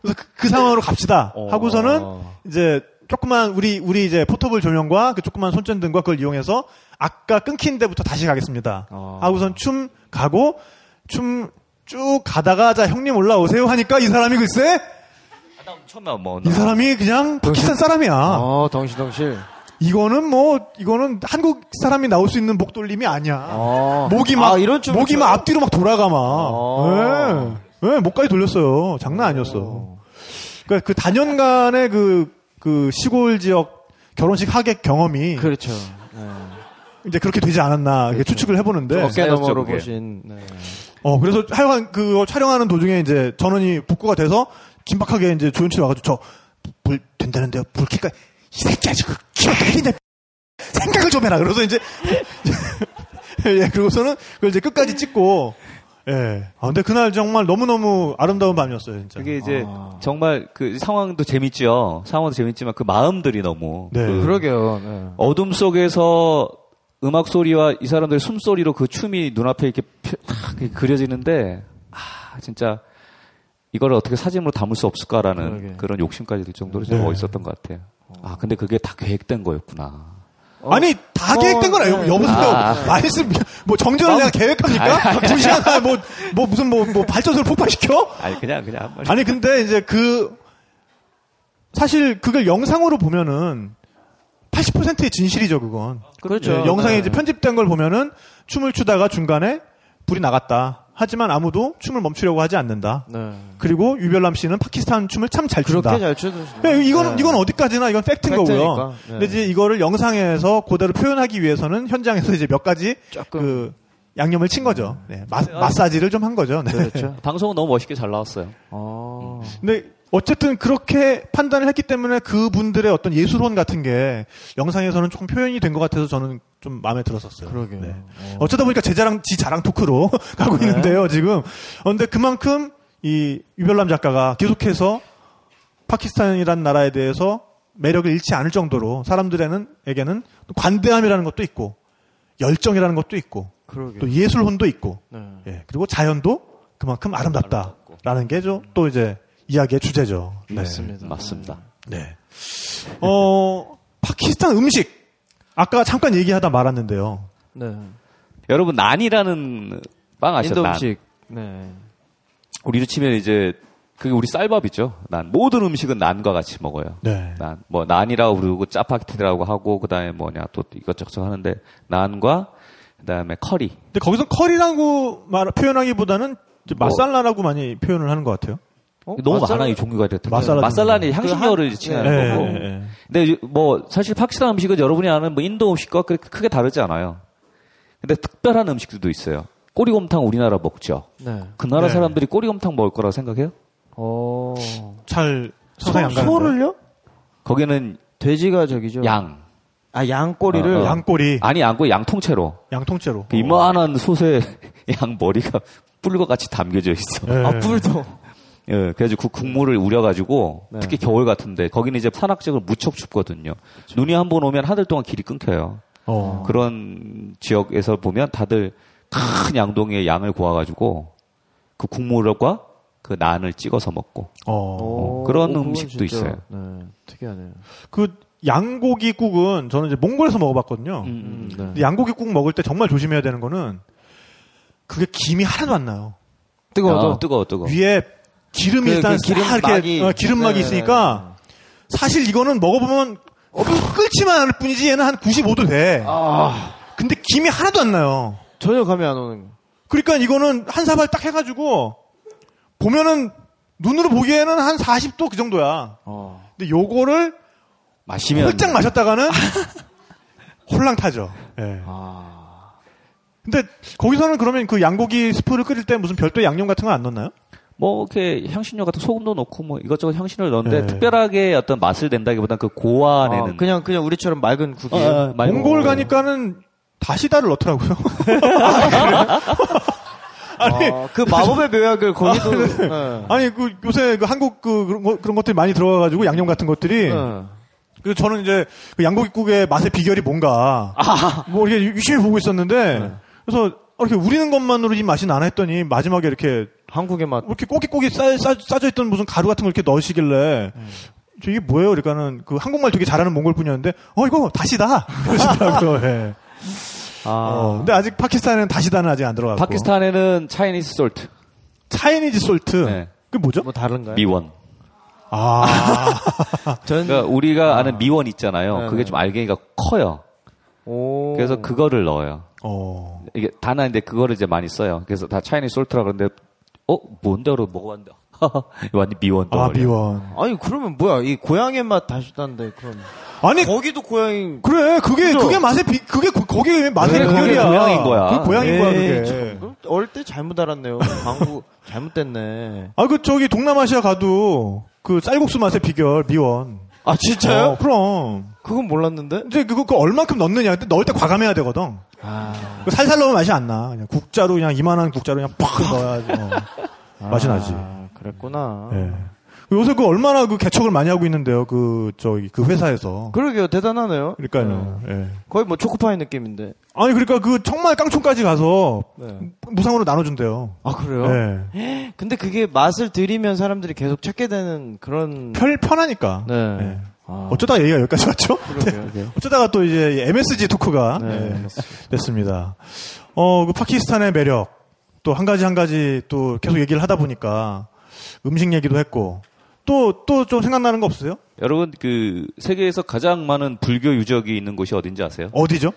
S5: 그래서 그, 그 상황으로 갑시다.
S6: 어.
S5: 하고서는 이제 조그만 우리 우리 이제 포터블 조명과 그 조그만 손전등과 그걸 이용해서 아까 끊긴 데부터 다시 가겠습니다.
S6: 어.
S5: 하고선 춤 가고 춤 쭉 가다가 자 형님 올라오세요 하니까 이 사람이 글쎄
S7: 처음에 뭐
S5: 이 사람이 그냥 파키스탄 사람이야.
S6: 어, 덩실 덩실.
S5: 이거는 뭐 이거는 한국 사람이 나올 수 있는 목 돌림이 아니야.
S6: 어.
S5: 목이 막
S6: 아, 이런
S5: 목이 막? 앞뒤로 막 돌아가 막.
S6: 어.
S5: 예. 예, 목까지 돌렸어요. 장난 아니었어. 그러니까 그 단연간의 그, 그 시골 지역 결혼식 하객 경험이
S6: 그렇죠. 네.
S5: 이제 그렇게 되지 않았나 이렇게 추측을 해보는데.
S6: 어깨 너머로. 보신. 네.
S5: 어, 그래서 하여간 그 촬영하는 도중에 이제 전원이 복구가 돼서 긴박하게 이제 조연출이 와가지고 저불 된다는데요. 불 킬까? 이 새끼야 지금 키워 되겠냐? 생각을 좀 해라. 그래서 이제 예, 그러고서는 그걸 이제 끝까지 찍고 예. 아, 근데 그날 정말 너무너무 아름다운 밤이었어요, 진짜.
S7: 그게 이제
S6: 아.
S7: 정말 그 상황도 재밌죠. 상황도 재밌지만 그 마음들이 너무
S5: 네.
S7: 그
S6: 그러게요. 네.
S7: 어둠 속에서 음악 소리와 이 사람들의 숨소리로 그 춤이 눈앞에 이렇게 펴- 탁 그려지는데 아 진짜 이걸 어떻게 사진으로 담을 수 없을까라는
S6: 그러게.
S7: 그런 욕심까지 들 정도로 좀
S5: 네.
S7: 멋있었던 것 같아요. 아 근데 그게 다 계획된 거였구나.
S5: 아니 다
S6: 어,
S5: 계획된 거라
S6: 네.
S5: 여보세요.
S7: 아.
S5: 말씀 뭐 정전을 내가 계획합니까? 두 시간 안에 뭐, 뭐 무슨 뭐, 뭐 발전소를 폭파시켜?
S7: 아니 그냥 그냥.
S5: 아니 근데 이제 그 사실 그걸 영상으로 보면은 80%의 진실이죠 그건.
S6: 그렇죠.
S5: 예, 영상에
S6: 네.
S5: 이제 편집된 걸 보면은 춤을 추다가 중간에 불이 나갔다. 하지만 아무도 춤을 멈추려고 하지 않는다.
S6: 네.
S5: 그리고 유별남 씨는 파키스탄 춤을 참 잘 춘다.
S6: 그렇게 잘 추도.
S5: 네, 이건
S6: 네.
S5: 이건 어디까지나 이건 팩트인
S6: 팩트니까.
S5: 거고요.
S6: 네.
S5: 근데 이제 이거를 영상에서 그대로 표현하기 위해서는 현장에서 이제 몇 가지
S6: 조금.
S5: 그 양념을 친 거죠. 네, 마, 마사지를 좀 한 거죠. 네.
S6: 그렇죠.
S7: 방송은 너무 멋있게 잘 나왔어요.
S6: 어.
S5: 근데 어쨌든 그렇게 판단을 했기 때문에 그분들의 어떤 예술혼 같은 게 영상에서는 조금 표현이 된 것 같아서 저는 좀 마음에 들었었어요.
S6: 그러게요.
S5: 네.
S6: 어.
S5: 어쩌다 보니까 제 자랑, 지 자랑 토크로 가고
S6: 네.
S5: 있는데요, 지금. 어, 근데 그만큼 이 유별남 작가가 계속해서 파키스탄이라는 나라에 대해서 매력을 잃지 않을 정도로 사람들에는, 에게는 관대함이라는 것도 있고, 열정이라는 것도 있고,
S6: 그러게.
S5: 또 예술혼도 있고,
S6: 네.
S5: 예, 그리고 자연도 그만큼 아름답다라는 게 또 이제 이야기의 주제죠. 네.
S6: 맞습니다.
S7: 맞습니다.
S5: 네. 어, 파키스탄 음식. 아까 잠깐 얘기하다 말았는데요.
S6: 네.
S7: 여러분 난이라는 빵 아시죠?
S6: 인도
S7: 난.
S6: 음식. 네.
S7: 우리로 치면 이제 그게 우리 쌀밥이죠. 난 모든 음식은 난과 같이 먹어요.
S5: 네.
S7: 난뭐 난이라고 부르고 짜파게티라고 하고 그다음에 뭐냐 또 이것저것 하는데 난과 그다음에 커리.
S5: 근데 거기서 커리라고 말, 표현하기보다는
S7: 뭐.
S5: 마살라라고 많이 표현을 하는 것 같아요.
S6: 어?
S7: 너무
S6: 마살라-
S7: 많아 이 종류가 이렇게.
S5: 마살라
S7: 마살라는. 향신료를
S6: 그 한-
S7: 칭하는
S5: 네,
S7: 거고.
S5: 네, 네.
S7: 근데 뭐 사실 파키스탄 음식은 여러분이 아는 뭐 인도 음식과 그렇게 크게 다르지 않아요. 근데 특별한 음식들도 있어요. 꼬리곰탕 우리나라 먹죠.
S6: 네.
S7: 그 나라
S5: 네.
S7: 사람들이 꼬리곰탕 먹을 거라고 생각해요?
S6: 어.
S5: 잘 상상이 안.
S6: 소를요?
S7: 거기는
S6: 돼지가 저기죠.
S7: 양.
S6: 아, 양꼬리를.
S7: 어, 어.
S5: 양꼬리,
S7: 아니 양고 양통째로.
S5: 양통째로.
S7: 그 이만한 솥에 양 머리가 뿔과 같이 담겨져 있어.
S5: 네.
S6: 아, 뿔도.
S7: 예, 그래가지고 그 국물을 우려가지고
S6: 네.
S7: 특히 겨울 같은데 거기는 이제 산악 지역을 무척 춥거든요. 눈이 한 번 오면 하늘 동안 길이 끊겨요.
S5: 어.
S7: 그런 지역에서 보면 다들 큰 양동이에 양을 구워가지고 그 국물과 그 난을 찍어서 먹고
S5: 어.
S7: 그런
S6: 그건
S7: 음식도
S6: 진짜,
S7: 있어요.
S6: 네. 특이하네요.
S5: 그 양고기국은 저는 이제 몽골에서 먹어봤거든요.
S7: 음,
S6: 네.
S5: 근데 양고기국 먹을 때 정말 조심해야 되는 거는 그게 김이 하나도 안 나요.
S6: 뜨거워도.
S7: 어, 뜨거워 뜨거워.
S5: 위에 기름이
S6: 그-
S5: 일단
S6: 그 기름
S5: 싹 이렇게
S6: 막이.
S5: 어, 기름막이
S6: 네,
S5: 있으니까 사실 이거는 먹어보면 끓- 끓지만 않을 뿐이지 얘는 한 95도 돼.
S6: 아,
S5: 근데 김이 하나도 안 나요.
S6: 전혀 감이 안 오는.
S5: 그러니까 이거는 한 사발 딱 해가지고 보면은 눈으로 보기에는 한 40도 그 정도야.
S6: 어.
S5: 근데 요거를
S7: 마시면
S5: 홀짝 마셨다가는 홀랑 타죠. 예.
S6: 아.
S5: 근데 거기서는 그러면 그 양고기 스프를 끓일 때 무슨 별도의 양념 같은 거 안 넣나요?
S7: 뭐 이렇게 향신료 같은 소금도 넣고 뭐 이것저것 향신료를 넣는데
S5: 네.
S7: 특별하게 어떤 맛을 낸다기보다는 그 고안에는
S6: 아, 그냥, 그냥 우리처럼 맑은 국이.
S7: 어, 어, 많이
S5: 몽골
S7: 먹어요.
S5: 가니까는 다시다를 넣더라고요. 아니,
S6: 아, 그 마법의 묘약을 거기도. 네.
S5: 아니 그 요새 그 한국 그 그런, 거, 그런 것들이 많이 들어가가지고 양념 같은 것들이
S6: 네.
S5: 그 저는 이제 그 양고기국의 맛의 비결이 뭔가 뭐 이렇게 유심히 보고 있었는데 그래서 이렇게 우리는 것만으로 이 맛이 나나 했더니 마지막에 이렇게
S6: 한국의 맛.
S5: 이렇게 꼬깃꼬깃 싸, 싸, 싸져 있던 무슨 가루 같은 걸 이렇게 넣으시길래 저 이게 뭐예요? 그러니까는 그 한국말 되게 잘하는 몽골 분이었는데 어 이거 다시다 그러시더라고요. 예.
S6: 아.
S5: 어, 근데 아직 파키스탄에는 다시다는 아직 안 들어갔고
S7: 파키스탄에는 차이니스 솔트
S5: 차이니즈 솔트
S7: 네.
S5: 그게 뭐죠?
S6: 뭐 다른가요?
S7: 미원.
S5: 아
S6: 전,
S7: 그러니까 우리가 아는 미원 있잖아요.
S6: 네네.
S7: 그게 좀 알갱이가 커요.
S6: 오.
S7: 그래서 그거를 넣어요.
S5: 어.
S7: 이게 단어인데 그거를 이제 많이 써요. 그래서 다 차이니스 솔트라 그러는데 어 뭔데 그러고 먹어봤는데 완전 미원
S5: 아
S7: 덩어리.
S5: 미원
S6: 아니, 그러면 뭐야. 이 고향의 맛 다시다는데, 그럼.
S5: 아니
S6: 거기도 고향인.
S5: 그래 그게
S6: 그죠?
S5: 그게 맛의 비 그게 고- 거기에 맛의
S7: 그래, 그게
S5: 비결이야
S7: 고향인 거야.
S5: 그 고향인 거야
S6: 에이,
S5: 그게
S6: 참, 어릴 때 잘못 알았네요. 광고 잘못됐네.
S5: 아 그 저기 동남아시아 가도 그 쌀국수 맛의 비결 미원
S6: 아, 진짜요?
S5: 어, 그럼
S6: 그건 몰랐는데?
S5: 이제 그거 그 얼만큼 넣느냐 근데 넣을 때 과감해야 되거든
S6: 아.
S5: 그 살살 넣으면 맛이 안 나. 그냥 국자로 그냥 이만한 국자로 그냥 팍 넣어야지. 어. 맛이 나지.
S6: 아, 그랬구나.
S5: 예. 요새 그 얼마나 그 개척을 많이 하고 있는데요. 그 저기 그 회사에서.
S6: 그러게요. 대단하네요.
S5: 그러니까요.
S6: 네.
S5: 예.
S6: 거의 뭐 초코파이 느낌인데.
S5: 아니 그러니까 그 정말 깡총까지 가서
S6: 네.
S5: 무상으로 나눠준대요.
S6: 아, 그래요?
S5: 예.
S6: 근데 그게 맛을 들이면 사람들이 계속 찾게 되는 그런.
S5: 편 편하니까.
S6: 네.
S5: 예.
S6: 아,
S5: 어쩌다가 얘기가 여기까지 왔죠?
S6: 그러게요.
S5: 어쩌다가 또 이제 MSG 토크가
S6: 네.
S5: 예, 됐습니다. 어, 그 파키스탄의 매력 또 한 가지 한 가지 또 계속 얘기를 하다 보니까 음식 얘기도 했고 또 또 좀 생각나는 거 없어요?
S7: 여러분 그 세계에서 가장 많은 불교 유적이 있는 곳이 어딘지 아세요?
S5: 어디죠?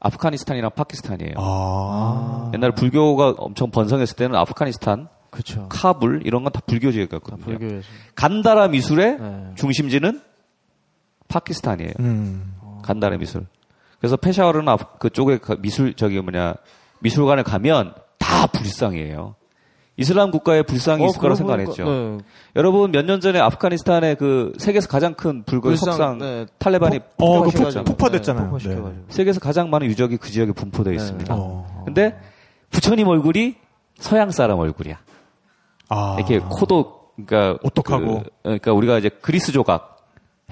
S7: 아프가니스탄이랑 파키스탄이에요.
S5: 아,
S7: 옛날에 불교가 엄청 번성했을 때는 아프가니스탄,
S6: 그쵸.
S7: 카불 이런 건 다 불교 지역이었거든요.
S6: 불교에서.
S7: 간다라 미술의
S6: 네.
S7: 중심지는 파키스탄이에요.
S5: 음,
S7: 간다라 미술. 그래서 페샤워르는 그쪽에 가- 미술 저기 뭐냐 미술관에 가면 다 불상이에요. 이슬람 국가에 불상이 있을 거라 생각 안 했죠.
S6: 네.
S7: 여러분 몇 년 전에 아프가니스탄의 그 세계에서 가장 큰 불교
S6: 불상,
S7: 석상
S6: 네.
S7: 탈레반이
S5: 어, 그 폭파됐잖아요.
S6: 네.
S7: 세계에서 가장 많은 유적이 그 지역에 분포되어
S6: 네.
S7: 있습니다.
S5: 어.
S7: 근데 부처님 얼굴이 서양 사람 얼굴이야.
S5: 아,
S7: 이렇게 코도 그러니까
S5: 오똑하고.
S7: 그, 그러니까 우리가 이제 그리스 조각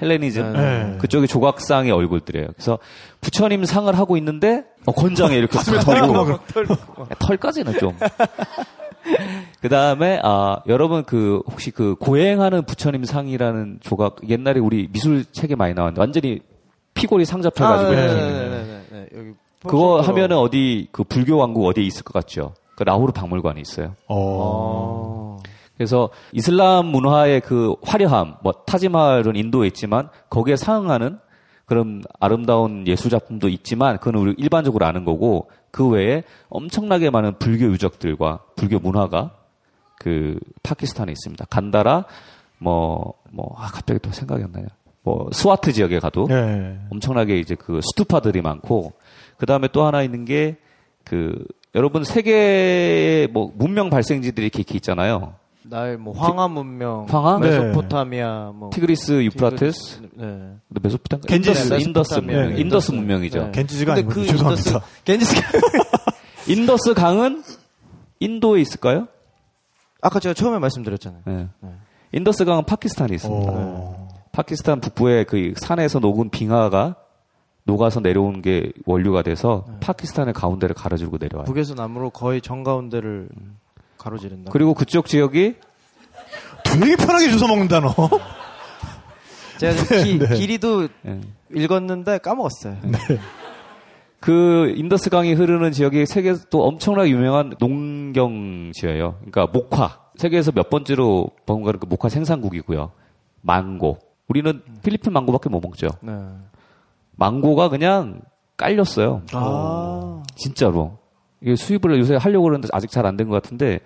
S7: 헬레니즘
S5: 네.
S7: 그쪽이 조각상의 얼굴들이에요. 그래서 부처님 상을 하고 있는데 어, 권장에 이렇게 가슴에 털 있고 털까지는 좀 그 다음에, 아, 여러분 그, 혹시 그, 고행하는 부처님 상이라는 조각, 옛날에 우리 미술 책에 많이 나왔는데, 완전히 피골이 상잡혀가지고,
S6: 아. 네네네네. 네, 여기
S7: 그거. 하면은 어디, 그 불교 왕국 어디에 있을 것 같죠? 그 라후르 박물관에 있어요.
S5: 어.
S6: 어.
S7: 그래서 이슬람 문화의 그 화려함, 뭐 타지마할은 인도에 있지만 거기에 상응하는 그런 아름다운 예술 작품도 있지만 그건 우리 일반적으로 아는 거고 그 외에 엄청나게 많은 불교 유적들과 불교 문화가 그 파키스탄에 있습니다. 간다라 뭐뭐아 갑자기 또 생각이 안 나냐. 뭐 스와트 지역에 가도
S5: 네.
S7: 엄청나게 이제 그 스투파들이 많고 그 다음에 또 하나 있는 게 그 여러분 세계 뭐 문명 발생지들이 이렇게 있잖아요.
S6: 날뭐 황하 문명,
S7: 황하?
S6: 메소포타미아, 뭐
S7: 티그리스, 유프라테스,
S6: 네.
S7: 메소포타미아,
S5: 겐지스.
S7: 인더스, 문명,
S5: 네.
S7: 인더스. 문명이죠.
S6: 네.
S5: 겐지스가
S6: 근데
S5: 아니고
S6: 그
S5: 죄송합니다.
S6: 인더스, 겐지스가
S7: 인더스 강은 인도에 있을까요?
S6: 아까 제가 처음에 말씀드렸잖아요.
S7: 네.
S6: 네.
S7: 인더스 강은 파키스탄에 있습니다.
S5: 어.
S7: 파키스탄 북부의 그 산에서 녹은 빙하가 녹아서 내려오는 게 원료가 돼서 파키스탄의 가운데를 가로지르고 내려와요.
S6: 북에서 남으로 거의 정 가운데를 가로지른다.
S7: 그리고 그쪽 지역이
S5: 되게 편하게 주워 먹는다 너.
S6: 제가 지금 기,
S5: 네.
S6: 길이도
S7: 예.
S6: 읽었는데 까먹었어요.
S7: 그 인더스 강이 흐르는 지역이 세계에서 또 엄청나게 유명한 농경지예요. 그러니까 목화. 세계에서 몇 번째로 뭔가 그 목화 생산국이고요. 망고. 우리는 필리핀 망고밖에 못 먹죠.
S6: 네.
S7: 망고가 그냥 깔렸어요.
S6: 아.
S7: 진짜로. 이게 수입을 요새 하려고 그러는데 아직 잘 안 된 것 같은데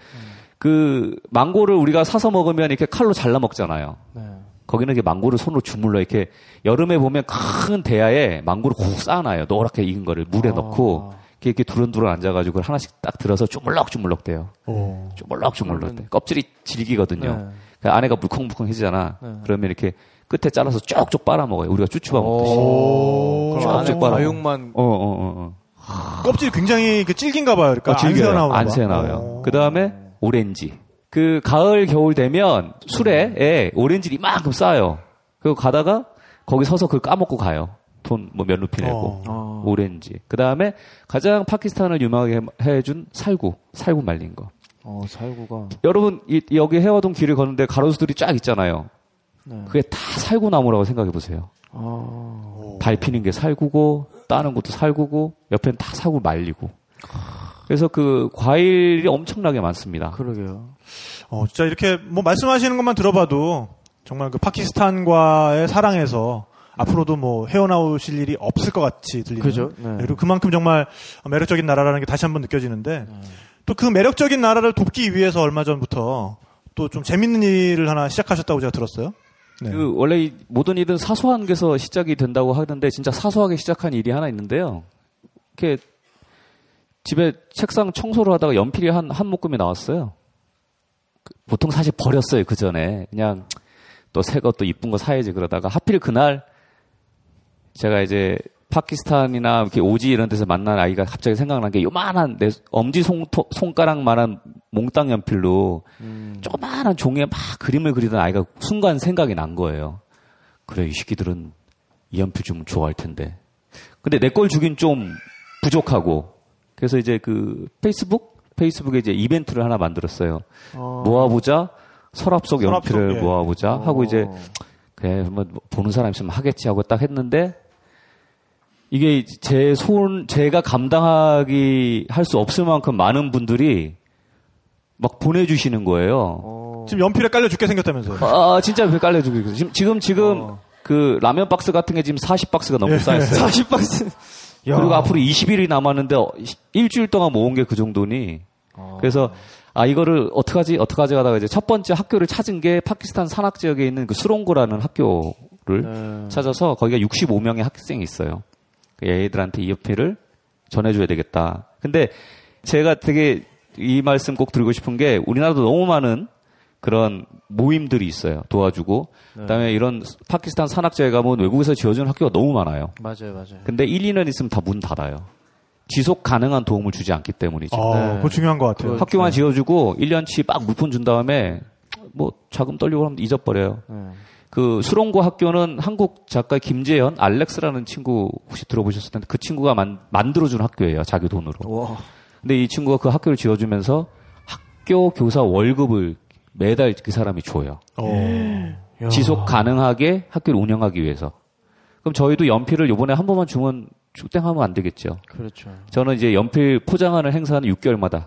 S7: 그 망고를 우리가 사서 먹으면 이렇게 칼로 잘라 먹잖아요.
S6: 네.
S7: 거기는 이렇게 망고를 손으로 주물러 이렇게 여름에 보면 큰 대야에 망고를 콕 쌓아놔요. 노랗게 익은 거를 물에
S6: 아.
S7: 넣고 이렇게, 두런두런 앉아가지고 하나씩 딱 들어서 주물럭주물럭 돼요.
S5: 어.
S7: 주물럭주물럭 돼. 껍질이 질기거든요.
S6: 네.
S7: 그 안에가 물컹물컹해지잖아.
S6: 네.
S7: 그러면 이렇게 끝에 잘라서 쪽쪽 빨아먹어요. 우리가 쭈쭈바 먹듯이.
S6: 오.
S7: 쭉쭉 빨아.
S6: 과육만
S7: 어, 어, 어, 어.
S5: 껍질이 굉장히 그 질긴가 봐요. 그러니까
S7: 어,
S5: 안
S7: 질겨요.
S5: 새어나오나
S7: 안
S5: 봐.
S7: 새어나와요.
S5: 어.
S7: 그 다음에 오렌지. 그 가을 겨울 되면 술에 오렌지를 이만큼 쌓아요. 그리고 가다가 거기 서서 그걸 까먹고 가요. 돈 뭐 몇 루피 내고
S5: 어.
S6: 어.
S7: 오렌지. 그 다음에 가장 파키스탄을 유명하게 해준 살구, 살구 말린 거.
S6: 어, 살구가
S7: 여러분 이- 여기 해화동 길을 걷는데 가로수들이 쫙 있잖아요.
S6: 네.
S7: 그게 다 살구나무라고 생각해 보세요.
S6: 아.
S7: 밟히는 게 살구고 따는 것도 살구고 옆엔 다 살구 말리고. 그래서 그 과일이 엄청나게 많습니다.
S6: 그러게요.
S5: 어, 진짜 이렇게 뭐 말씀하시는 것만 들어봐도 정말 그 파키스탄과의 사랑에서 앞으로도 뭐 헤어나오실 일이 없을 것 같이 들리는.
S6: 그죠? 네.
S5: 그리고 그만큼 정말 매력적인 나라라는 게 다시 한번 느껴지는데 또그 매력적인 나라를 돕기 위해서 얼마 전부터 또 좀 재밌는 일을 하나 시작하셨다고 제가 들었어요. 네.
S7: 그 원래 이 모든 일은 사소한 게서 시작이 된다고 하는데 진짜 사소하게 시작한 일이 하나 있는데요. 이렇게 집에 책상 청소를 하다가 연필이 한, 한 묶음이 나왔어요. 그- 보통 사실 버렸어요, 그 전에. 그냥 또 새 거 또 이쁜 거 사야지 그러다가 하필 그날 제가 이제 파키스탄이나 이렇게 오지 이런 데서 만난 아이가 갑자기 생각난 게 요만한 내 엄지 손, 손가락만한 몽땅 연필로 조그마한 종이에 막 그림을 그리던 아이가 순간 생각이 난 거예요. 그래, 이 새끼들은 이 연필 주면 좋아할 텐데. 근데 내 걸 주긴 좀 부족하고. 그래서 이제 그 페이스북? 페이스북에 이제 이벤트를 하나 만들었어요. 모아보자. 서랍 속
S5: 서랍
S7: 연필을
S5: 속, 예.
S7: 모아보자. 하고
S6: 어.
S7: 이제 그래, 뭐 보는 사람 있으면 하겠지 하고 딱 했는데 이게 제 손, 제가 감당하기 할 수 없을 만큼 많은 분들이 막 보내주시는 거예요.
S6: 어.
S5: 지금 연필에 깔려 죽게 생겼다면서요.
S7: 아, 진짜 배 깔려주고 있어요. 지금, 지금, 지금
S6: 어.
S7: 그 라면 박스 같은 게 지금 40박스가 넘게 쌓였어요.
S6: 40박스.
S7: 그리고 앞으로 20일이 남았는데 어, 일주일 동안 모은 게 그 정도니. 그래서 아 이거를 어떡하지 어떡하지 하다가 이제 첫 번째 학교를 찾은 게 파키스탄 산악 지역에 있는 그 수롱고라는 학교를
S6: 네.
S7: 찾아서 거기가 65명의 학생이 있어요. 그 얘들한테 이 연필을 전해줘야 되겠다. 근데 제가 되게 이 말씀 꼭 드리고 싶은 게 우리나라도 너무 많은 그런 모임들이 있어요. 도와주고. 그다음에 이런 파키스탄 산악지에 가면 외국에서 지어주는 학교가 너무 많아요.
S6: 맞아요, 맞아요.
S7: 근데 1, 2년 있으면 다 문 닫아요. 지속 가능한 도움을 주지 않기 때문이죠.
S5: 아,
S6: 네.
S5: 그거 중요한 것 같아요.
S7: 학교만 지어주고 1년치 막 물품 준 다음에 뭐 자금 떨리고 하면 잊어버려요.
S6: 네.
S7: 그 수롱고 학교는 한국 작가 김재현, 알렉스라는 친구 혹시 들어보셨을 텐데 그 친구가 만, 만들어준 학교예요. 자기 돈으로.
S6: 와.
S7: 근데 이 친구가 그 학교를 지어주면서 학, 학교 교사 월급을 매달 그 사람이 줘요.
S5: 어. 야.
S7: 지속 가능하게 학교를 운영하기 위해서. 그럼 저희도 연필을 요번에 한 번만 주면 땡하면 안 되겠죠.
S6: 그렇죠.
S7: 저는 이제 연필 포장하는 행사는 6개월마다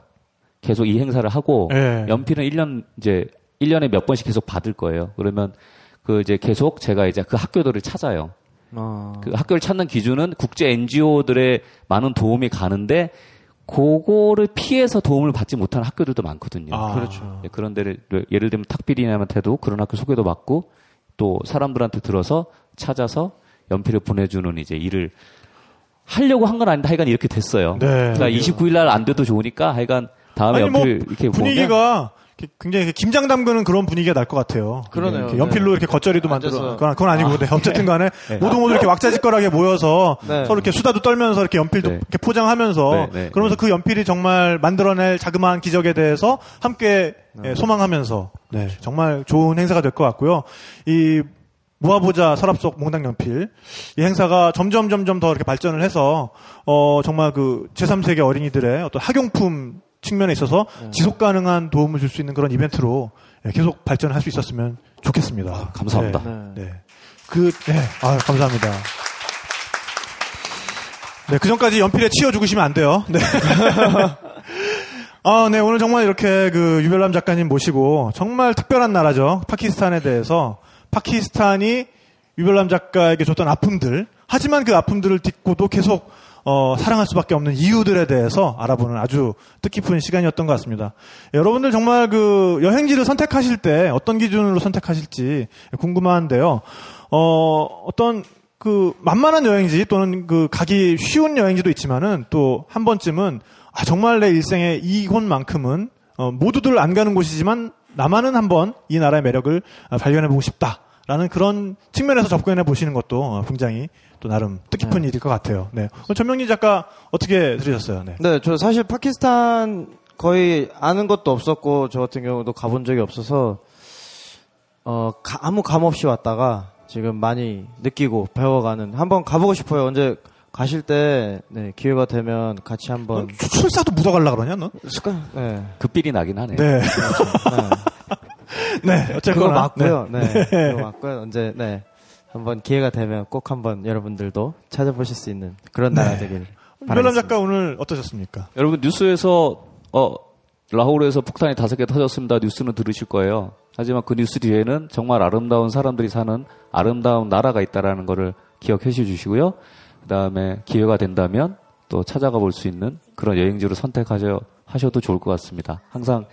S7: 계속 이 행사를 하고
S5: 예.
S7: 연필은 1년 이제 1년에 몇 번씩 계속 받을 거예요. 그러면 그 이제 계속 제가 이제 그 학교들을 찾아요.
S6: 어.
S7: 그 학교를 찾는 기준은 국제 NGO들의 많은 도움이 가는데 그거를 피해서 도움을 받지 못하는 학교들도 많거든요.
S5: 아.
S6: 그렇죠.
S7: 예, 그런 데를 예를 들면 탁비리님한테도 그런 학교 소개도 받고 또 사람들한테 들어서 찾아서 연필을 보내주는 이제 일을 하려고 한 건 아닌데 하여간 이렇게 됐어요.
S5: 네.
S7: 그러니까 29일 날 안 돼도 좋으니까 하여간 다음에
S5: 아니 뭐
S7: 연필 이렇게 보면
S5: 분위기가 이렇게 굉장히 김장 담그는 그런 분위기가 날 것 같아요.
S6: 그러네요.
S5: 이렇게 연필로
S6: 네.
S5: 이렇게 겉절이도
S6: 앉아서.
S5: 만들어. 그건, 그건 아니고, 네. 어쨌든 간에
S7: 네.
S5: 모두 모두 이렇게 왁자지껄하게 모여서
S6: 네.
S5: 서로 이렇게 수다도 떨면서 이렇게 연필도
S7: 네.
S5: 이렇게 포장하면서
S7: 네, 네,
S5: 그러면서 그 연필이 정말 만들어낼 자그마한 기적에 대해서 함께 예, 소망하면서 네. 정말 좋은 행사가 될 것 같고요. 이 무화보자 서랍 속 몽당 연필 이 행사가 점점 점점 더 이렇게 발전을 해서 어 정말 그 제3세계 어린이들의 어떤 학용품 측면에 있어서 지속 가능한 도움을 줄 수 있는 그런 이벤트로 예, 계속 발전할 수 있었으면 좋겠습니다.
S7: 감사합니다.
S5: 네. 네. 그, 네. 아, 감사합니다. 네, 그 전까지 연필에 치여 죽으시면 안 돼요. 네. 아, 네. 오늘 정말 이렇게 그 유별남 작가님 모시고 정말 특별한 나라죠. 파키스탄에 대해서 파키스탄이 유별남 작가에게 줬던 아픔들, 하지만 그 아픔들을 딛고도 계속 어, 사랑할 수밖에 없는 이유들에 대해서 알아보는 아주 뜻깊은 시간이었던 것 같습니다. 여러분들 정말 그 여행지를 선택하실 때 어떤 기준으로 선택하실지 궁금한데요. 어, 어떤 그 만만한 여행지 또는 그 가기 쉬운 여행지도 있지만은 또 한 번쯤은 아, 정말 내 일생에 이곳만큼은 어, 모두들 안 가는 곳이지만 나만은 한번 이 나라의 매력을 아, 발견해보고 싶다 라는 그런 측면에서 접근해 보시는 것도 어, 굉장히 또 나름 뜻깊은 일일 것 같아요. 네. 전명리 작가 어떻게 들으셨어요? 네.
S6: 네, 저 사실 파키스탄 거의 아는 것도 없었고 저 같은 경우도 가본 적이 없어서 어 가- 아무 감 없이 왔다가 지금 많이 느끼고 배워가는 한번 가보고 싶어요. 언제 가실 때 네, 기회가 되면 같이 한번
S5: 출- 출사도 묻어갈라 그러냐, 너?
S6: 습관 네.
S7: 그 삘이 나긴 하네요.
S5: 네.
S6: 네.
S5: 네.
S6: 그거
S5: 어쨌거나.
S6: 맞고요. 네.
S5: 네.
S6: 그거 맞고요. 언제 네. 한번 기회가 되면 꼭 한번 여러분들도 찾아보실 수 있는 그런 나라
S5: 네.
S6: 되길 바라겠습니다.
S5: 작가 오늘 어떠셨습니까?
S7: 여러분 뉴스에서 어 라호르에서 폭탄이 다섯 개 터졌습니다. 뉴스는 들으실 거예요. 하지만 그 뉴스 뒤에는 정말 아름다운 사람들이 사는 아름다운 나라가 있다라는 것을 기억해 주시고요. 그다음에 기회가 된다면 또 찾아가 볼 수 있는 그런 여행지로 선택하셔 하셔도 좋을 것 같습니다. 항상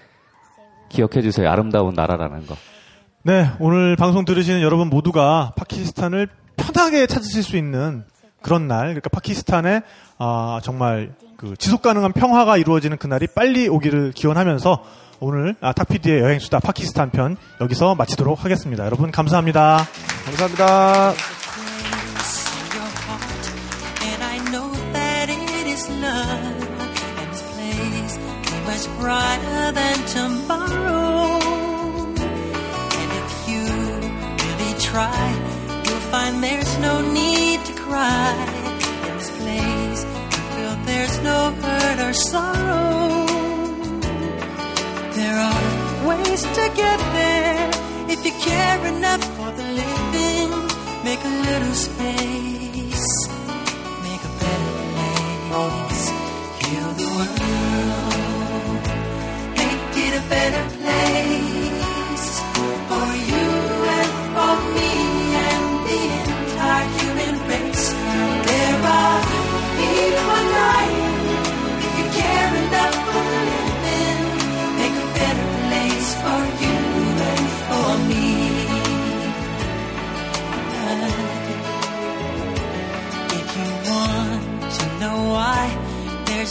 S7: 기억해 주세요. 아름다운 나라라는 거.
S5: 네, 오늘 방송 들으시는 여러분 모두가 파키스탄을 편하게 찾으실 수 있는 그런 날, 그러니까 파키스탄에 아, 정말 그 지속 가능한 평화가 이루어지는 그날이 빨리 오기를 기원하면서 오늘 아, 탁피디의 여행 수다 파키스탄 편 여기서 마치도록 하겠습니다. 여러분 감사합니다.
S6: 감사합니다.
S10: And I know sorrow. There are ways to get there if you care enough for the living. Make a little space, make a better place. Heal the world, make it a better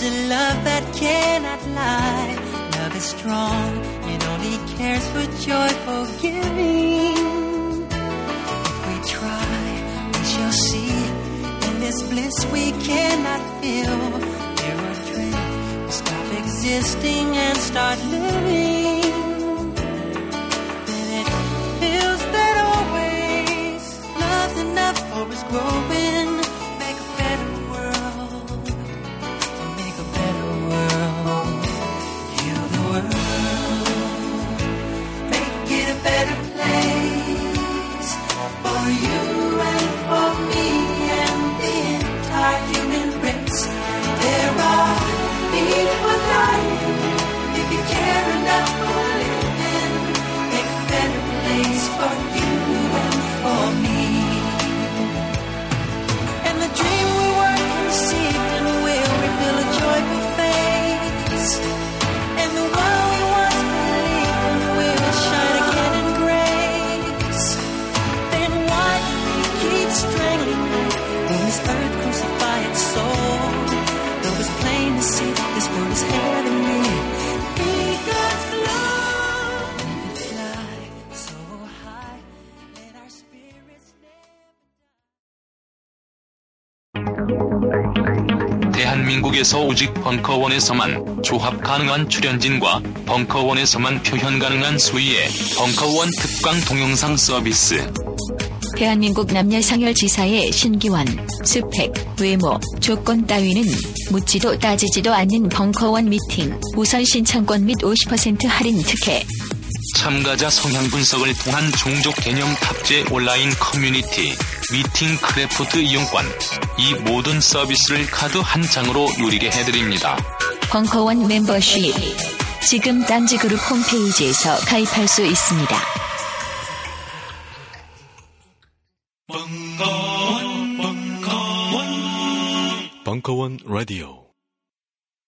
S10: a love that cannot lie. Love is strong, it only cares for joyful giving. If we try, we shall see. In this bliss we cannot feel. There are dreams, stop existing and start living.
S11: 벙커원에서만 조합 가능한 출연진과 벙커원에서만 표현 가능한 수위의 벙커원 특강 동영상 서비스.
S2: 대한민국 남녀 상열지사의 신기원, 스펙, 외모, 조건 따위는 묻지도 따지지도 않는 벙커원 미팅, 우선 신청권 및 50% 할인 특혜.
S11: 참가자 성향 분석을 통한 종족 개념 탑재 온라인 커뮤니티, 미팅 크래프트 이용권. 이 모든 서비스를 카드 한 장으로 누리게 해드립니다.
S2: 벙커원 멤버십. 지금 딴지그룹 홈페이지에서 가입할 수 있습니다.
S1: 벙커원 라디오